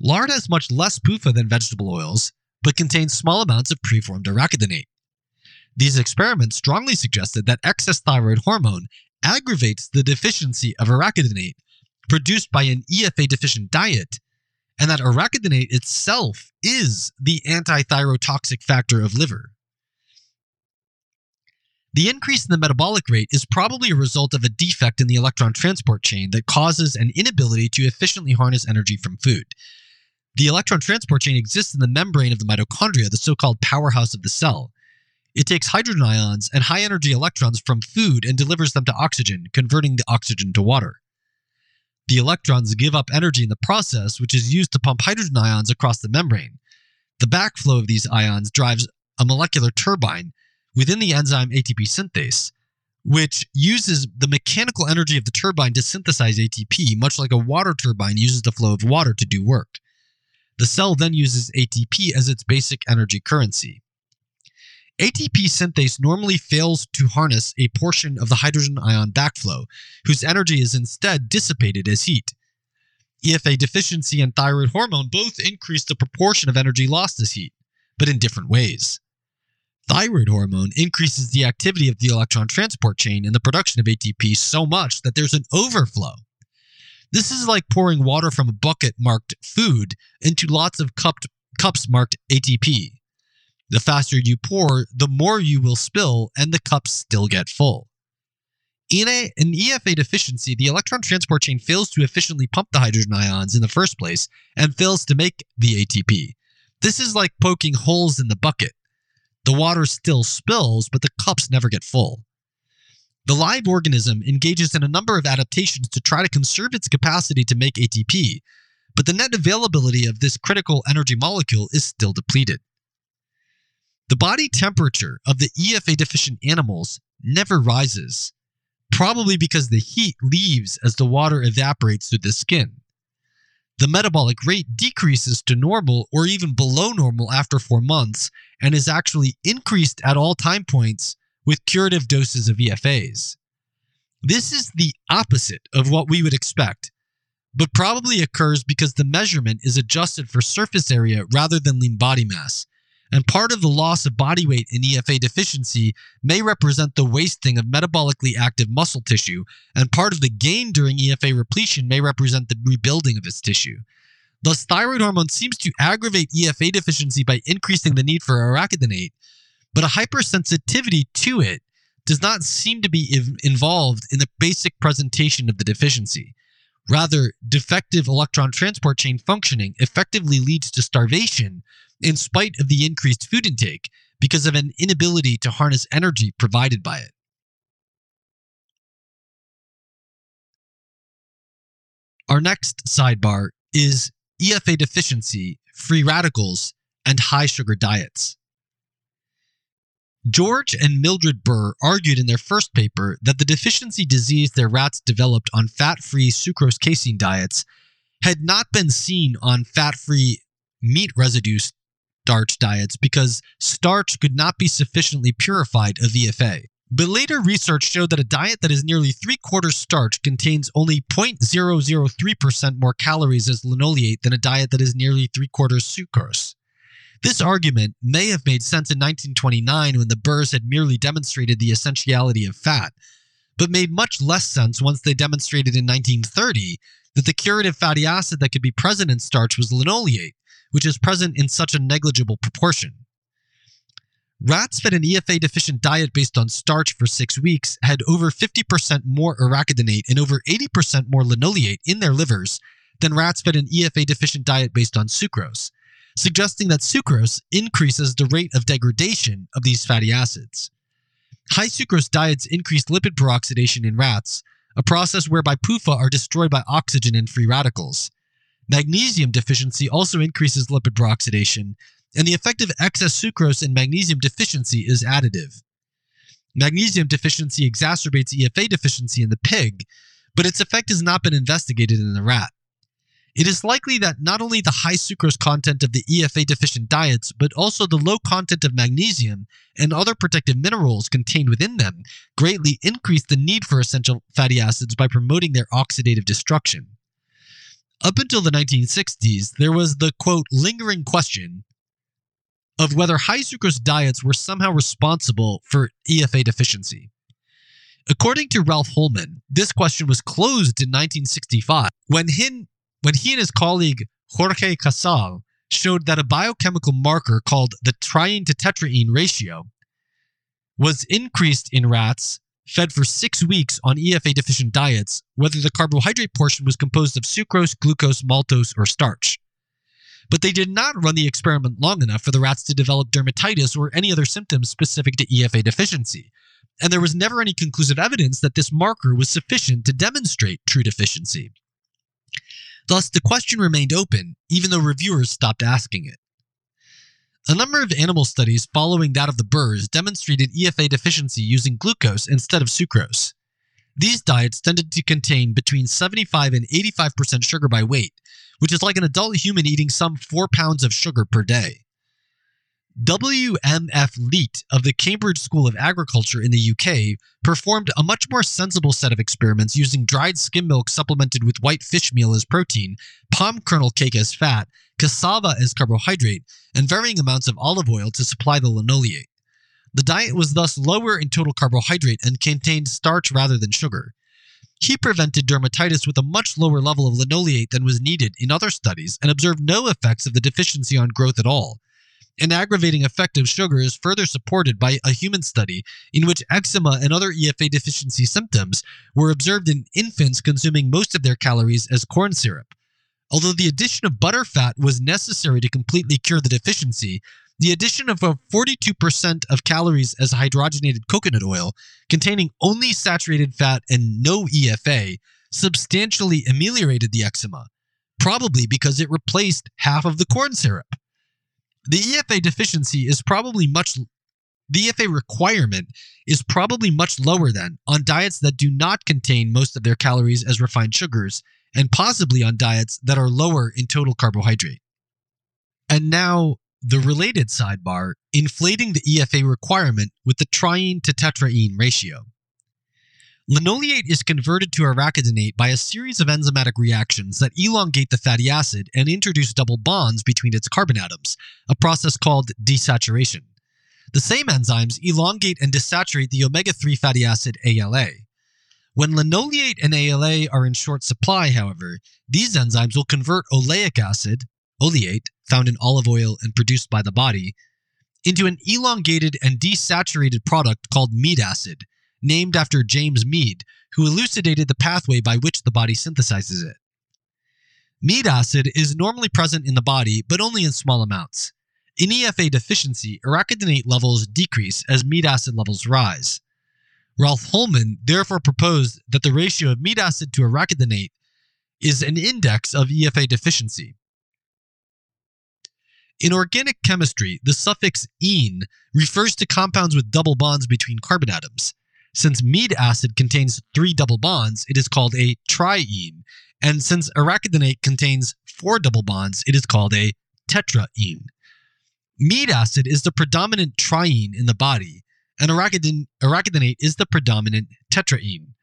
Speaker 1: Lard has much less PUFA than vegetable oils, but contains small amounts of preformed arachidonate. These experiments strongly suggested that excess thyroid hormone aggravates the deficiency of arachidonate produced by an EFA deficient diet, and that arachidonate itself is the antithyrotoxic factor of liver. The increase in the metabolic rate is probably a result of a defect in the electron transport chain that causes an inability to efficiently harness energy from food. The electron transport chain exists in the membrane of the mitochondria, the so called powerhouse of the cell. It takes hydrogen ions and high energy electrons from food and delivers them to oxygen, converting the oxygen to water. The electrons give up energy in the process, which is used to pump hydrogen ions across the membrane. The backflow of these ions drives a molecular turbine within the enzyme ATP synthase, which uses the mechanical energy of the turbine to synthesize ATP, much like a water turbine uses the flow of water to do work. The cell then uses ATP as its basic energy currency. ATP synthase normally fails to harness a portion of the hydrogen ion backflow, whose energy is instead dissipated as heat. EFA deficiency and thyroid hormone both increase the proportion of energy lost as heat, but in different ways. Thyroid hormone increases the activity of the electron transport chain and the production of ATP so much that there's an overflow. This is like pouring water from a bucket marked food into lots of cupped, cups marked ATP. The faster you pour, the more you will spill, and the cups still get full. In a, an EFA deficiency, the electron transport chain fails to efficiently pump the hydrogen ions in the first place and fails to make the ATP. This is like poking holes in the bucket. The water still spills, but the cups never get full. The live organism engages in a number of adaptations to try to conserve its capacity to make ATP, but the net availability of this critical energy molecule is still depleted. The body temperature of the EFA deficient animals never rises, probably because the heat leaves as the water evaporates through the skin. The metabolic rate decreases to normal or even below normal after four months and is actually increased at all time points with curative doses of EFAs. This is the opposite of what we would expect, but probably occurs because the measurement is adjusted for surface area rather than lean body mass, and part of the loss of body weight in EFA deficiency may represent the wasting of metabolically active muscle tissue, and part of the gain during EFA repletion may represent the rebuilding of its tissue. Thus, thyroid hormone seems to aggravate EFA deficiency by increasing the need for arachidonate, but a hypersensitivity to it does not seem to be involved in the basic presentation of the deficiency. Rather, defective electron transport chain functioning effectively leads to starvation in spite of the increased food intake because of an inability to harness energy provided by it. Our next sidebar is EFA deficiency, free radicals, and high sugar diets. George and Mildred Burr argued in their first paper that the deficiency disease their rats developed on fat free sucrose casein diets had not been seen on fat free meat residue starch diets because starch could not be sufficiently purified of EFA. But later research showed that a diet that is nearly three quarters starch contains only 0.003% more calories as linoleate than a diet that is nearly three quarters sucrose. This argument may have made sense in 1929 when the Burrs had merely demonstrated the essentiality of fat, but made much less sense once they demonstrated in 1930 that the curative fatty acid that could be present in starch was linoleate, which is present in such a negligible proportion. Rats fed an EFA deficient diet based on starch for six weeks had over 50% more arachidonate and over 80% more linoleate in their livers than rats fed an EFA deficient diet based on sucrose, suggesting that sucrose increases the rate of degradation of these fatty acids. High sucrose diets increase lipid peroxidation in rats, a process whereby PUFA are destroyed by oxygen and free radicals. Magnesium deficiency also increases lipid peroxidation, and the effect of excess sucrose in magnesium deficiency is additive. Magnesium deficiency exacerbates EFA deficiency in the pig, but its effect has not been investigated in the rat. It is likely that not only the high sucrose content of the EFA deficient diets, but also the low content of magnesium and other protective minerals contained within them greatly increase the need for essential fatty acids by promoting their oxidative destruction. Up until the 1960s, there was the quote, lingering question of whether high sucrose diets were somehow responsible for EFA deficiency. According to Ralph Holman, this question was closed in 1965 when, he, when he and his colleague Jorge Casal showed that a biochemical marker called the triene to tetraene ratio was increased in rats fed for six weeks on EFA deficient diets, whether the carbohydrate portion was composed of sucrose, glucose, maltose, or starch. But they did not run the experiment long enough for the rats to develop dermatitis or any other symptoms specific to EFA deficiency. And there was never any conclusive evidence that this marker was sufficient to demonstrate true deficiency. Thus, the question remained open, even though reviewers stopped asking it. A number of animal studies following that of the Burrs demonstrated EFA deficiency using glucose instead of sucrose. These diets tended to contain between 75 and 85% sugar by weight, which is like an adult human eating some 4 pounds of sugar per day. WMF Leat of the Cambridge School of Agriculture in the UK performed a much more sensible set of experiments using dried skim milk supplemented with white fish meal as protein, palm kernel cake as fat, cassava as carbohydrate, and varying amounts of olive oil to supply the linoleate. The diet was thus lower in total carbohydrate and contained starch rather than sugar. He prevented dermatitis with a much lower level of linoleate than was needed in other studies and observed no effects of the deficiency on growth at all. An aggravating effect of sugar is further supported by a human study in which eczema and other EFA deficiency symptoms were observed in infants consuming most of their calories as corn syrup. Although the addition of butterfat was necessary to completely cure the deficiency, the addition of 42% of calories as hydrogenated coconut oil, containing only saturated fat and no EFA, substantially ameliorated the eczema, probably because it replaced half of the corn syrup. The EFA deficiency is probably much the EFA requirement is probably much lower than on diets that do not contain most of their calories as refined sugars and possibly on diets that are lower in total carbohydrate. And now the related sidebar, inflating the EFA requirement with the triene to tetraene ratio. Linoleate is converted to arachidonate by a series of enzymatic reactions that elongate the fatty acid and introduce double bonds between its carbon atoms, a process called desaturation. The same enzymes elongate and desaturate the omega 3 fatty acid ALA. When linoleate and ALA are in short supply, however, these enzymes will convert oleic acid, oleate, found in olive oil and produced by the body, into an elongated and desaturated product called mead acid, named after James Mead, who elucidated the pathway by which the body synthesizes it. Mead acid is normally present in the body, but only in small amounts. In EFA deficiency, arachidonate levels decrease as mead acid levels rise. Ralph Holman therefore proposed that the ratio of mead acid to arachidonate is an index of EFA deficiency. In organic chemistry, the suffix "ene" refers to compounds with double bonds between carbon atoms. Since mead acid contains three double bonds, it is called a triene. And since arachidonate contains four double bonds, it is called a tetraene. Mead acid is the predominant triene in the body, and arachidon- arachidonate is the predominant tetraene.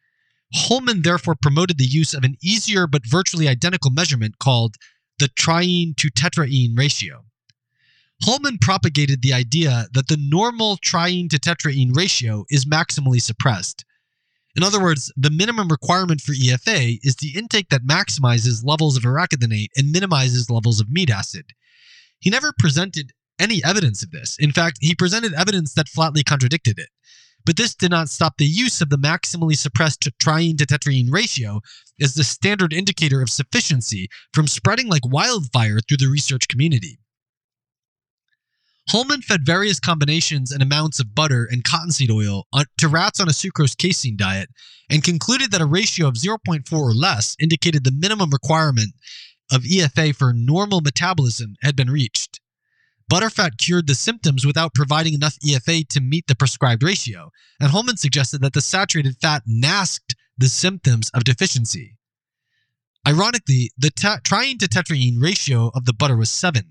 Speaker 1: Holman therefore promoted the use of an easier but virtually identical measurement called the triene to tetraene ratio. Holman propagated the idea that the normal triene to tetraene ratio is maximally suppressed. In other words, the minimum requirement for EFA is the intake that maximizes levels of arachidonate and minimizes levels of mead acid. He never presented any evidence of this. In fact, he presented evidence that flatly contradicted it. But this did not stop the use of the maximally suppressed triene to tetraene ratio as the standard indicator of sufficiency from spreading like wildfire through the research community. Holman fed various combinations and amounts of butter and cottonseed oil to rats on a sucrose casein diet and concluded that a ratio of 0.4 or less indicated the minimum requirement of EFA for normal metabolism had been reached. Butterfat cured the symptoms without providing enough EFA to meet the prescribed ratio, and Holman suggested that the saturated fat masked the symptoms of deficiency. Ironically, the ta- triene to tetraene ratio of the butter was 7,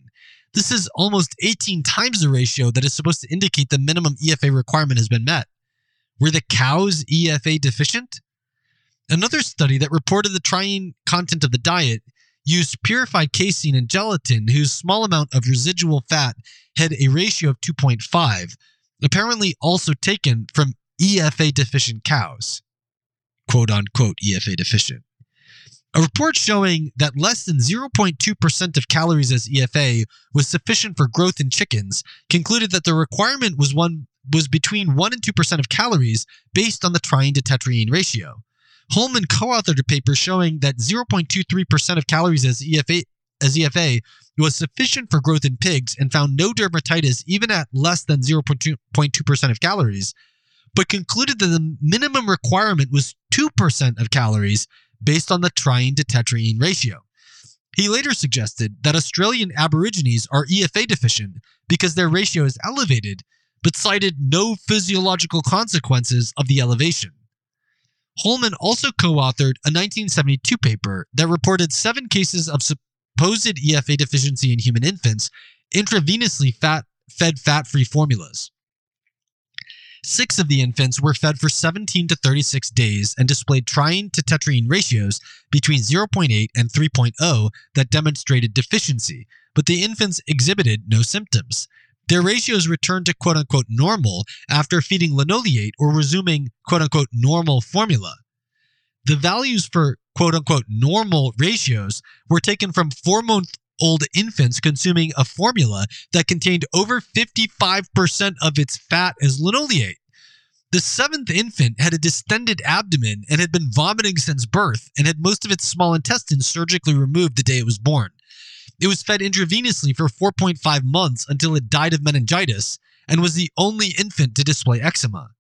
Speaker 1: this is almost 18 times the ratio that is supposed to indicate the minimum EFA requirement has been met. Were the cows EFA deficient? Another study that reported the triene content of the diet used purified casein and gelatin whose small amount of residual fat had a ratio of 2.5, apparently also taken from EFA deficient cows. Quote unquote EFA deficient. A report showing that less than 0.2% of calories as EFA was sufficient for growth in chickens concluded that the requirement was one was between 1 and 2% of calories based on the triene to tetraene ratio. Holman co-authored a paper showing that 0.23% of calories as EFA as EFA was sufficient for growth in pigs and found no dermatitis even at less than 0.2% of calories, but concluded that the minimum requirement was 2% of calories based on the triene to tetraene ratio.
Speaker 2: He later suggested that Australian Aborigines are EFA deficient because their ratio is elevated, but cited no physiological consequences of the elevation. Holman also co authored a 1972 paper that reported seven cases of supposed EFA deficiency in human infants intravenously fat, fed fat free formulas. Six of the infants were fed for 17 to 36 days and displayed triene to tetraene ratios between 0.8 and 3.0 that demonstrated deficiency, but the infants exhibited no symptoms. Their ratios returned to quote unquote normal after feeding linoleate or resuming quote unquote normal formula. The values for quote unquote normal ratios were taken from four month old infants consuming a formula that contained over 55% of its fat as linoleate. The seventh infant had a distended abdomen and had been vomiting since birth and had most of its small intestine surgically removed the day it was born. It was fed intravenously for 4.5 months until it died of meningitis and was the only infant to display eczema.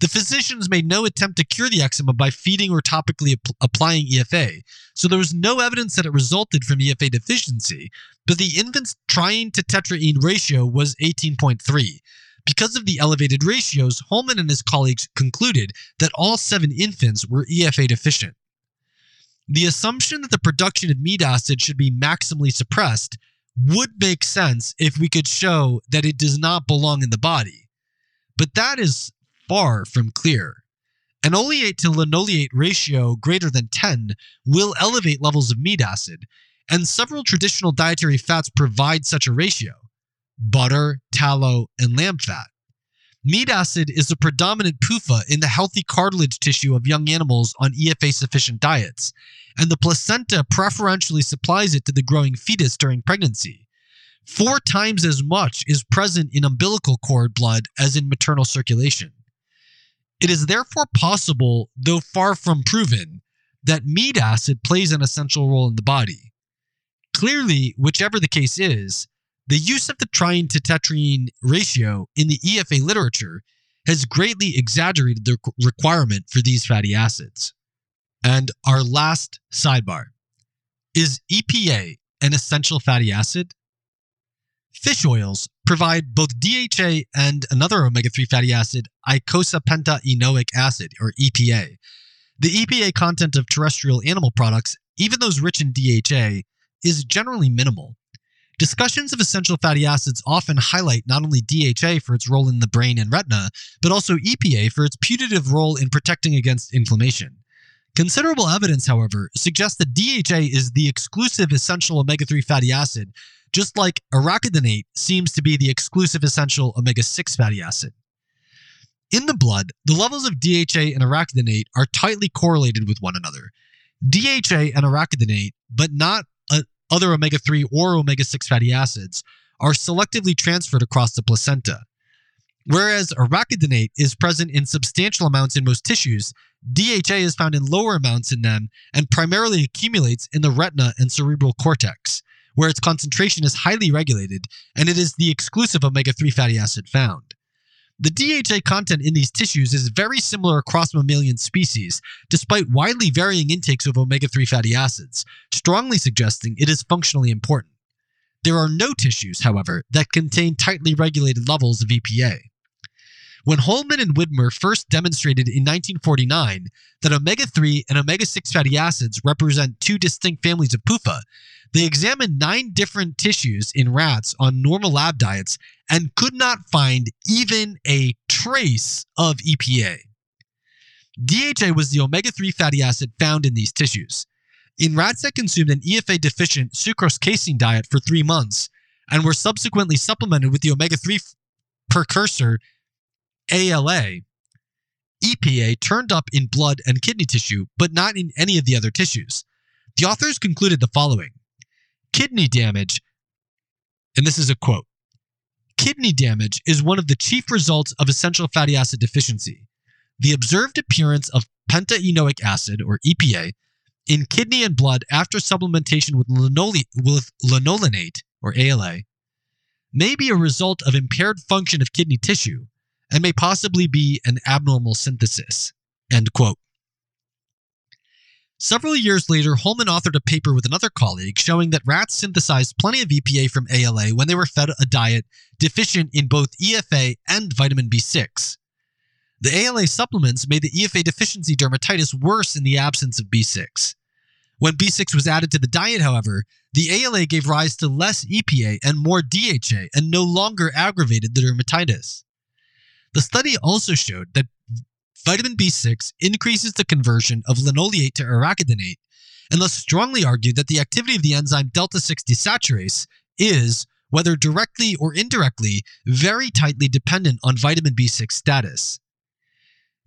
Speaker 2: The physicians made no attempt to cure the eczema by feeding or topically ap- applying EFA, so there was no evidence that it resulted from EFA deficiency, but the infant's triene to tetraene ratio was 18.3. Because of the elevated ratios, Holman and his colleagues concluded that all seven infants were EFA deficient. The assumption that the production of mead acid should be maximally suppressed would make sense if we could show that it does not belong in the body. But that is far from clear. An oleate to linoleate ratio greater than 10 will elevate levels of mead acid, and several traditional dietary fats provide such a ratio butter, tallow, and lamb fat. Mead acid is the predominant PUFA in the healthy cartilage tissue of young animals on EFA sufficient diets, and the placenta preferentially supplies it to the growing fetus during pregnancy. Four times as much is present in umbilical cord blood as in maternal circulation. It is therefore possible, though far from proven, that mead acid plays an essential role in the body. Clearly, whichever the case is, the use of the triene to tetraene ratio in the EFA literature has greatly exaggerated the requirement for these fatty acids. And our last sidebar is EPA an essential fatty acid? Fish oils provide both DHA and another omega 3 fatty acid, eicosapentaenoic acid, or EPA. The EPA content of terrestrial animal products, even those rich in DHA, is generally minimal. Discussions of essential fatty acids often highlight not only DHA for its role in the brain and retina, but also EPA for its putative role in protecting against inflammation. Considerable evidence, however, suggests that DHA is the exclusive essential omega 3 fatty acid just like arachidonate seems to be the exclusive essential omega 6 fatty acid. In the blood, the levels of DHA and arachidonate are tightly correlated with one another. DHA and arachidonate, but not uh, other omega 3 or omega 6 fatty acids, are selectively transferred across the placenta. Whereas arachidonate is present in substantial amounts in most tissues, DHA is found in lower amounts in them and primarily accumulates in the retina and cerebral cortex where its concentration is highly regulated and it is the exclusive omega 3 fatty acid found. The DHA content in these tissues is very similar across mammalian species, despite widely varying intakes of omega 3 fatty acids, strongly suggesting it is functionally important. There are no tissues, however, that contain tightly regulated levels of EPA. When Holman and Widmer first demonstrated in 1949 that omega 3 and omega 6 fatty acids represent two distinct families of PUFA, they examined nine different tissues in rats on normal lab diets and could not find even a trace of EPA. DHA was the omega 3 fatty acid found in these tissues. In rats that consumed an EFA deficient sucrose casein diet for three months and were subsequently supplemented with the omega 3 precursor ALA, EPA turned up in blood and kidney tissue, but not in any of the other tissues. The authors concluded the following Kidney damage, and this is a quote Kidney damage is one of the chief results of essential fatty acid deficiency. The observed appearance of pentaenoic acid, or EPA, in kidney and blood after supplementation with, linole- with linolenate, or ALA, may be a result of impaired function of kidney tissue and may possibly be an abnormal synthesis. End quote. Several years later, Holman authored a paper with another colleague showing that rats synthesized plenty of EPA from ALA when they were fed a diet deficient in both EFA and vitamin B6. The ALA supplements made the EFA deficiency dermatitis worse in the absence of B6. When B6 was added to the diet, however, the ALA gave rise to less EPA and more DHA and no longer aggravated the dermatitis. The study also showed that vitamin B6 increases the conversion of linoleate to arachidonate, and thus strongly argued that the activity of the enzyme delta 6 desaturase is, whether directly or indirectly, very tightly dependent on vitamin B6 status.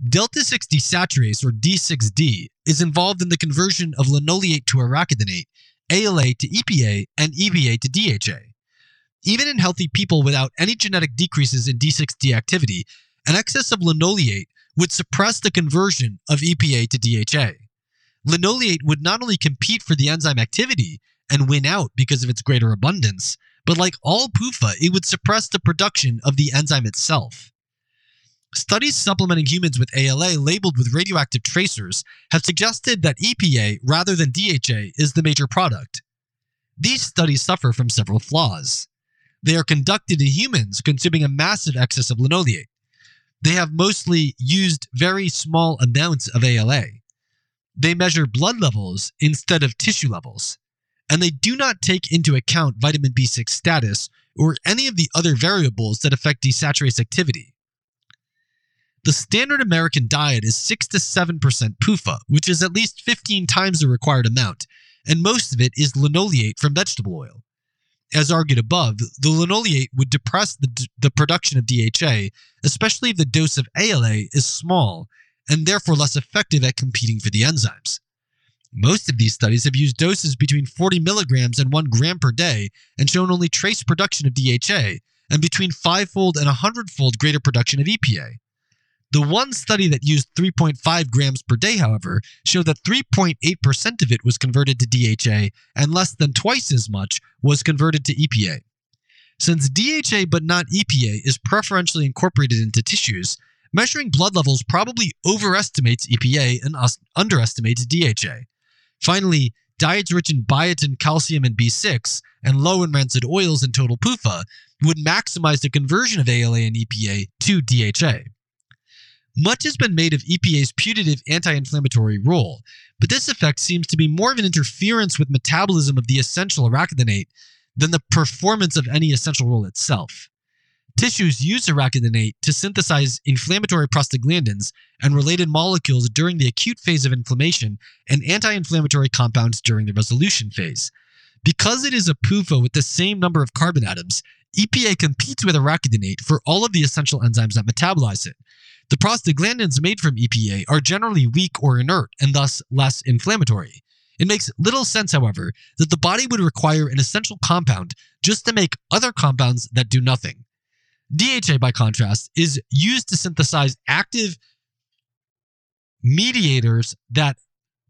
Speaker 2: Delta 6 desaturase, or D6D, is involved in the conversion of linoleate to arachidonate, ALA to EPA, and EPA to DHA. Even in healthy people without any genetic decreases in D6D activity, an excess of linoleate would suppress the conversion of EPA to DHA. Linoleate would not only compete for the enzyme activity and win out because of its greater abundance, but like all PUFA, it would suppress the production of the enzyme itself. Studies supplementing humans with ALA labeled with radioactive tracers have suggested that EPA rather than DHA is the major product. These studies suffer from several flaws. They are conducted in humans consuming a massive excess of linoleate. They have mostly used very small amounts of ALA. They measure blood levels instead of tissue levels. And they do not take into account vitamin B6 status or any of the other variables that affect desaturase activity. The standard American diet is 6 to 7% PUFA, which is at least 15 times the required amount, and most of it is linoleate from vegetable oil. As argued above, the linoleate would depress the, the production of DHA, especially if the dose of ALA is small and therefore less effective at competing for the enzymes. Most of these studies have used doses between 40 milligrams and 1 gram per day and shown only trace production of DHA and between fivefold and a hundredfold greater production of EPA. The one study that used 3.5 grams per day, however, showed that 3.8% of it was converted to DHA and less than twice as much was converted to EPA. Since DHA but not EPA is preferentially incorporated into tissues, measuring blood levels probably overestimates EPA and underestimates DHA. Finally, diets rich in biotin, calcium, and B6, and low in rancid oils and total PUFA would maximize the conversion of ALA and EPA to DHA. Much has been made of EPA's putative anti inflammatory role, but this effect seems to be more of an interference with metabolism of the essential arachidonate than the performance of any essential role itself. Tissues use arachidonate to synthesize inflammatory prostaglandins and related molecules during the acute phase of inflammation and anti inflammatory compounds during the resolution phase. Because it is a PUFA with the same number of carbon atoms, EPA competes with arachidonate for all of the essential enzymes that metabolize it, the prostaglandins made from EPA are generally weak or inert and thus less inflammatory. It makes little sense, however, that the body would require an essential compound just to make other compounds that do nothing. DHA, by contrast, is used to synthesize active mediators that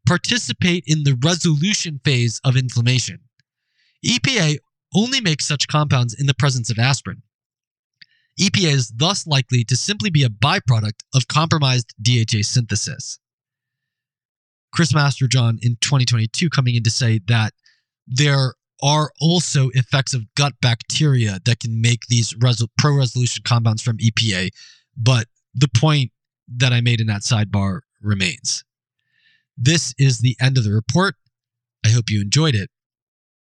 Speaker 2: participate in the resolution phase of inflammation. EPA only makes such compounds in the presence of aspirin. EPA is thus likely to simply be a byproduct of compromised DHA synthesis. Chris Masterjohn in 2022 coming in to say that there are also effects of gut bacteria that can make these resol- pro resolution compounds from EPA, but the point that I made in that sidebar remains. This is the end of the report. I hope you enjoyed it.